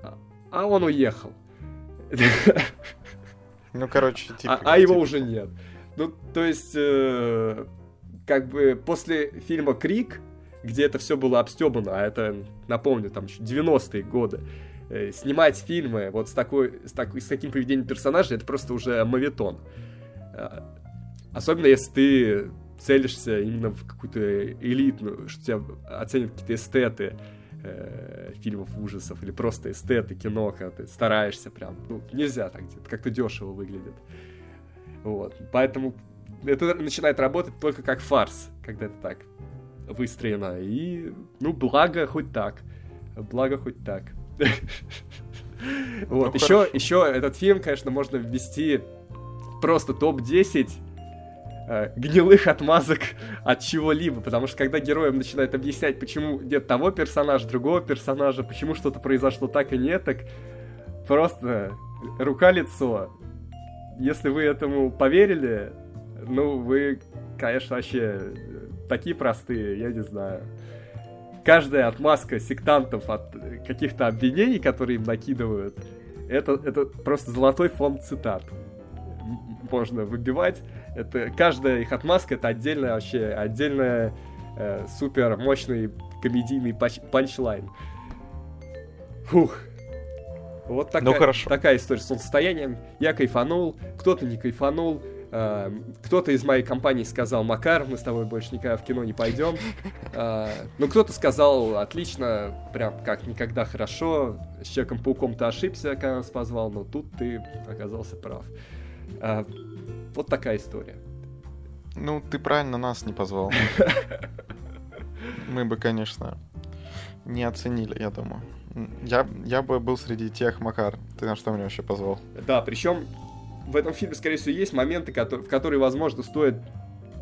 [SPEAKER 1] А он уехал.
[SPEAKER 3] Ну, короче,
[SPEAKER 1] типа... А, а его типа... уже нет. Ну, то есть, э, как бы после фильма «Крик», где это все было обстебано, а это, напомню, там еще 90-е годы, э, снимать фильмы вот с, такой, с, такой, с таким поведением персонажа, это просто уже мавитон. Э, особенно если ты целишься именно в какую-то элитную, что тебя оценят какие-то эстеты, э, фильмов ужасов или просто эстеты, кино, когда ты стараешься прям. Ну, нельзя так делать, как-то дешево выглядит. Вот. Поэтому это начинает работать только как фарс, когда это так выстроено. И, ну, благо хоть так. Благо хоть так. Вот, еще, еще этот фильм, конечно, можно ввести просто топ-10 э, гнилых отмазок от чего-либо, потому что когда героям начинают объяснять, почему нет того персонажа, другого персонажа, почему что-то произошло так и нет, так просто рука-лицо. Если вы этому поверили, ну, вы, конечно, вообще такие простые, я не знаю. Каждая отмазка сектантов от каких-то обвинений, которые им накидывают, это, это просто золотой фонд цитат. Можно выбивать это каждая их отмазка это отдельная вообще отдельная э, супер мощный комедийный панч панчлайн. Фух. Вот такая, ну, хорошо. такая история с солнцестоянием. Я кайфанул, кто-то не кайфанул. Э, кто-то из моей компании сказал, Макар, мы с тобой больше никогда в кино не пойдем. Э, ну, кто-то сказал, отлично, прям как никогда хорошо. С Человеком-пауком ты ошибся, когда нас позвал, но тут ты оказался прав. Э, вот такая история.
[SPEAKER 3] Ну, ты правильно нас не позвал. Мы бы, конечно, не оценили, я думаю. Я, я бы был среди тех, Макар. Ты на что меня вообще позвал?
[SPEAKER 1] Да, причем в этом фильме, скорее всего, есть моменты, которые, в которые, возможно, стоит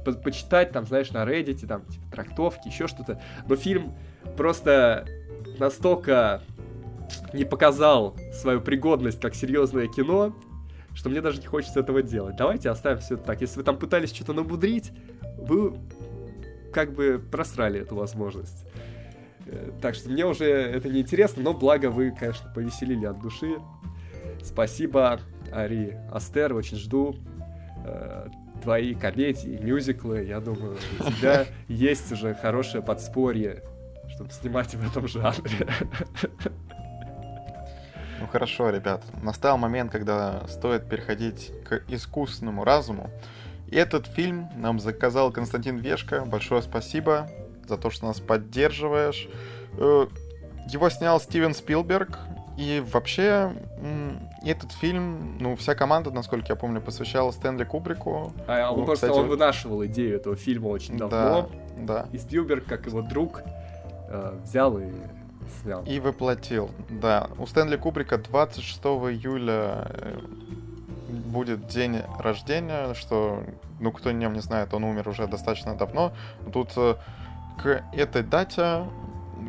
[SPEAKER 1] по почитать, там, знаешь, на Reddit, там, типа, трактовки, еще что-то. Но фильм просто настолько не показал свою пригодность как серьезное кино, что мне даже не хочется этого делать. Давайте оставим все так. Если вы там пытались что-то набудрить, вы как бы просрали эту возможность. Э, так что мне уже это не интересно, но благо вы, конечно, повеселили от души. Спасибо, Ари Астер, очень жду э, твои комедии, мюзиклы. Я думаю, у тебя есть уже хорошее подспорье, чтобы снимать в этом жанре.
[SPEAKER 3] Ну хорошо, ребят, настал момент, когда стоит переходить к искусственному разуму. И этот фильм нам заказал Константин Вешка. Большое спасибо за то, что нас поддерживаешь. Э, его снял Стивен Спилберг. И вообще, этот фильм, ну, вся команда, насколько я помню, посвящала Стэнли Кубрику.
[SPEAKER 1] А, он, просто кстати, он вынашивал идею этого фильма очень давно.
[SPEAKER 3] Да, да.
[SPEAKER 1] И Спилберг, как его друг, э, взял и снял.
[SPEAKER 3] И воплотил, да. У Стэнли Кубрика 26 июля э, будет день рождения, что, ну, кто не не знает, он умер уже достаточно давно. Тут э, к этой дате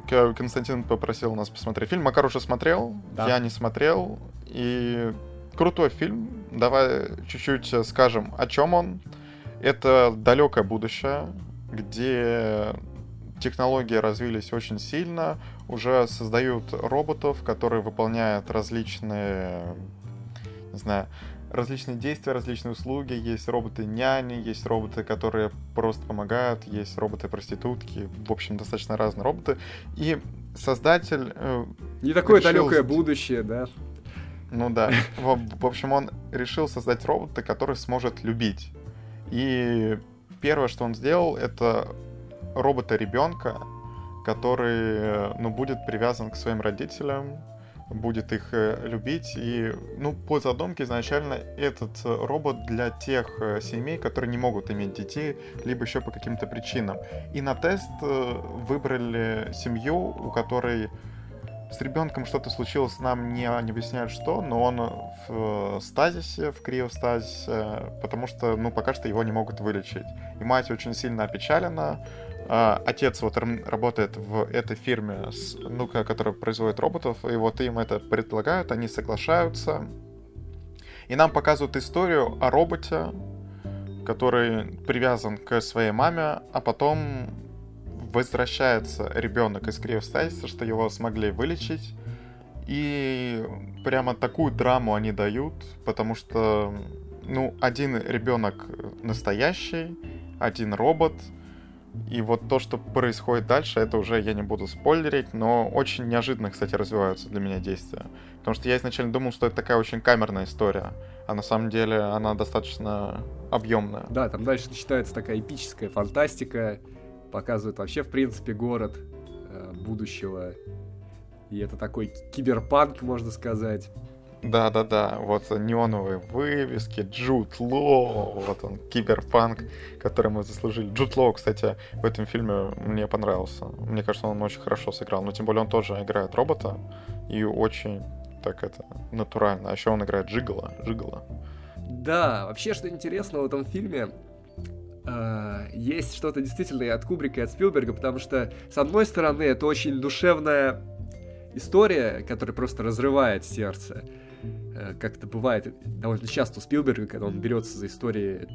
[SPEAKER 3] Константин попросил нас посмотреть фильм. Макар уже смотрел, да. я не смотрел. И крутой фильм. Давай чуть-чуть скажем, о чем он. Это далекое будущее, где технологии развились очень сильно, уже создают роботов, которые выполняют различные, не знаю, различные действия, различные услуги. Есть роботы-няни, есть роботы, которые просто помогают, есть роботы-проститутки. В общем, достаточно разные роботы. И создатель... Э,
[SPEAKER 1] Не такое решил... далекое будущее, да?
[SPEAKER 3] Ну да. В, в общем, он решил создать робота, который сможет любить. И первое, что он сделал, это робота-ребенка, который, э, ну, будет привязан к своим родителям, будет их э, любить. И, ну, по задумке изначально этот э, робот для тех семей, которые не могут иметь детей, либо еще по каким-то причинам. И на тест выбрали семью, у которой с ребенком что-то случилось, нам не, не объясняют что, но он в стазисе, в криостазисе, потому что, ну, пока что его не могут вылечить. И мать очень сильно опечалена, а, отец вот работает в этой фирме, ну, которая производит роботов, и вот им это предлагают, они соглашаются. И нам показывают историю о роботе, который привязан к своей маме, а потом возвращается ребенок из криостазиса, что его смогли вылечить. И прямо такую драму они дают, потому что, ну, один ребенок настоящий, один робот — и вот то, что происходит дальше, это уже я не буду спойлерить, но очень неожиданно, кстати, развиваются для меня действия. Потому что я изначально думал, что это такая очень камерная история, а на самом деле она достаточно объемная.
[SPEAKER 1] Да, там дальше начинается такая эпическая фантастика, показывает вообще, в принципе, город э, будущего. И это такой киберпанк, можно сказать.
[SPEAKER 3] Да-да-да, вот неоновые вывески, Джуд Ло, вот он, киберпанк, который мы заслужили. Джуд Ло, кстати, в этом фильме мне понравился. Мне кажется, он очень хорошо сыграл. Но тем более он тоже играет робота и очень так это натурально. А еще он играет Джигала. Джигала.
[SPEAKER 1] Да, вообще, что интересно в этом фильме, Uh, есть что-то действительно и от Кубрика, и от Спилберга, потому что, с одной стороны, это очень душевная история, которая просто разрывает сердце. Э, как это бывает довольно часто у Спилберга, когда он берется за истории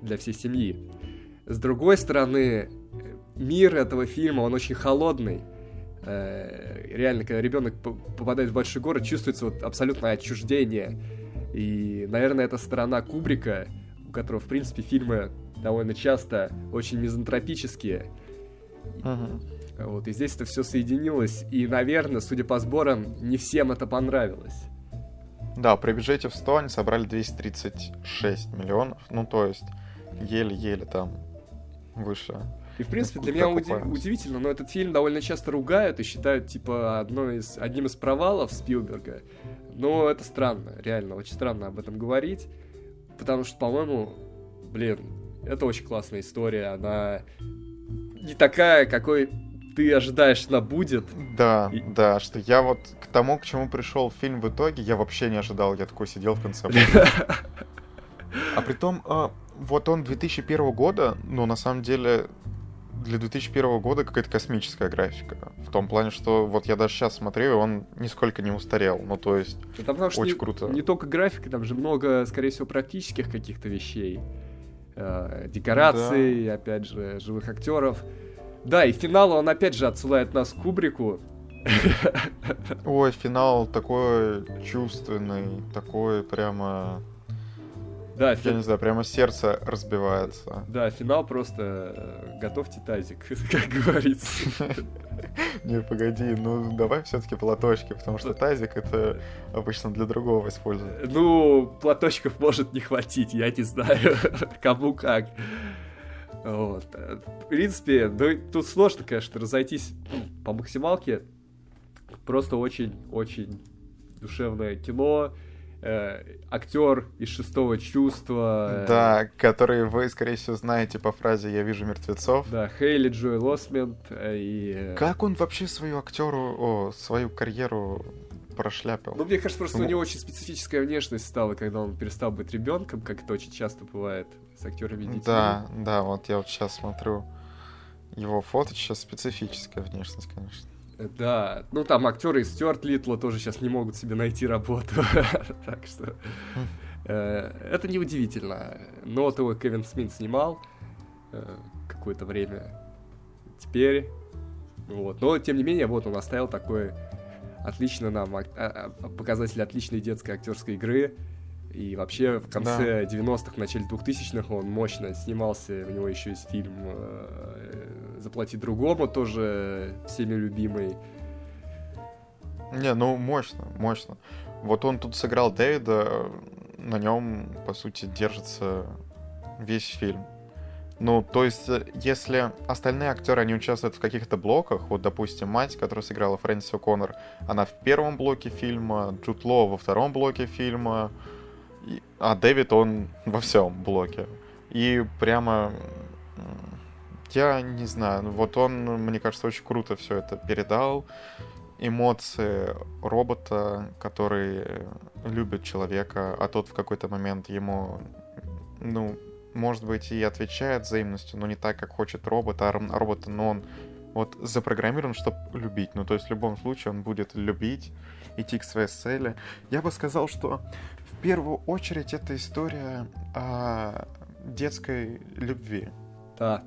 [SPEAKER 1] для всей семьи. С другой стороны, мир этого фильма, он очень холодный. Э, реально, когда ребенок попадает в большой город, чувствуется вот абсолютное отчуждение. И, наверное, это сторона Кубрика, у которого, в принципе, фильмы довольно часто очень мизантропические. Uh-huh. Вот, и здесь это все соединилось. И, наверное, судя по сборам, не всем это понравилось.
[SPEAKER 3] Да, при бюджете в 100 они собрали 236 миллионов. Ну, то есть, еле-еле там выше.
[SPEAKER 1] И, в принципе, для меня уди- удивительно, но этот фильм довольно часто ругают и считают, типа, одной из, одним из провалов Спилберга. Но это странно, реально, очень странно об этом говорить. Потому что, по-моему, блин, это очень классная история. Она не такая, какой ты ожидаешь, она будет.
[SPEAKER 3] Да, и... да, что я вот к тому, к чему пришел фильм в итоге, я вообще не ожидал, я такой сидел в конце. А при том, а, вот он 2001 года, но на самом деле для 2001 года какая-то космическая графика. В том плане, что вот я даже сейчас смотрю, и он нисколько не устарел. Ну, то есть,
[SPEAKER 1] что
[SPEAKER 3] очень
[SPEAKER 1] не,
[SPEAKER 3] круто.
[SPEAKER 1] Не только графика, там же много, скорее всего, практических каких-то вещей. э, декораций, да. опять же, живых актеров. Да, и финал он опять же отсылает нас к Кубрику.
[SPEAKER 3] Ой, финал такой чувственный, такой прямо да, Я фи... не знаю, прямо сердце разбивается.
[SPEAKER 1] Да, финал просто э, готовьте тазик, как говорится.
[SPEAKER 3] Не, погоди, ну давай все-таки платочки, потому что тазик это обычно для другого используют.
[SPEAKER 1] Ну, платочков может не хватить, я не знаю, кому как. Вот. В принципе, ну, тут сложно, конечно, разойтись по максималке. Просто очень-очень душевное кино э, актер из шестого чувства.
[SPEAKER 3] Э, да, который вы, скорее всего, знаете по фразе «Я вижу мертвецов».
[SPEAKER 1] Да, Хейли Джоэл Осмент э, и...
[SPEAKER 3] Э, как он вообще свою актеру, о, свою карьеру прошляпил?
[SPEAKER 1] Ну, мне кажется, просто ну... у него очень специфическая внешность стала, когда он перестал быть ребенком, как это очень часто бывает с актерами детей.
[SPEAKER 3] Да, да, вот я вот сейчас смотрю его фото, сейчас специфическая внешность, конечно.
[SPEAKER 1] Да, ну там актеры из Стюарт Литла тоже сейчас не могут себе найти работу, так что э, это неудивительно. Но того Кевин Смит снимал э, какое-то время. Теперь, вот, но тем не менее, вот он оставил такой отлично нам а, а, показатель отличной детской актерской игры. И вообще в конце да. 90-х, начале 2000-х он мощно снимался. У него еще есть фильм э, «Заплати другому», тоже всеми любимый.
[SPEAKER 3] Не, ну мощно, мощно. Вот он тут сыграл Дэвида, на нем, по сути, держится весь фильм. Ну, то есть, если остальные актеры, они участвуют в каких-то блоках, вот, допустим, мать, которая сыграла Фрэнсис О'Коннор, она в первом блоке фильма, Джуд Ло во втором блоке фильма, а Дэвид, он во всем блоке. И прямо... Я не знаю, вот он, мне кажется, очень круто все это передал. Эмоции робота, который любит человека, а тот в какой-то момент ему, ну, может быть, и отвечает взаимностью, но не так, как хочет робот, а робот, но он вот запрограммирован, чтобы любить. Ну, то есть в любом случае он будет любить, идти к своей цели. Я бы сказал, что в первую очередь это история о детской любви.
[SPEAKER 1] Да,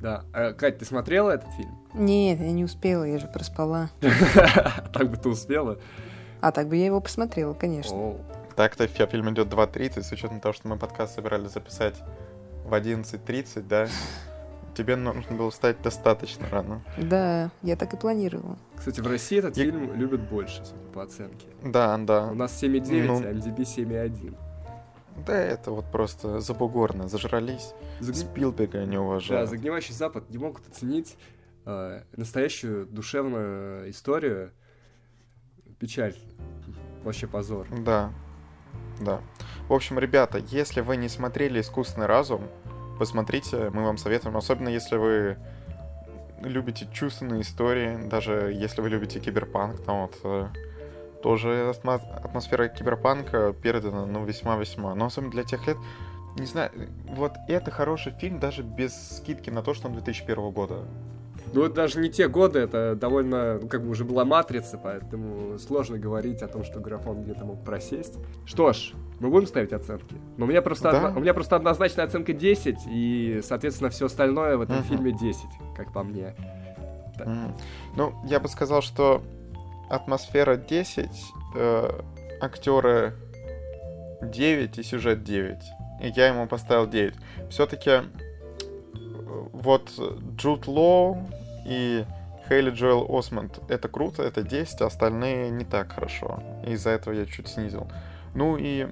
[SPEAKER 1] да. А, Кать, ты смотрела этот фильм?
[SPEAKER 2] Нет, я не успела, я же проспала.
[SPEAKER 1] Так бы ты успела?
[SPEAKER 2] А так бы я его посмотрела, конечно.
[SPEAKER 3] Так-то фильм идет 2.30, с учетом того, что мы подкаст собирались записать в 11.30, да? тебе нужно было встать достаточно рано.
[SPEAKER 2] Да, я так и планировала.
[SPEAKER 1] Кстати, в России этот я... фильм любят больше, по оценке.
[SPEAKER 3] Да, да.
[SPEAKER 1] У нас 7,9, ну... а MDB 7,1.
[SPEAKER 3] Да, это вот просто забугорно, зажрались. Загни... Спилберга не уважают.
[SPEAKER 1] Да, загнивающий Запад не могут оценить э, настоящую душевную историю. Печаль. Вообще позор.
[SPEAKER 3] Да, да. В общем, ребята, если вы не смотрели «Искусственный разум», посмотрите, мы вам советуем, особенно если вы любите чувственные истории, даже если вы любите киберпанк, там вот э, тоже атмосфера киберпанка передана, ну, весьма-весьма. Но особенно для тех лет, не знаю, вот это хороший фильм даже без скидки на то, что он 2001 года.
[SPEAKER 1] Ну, это даже не те годы, это довольно, ну, как бы уже была матрица, поэтому сложно говорить о том, что графон где-то мог просесть. Что ж, мы будем ставить оценки. Но у меня просто, да? одна, у меня просто однозначная оценка 10, и, соответственно, все остальное в этом угу. фильме 10, как по мне.
[SPEAKER 3] Угу. Ну, я бы сказал, что атмосфера 10, э, актеры 9 и сюжет 9. И я ему поставил 9. Все-таки э, вот Джуд Лоу и Хейли Джоэл Осмонд это круто, это 10, а остальные не так хорошо. Из-за этого я чуть снизил. Ну и,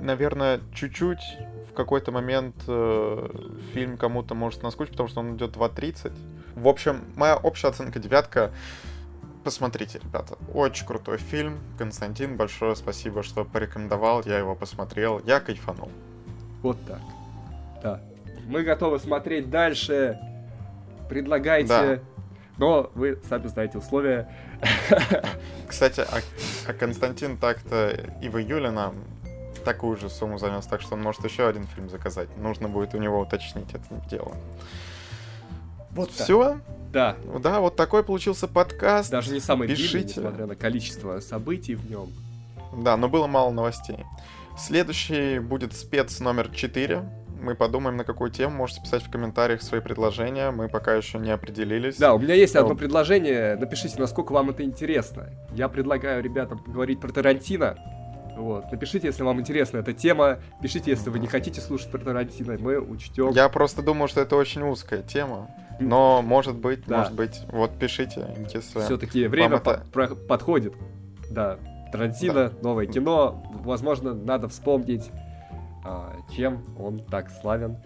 [SPEAKER 3] наверное, чуть-чуть в какой-то момент э, фильм кому-то может наскучить, потому что он идет 2.30. В общем, моя общая оценка девятка. Посмотрите, ребята. Очень крутой фильм. Константин, большое спасибо, что порекомендовал. Я его посмотрел. Я кайфанул.
[SPEAKER 1] Вот так. Да. Мы готовы смотреть дальше предлагайте. Да. Но вы сами знаете условия.
[SPEAKER 3] Кстати, а, а Константин так-то и в июле нам такую же сумму занес, так что он может еще один фильм заказать. Нужно будет у него уточнить это дело. Вот все.
[SPEAKER 1] Да.
[SPEAKER 3] Да, вот такой получился подкаст.
[SPEAKER 1] Даже не самый Пишите. длинный, несмотря на количество событий в нем.
[SPEAKER 3] Да, но было мало новостей. Следующий будет спец номер 4. Мы подумаем, на какую тему. Можете писать в комментариях свои предложения. Мы пока еще не определились.
[SPEAKER 1] Да, у меня есть одно предложение. Напишите, насколько вам это интересно. Я предлагаю ребятам поговорить про Тарантино. Вот. Напишите, если вам интересна эта тема. Пишите, если вы не хотите слушать про Тарантино. Мы учтем.
[SPEAKER 3] Я просто думаю, что это очень узкая тема. Но, может быть,
[SPEAKER 1] Да.
[SPEAKER 3] может быть. Вот пишите, если...
[SPEAKER 1] Все-таки время
[SPEAKER 3] это-
[SPEAKER 1] по- про- подходит. Да. Тарантино, новое кино. Возможно, надо вспомнить, чем он так славен.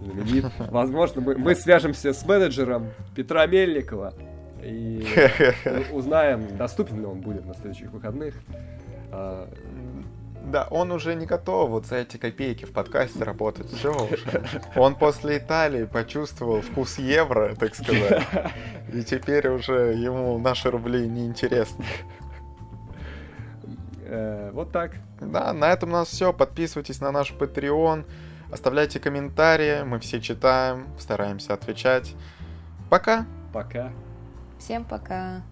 [SPEAKER 1] знаменит. Возможно, мы, мы свяжемся с менеджером Петра Мельникова и узнаем, доступен ли он будет на следующих выходных. А,
[SPEAKER 3] Да, он уже не готов вот за эти копейки в подкасте работать. Все уже. Он после Италии почувствовал вкус евро, так сказать. И теперь уже ему наши рубли не интересны.
[SPEAKER 1] Э, вот так.
[SPEAKER 3] Да, на этом у нас все. Подписывайтесь на наш Patreon. Оставляйте комментарии. Мы все читаем, стараемся отвечать. Пока!
[SPEAKER 1] Пока.
[SPEAKER 2] Всем пока.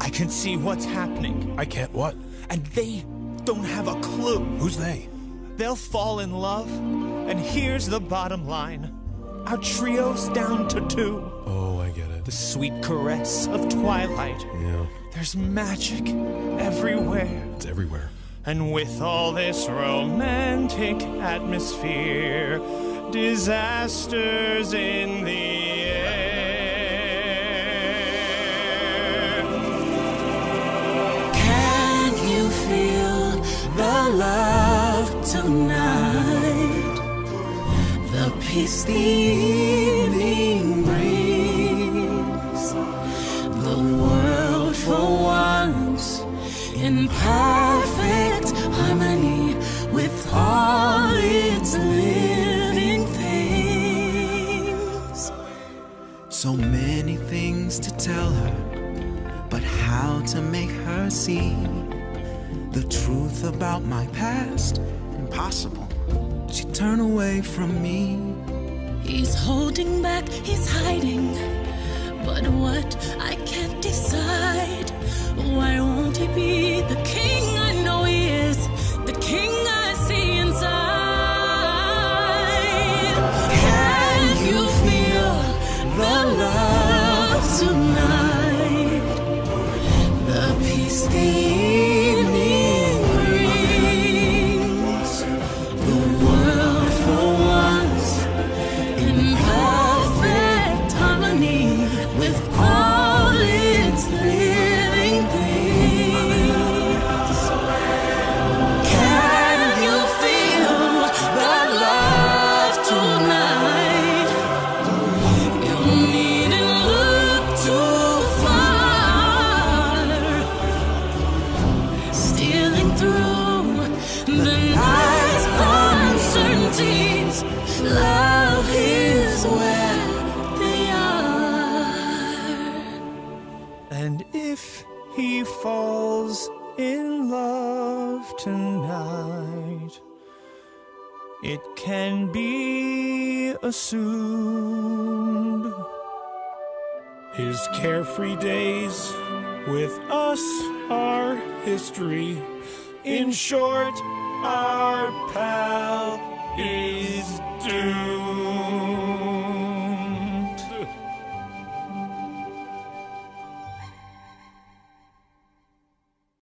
[SPEAKER 5] I can see what's happening,
[SPEAKER 6] I can't what?
[SPEAKER 5] and they don't have a clue.
[SPEAKER 6] Who's they?
[SPEAKER 5] They'll fall in love, and here's the bottom line our trio's down to two.
[SPEAKER 6] Oh, I get it.
[SPEAKER 5] The sweet caress of twilight.
[SPEAKER 6] Yeah,
[SPEAKER 5] There's magic everywhere.
[SPEAKER 6] it's everywhere.
[SPEAKER 5] And with all this romantic atmosphere, disasters in the
[SPEAKER 7] peace the evening brings. The world for once in perfect harmony with all its living things.
[SPEAKER 8] So many things to tell her, but how to make her see the truth about my past? Impossible. She turned away from me.
[SPEAKER 7] He's holding back, he's hiding. But what I can't decide. Why won't he be the king I know he is? The king I see inside. Can you feel the love tonight? The peace the
[SPEAKER 5] assumed his carefree days with us are history. In short, our pal is doomed.